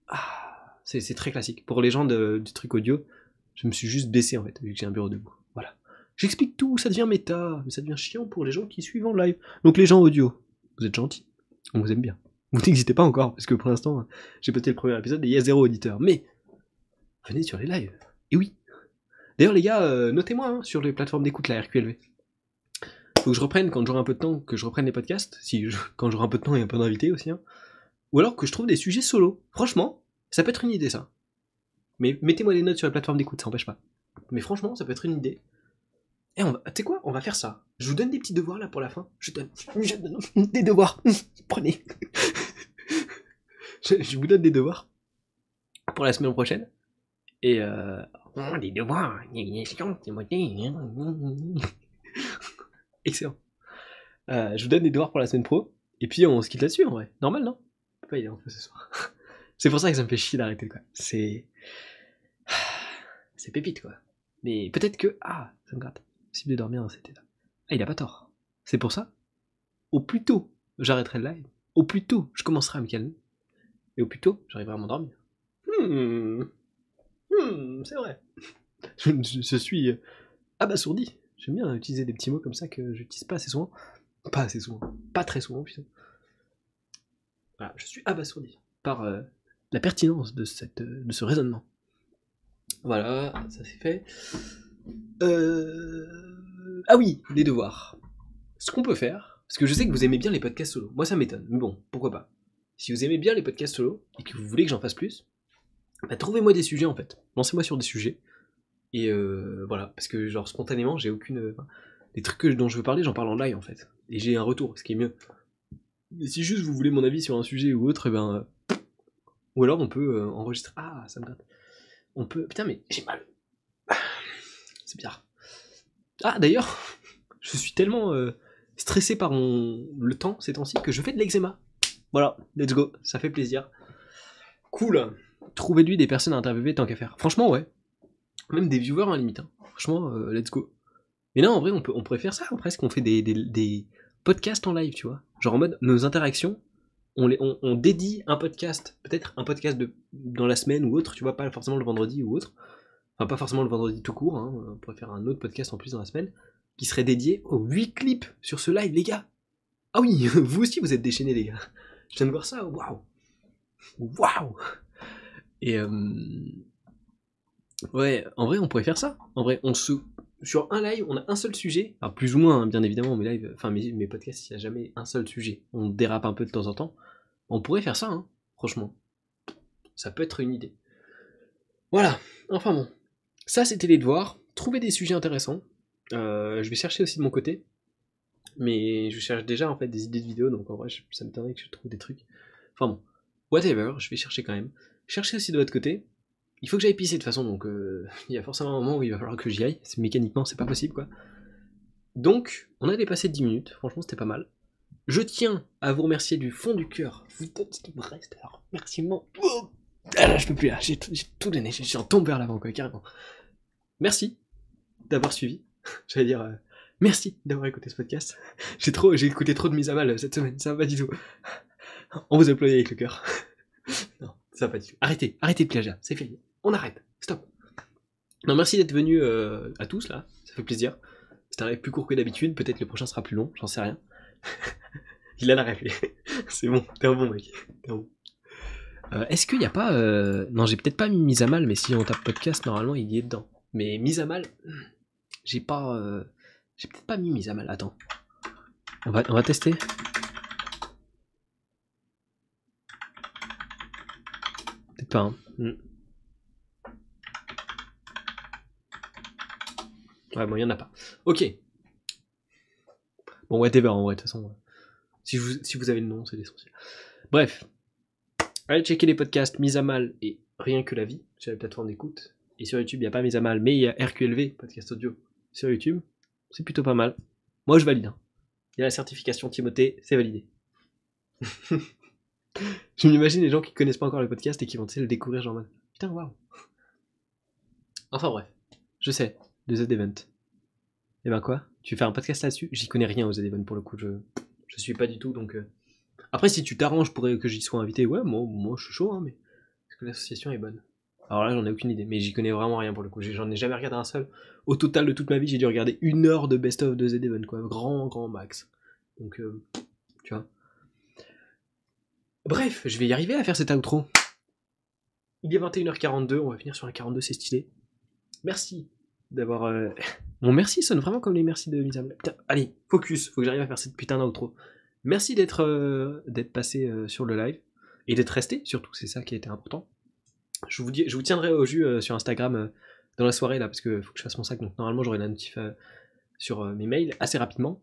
Speaker 1: Ah, c'est très classique. Pour les gens du truc audio, je me suis juste baissé en fait, vu que j'ai un bureau debout. J'explique tout, ça devient méta, mais ça devient chiant pour les gens qui suivent en live. Donc les gens audio, vous êtes gentils, on vous aime bien. Vous n'existez pas encore, parce que pour l'instant, j'ai posté le premier épisode et il y a zéro auditeur. Mais, venez sur les lives. Et oui. D'ailleurs, les gars, euh, notez-moi hein, sur les plateformes d'écoute, la RQLV. Faut que je reprenne, quand j'aurai un peu de temps, que je reprenne les podcasts. Si quand j'aurai un peu de temps et un peu d'invités aussi. Hein. Ou alors que je trouve des sujets solo. Franchement, ça peut être une idée, ça. Mais mettez-moi des notes sur la plateforme d'écoute, ça n'empêche pas. Mais franchement, ça peut être une idée. Et on va, tu sais quoi, on va faire ça. Je vous donne des petits devoirs là pour la fin. Je donne, je donne des devoirs. Prenez. je, vous donne des devoirs pour la semaine prochaine. Et euh, oh, des devoirs, Excellent. Euh, je vous donne des devoirs pour la semaine pro. Et puis on se quitte là-dessus en vrai. Normal, non? Pas il est en ce soir. C'est pour ça que ça me fait chier d'arrêter quoi. C'est. C'est pépite quoi. Mais peut-être que. Ah, ça me gratte. Possible de dormir dans cet état. Ah, il a pas tort. C'est pour ça. Au plus tôt, j'arrêterai le live. Au plus tôt, je commencerai à me calmer. Et au plus tôt, j'arriverai à m'endormir. Hmm. Hmm, c'est vrai. Je, suis euh, abasourdi. J'aime bien utiliser des petits mots comme ça que j'utilise pas assez souvent. Pas assez souvent. Pas très souvent, putain. Voilà, je suis abasourdi par euh, la pertinence de, cette, de ce raisonnement. Voilà, ça c'est fait. Euh... Ah oui, les devoirs. Ce qu'on peut faire, parce que je sais que vous aimez bien les podcasts solo. Moi ça m'étonne, mais bon, pourquoi pas. Si vous aimez bien les podcasts solo et que vous voulez que j'en fasse plus, bah, trouvez-moi des sujets en fait. Lancez-moi sur des sujets. Et euh, voilà, parce que genre spontanément, j'ai aucune. les trucs dont je veux parler, j'en parle en live en fait. Et j'ai un retour, ce qui est mieux. Mais si juste vous voulez mon avis sur un sujet ou autre, eh ben. Ou alors on peut euh, enregistrer. Ah, ça me gratte. On peut. Putain, mais j'ai mal. C'est bizarre. Ah, d'ailleurs, je suis tellement euh, stressé par le temps ces temps-ci que je fais de l'eczéma. Voilà, let's go, ça fait plaisir. Cool. Trouvez-lui des personnes à interviewer tant qu'à faire. Franchement, ouais. Même des viewers en limite. Hein. Franchement, euh, let's go. Mais non, en vrai, on, peut, pourrait faire ça, presque. On fait des, des, podcasts en live, tu vois. Genre en mode, nos interactions, on, les, dédie un podcast, peut-être un podcast dans la semaine ou autre, tu vois, pas forcément le vendredi ou autre. Enfin, pas forcément le vendredi tout court, hein. on pourrait faire un autre podcast en plus dans la semaine, qui serait dédié aux 8 clips sur ce live, les gars. Ah oui, vous aussi vous êtes déchaînés, les gars. Je viens de voir ça, waouh. Waouh. Et euh, ouais, en vrai, on pourrait faire ça. En vrai, on se sur un live, on a un seul sujet, enfin plus ou moins, hein, bien évidemment, mes lives, enfin mes, mes podcasts, il n'y a jamais un seul sujet. On dérape un peu de temps en temps. On pourrait faire ça, hein, franchement. Ça peut être une idée. Voilà, enfin bon. Ça, c'était les devoirs. Trouver des sujets intéressants. Euh, je vais chercher aussi de mon côté. Mais je cherche déjà en fait des idées de vidéos, donc en vrai, ça me m'étonnerait que je trouve des trucs. Enfin bon, whatever, je vais chercher quand même. Chercher aussi de votre côté. Il faut que j'aille pisser de toute façon, donc euh, il y a forcément un moment où il va falloir que j'y aille. Mécaniquement, c'est pas possible quoi. Donc, on a dépassé 10 minutes, franchement, c'était pas mal. Je tiens à vous remercier du fond du cœur. Vous ce qui me reste, alors remerciement. Oh ah là, je peux plus là, j'ai tout donné, j'en tombe vers l'avant quoi, carrément. Merci d'avoir suivi. J'allais dire, euh, Merci d'avoir écouté ce podcast. J'ai trop, j'ai écouté trop de mise à mal cette semaine, ça va pas du tout. On vous applaudit avec le cœur. non, ça va pas du tout. Arrêtez, arrêtez de plagiat, c'est fini. On arrête, stop. Non, merci d'être venu euh, à tous là, ça fait plaisir. C'est un rêve plus court que d'habitude, peut-être le prochain sera plus long, j'en sais rien. Il a la rêve, c'est bon, t'es un bon mec, t'es un bon. Euh, est-ce qu'il n'y a pas. Non, j'ai peut-être pas mis à mal, mais si on tape podcast, normalement il y est dedans. Mais mise à mal, j'ai pas. J'ai peut-être pas mis mise à mal. Attends. On va, on va tester. Peut-être pas. Hein. Hmm. Ouais, bon, il y en a pas. Ok. Bon, whatever, en vrai, de toute façon. Si vous, si vous avez le nom, c'est l'essentiel. Bref. Allez checker les podcasts Mise à mal et Rien que la vie sur la plateforme d'écoute. Et sur YouTube, il n'y a pas Mise à mal, mais il y a RQLV, podcast audio, sur YouTube. C'est plutôt pas mal. Moi, je valide. Hein. Il y a la certification Timothée, c'est validé. je m'imagine les gens qui connaissent pas encore le podcast et qui vont le découvrir genre putain waouh. Enfin bref, je sais, de Z Event. Et eh ben quoi? Tu fais un podcast là-dessus? J'y connais rien aux Z Event pour le coup, je je suis pas du tout donc. Euh. Après si tu t'arranges pour que j'y sois invité, ouais moi moi je suis chaud hein, mais est-ce que l'association est bonne Alors là, j'en ai aucune idée, mais j'y connais vraiment rien pour le coup. J'en ai jamais regardé un seul. Au total de toute ma vie, j'ai dû regarder une heure de best-of de Z quoi. Grand, grand max. Donc, euh, tu vois. Bref, je vais y arriver à faire cet outro. Il est 21h42, on va finir sur un 42, c'est stylé. Merci d'avoir. Euh, Mon merci sonne vraiment comme les merci de Misable. Putain, allez, focus, faut que j'arrive à faire cette putain d'outro. Merci d'être euh, d'être passé sur le live et d'être resté, surtout, c'est ça qui a été important. Je vous, tiendrai au jus sur Instagram dans la soirée là, parce que faut que je fasse mon sac, donc normalement j'aurai la notif sur mes mails assez rapidement.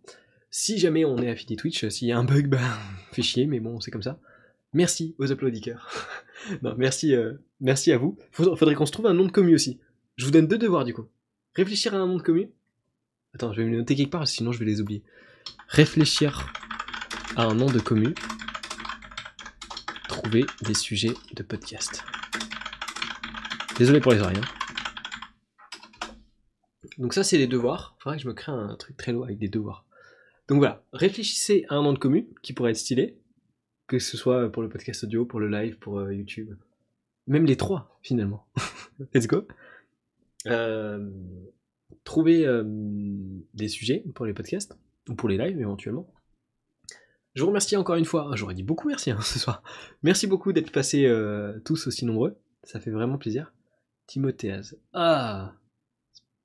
Speaker 1: Si jamais on est affilié Twitch, s'il y a un bug, bah, fait chier, mais bon, c'est comme ça. Merci aux applaudisseurs. non, merci, euh, à vous. Faudrait, qu'on se trouve un nom de commu aussi. Je vous donne deux devoirs du coup. Réfléchir à un nom de commu. Attends, je vais me noter quelque part, sinon je vais les oublier. Réfléchir à un nom de commu. Trouver des sujets de podcast. Désolé pour les oreilles. Hein. Donc ça c'est les devoirs. Faudrait que je me crée un truc très lourd avec des devoirs. Donc voilà, réfléchissez à un nom de commune qui pourrait être stylé, que ce soit pour le podcast audio, pour le live, pour euh, YouTube. Même les trois, finalement. Let's go. Euh, trouvez euh, des sujets pour les podcasts, ou pour les lives éventuellement. Je vous remercie encore une fois. J'aurais dit beaucoup merci hein, ce soir. Merci beaucoup d'être passés tous aussi nombreux. Ça fait vraiment plaisir. Timothéaz. Ah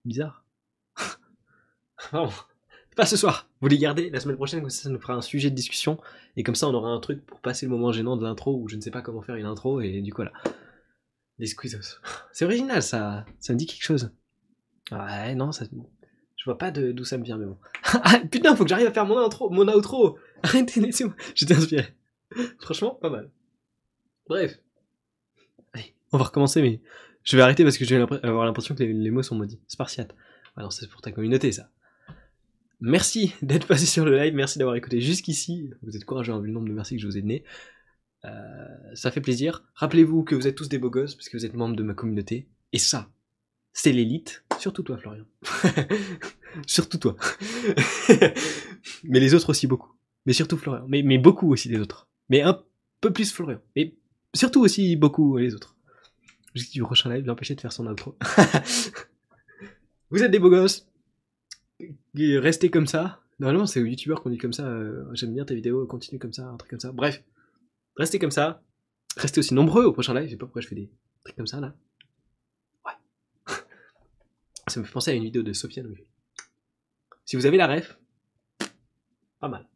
Speaker 1: Bizarre. Pas ce soir. Vous les gardez la semaine prochaine, comme ça, ça nous fera un sujet de discussion. Et comme ça, on aura un truc pour passer le moment gênant de l'intro où je ne sais pas comment faire une intro. Et du coup, voilà. Les squeezos. C'est original, ça. Ça me dit quelque chose. Ouais, non, ça. Je vois pas d'où ça me vient, mais bon. ah, putain, faut que j'arrive à faire mon intro, mon outro. Arrêtez, laissez-moi. J'étais inspiré. Franchement, pas mal. Bref. Allez, on va recommencer, mais je vais arrêter parce que je vais avoir l'impression que les, mots sont maudits. Spartiate. Non, c'est pour ta communauté, ça. Merci d'être passé sur le live, merci d'avoir écouté jusqu'ici. Vous êtes courageux vu le nombre de merci que je vous ai donné. Euh, ça fait plaisir. Rappelez-vous que vous êtes tous des beaux gosses parce que vous êtes membres de ma communauté. Et ça, c'est l'élite. Surtout toi, Florian. surtout toi. mais les autres aussi beaucoup. Mais surtout Florian. Mais, mais beaucoup aussi les autres. Mais un peu plus Florian. Mais surtout aussi beaucoup les autres. Jusqu'à du prochain live, l'empêcher de faire son outro. vous êtes des beaux gosses restez comme ça. Normalement, c'est aux youtubeurs qu'on dit comme ça. Euh, j'aime bien ta vidéo, continue comme ça, un truc comme ça. Bref, restez comme ça. Restez aussi nombreux au prochain live. Je sais pas pourquoi je fais des trucs comme ça là. Ouais. ça me fait penser à une vidéo de Sofiane. Si vous avez la ref, pas mal.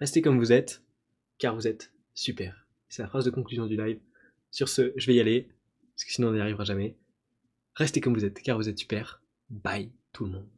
Speaker 1: Restez comme vous êtes, car vous êtes super. C'est la phrase de conclusion du live. Sur ce, je vais y aller, parce que sinon on n'y arrivera jamais. Restez comme vous êtes, car vous êtes super. Bye tout le monde.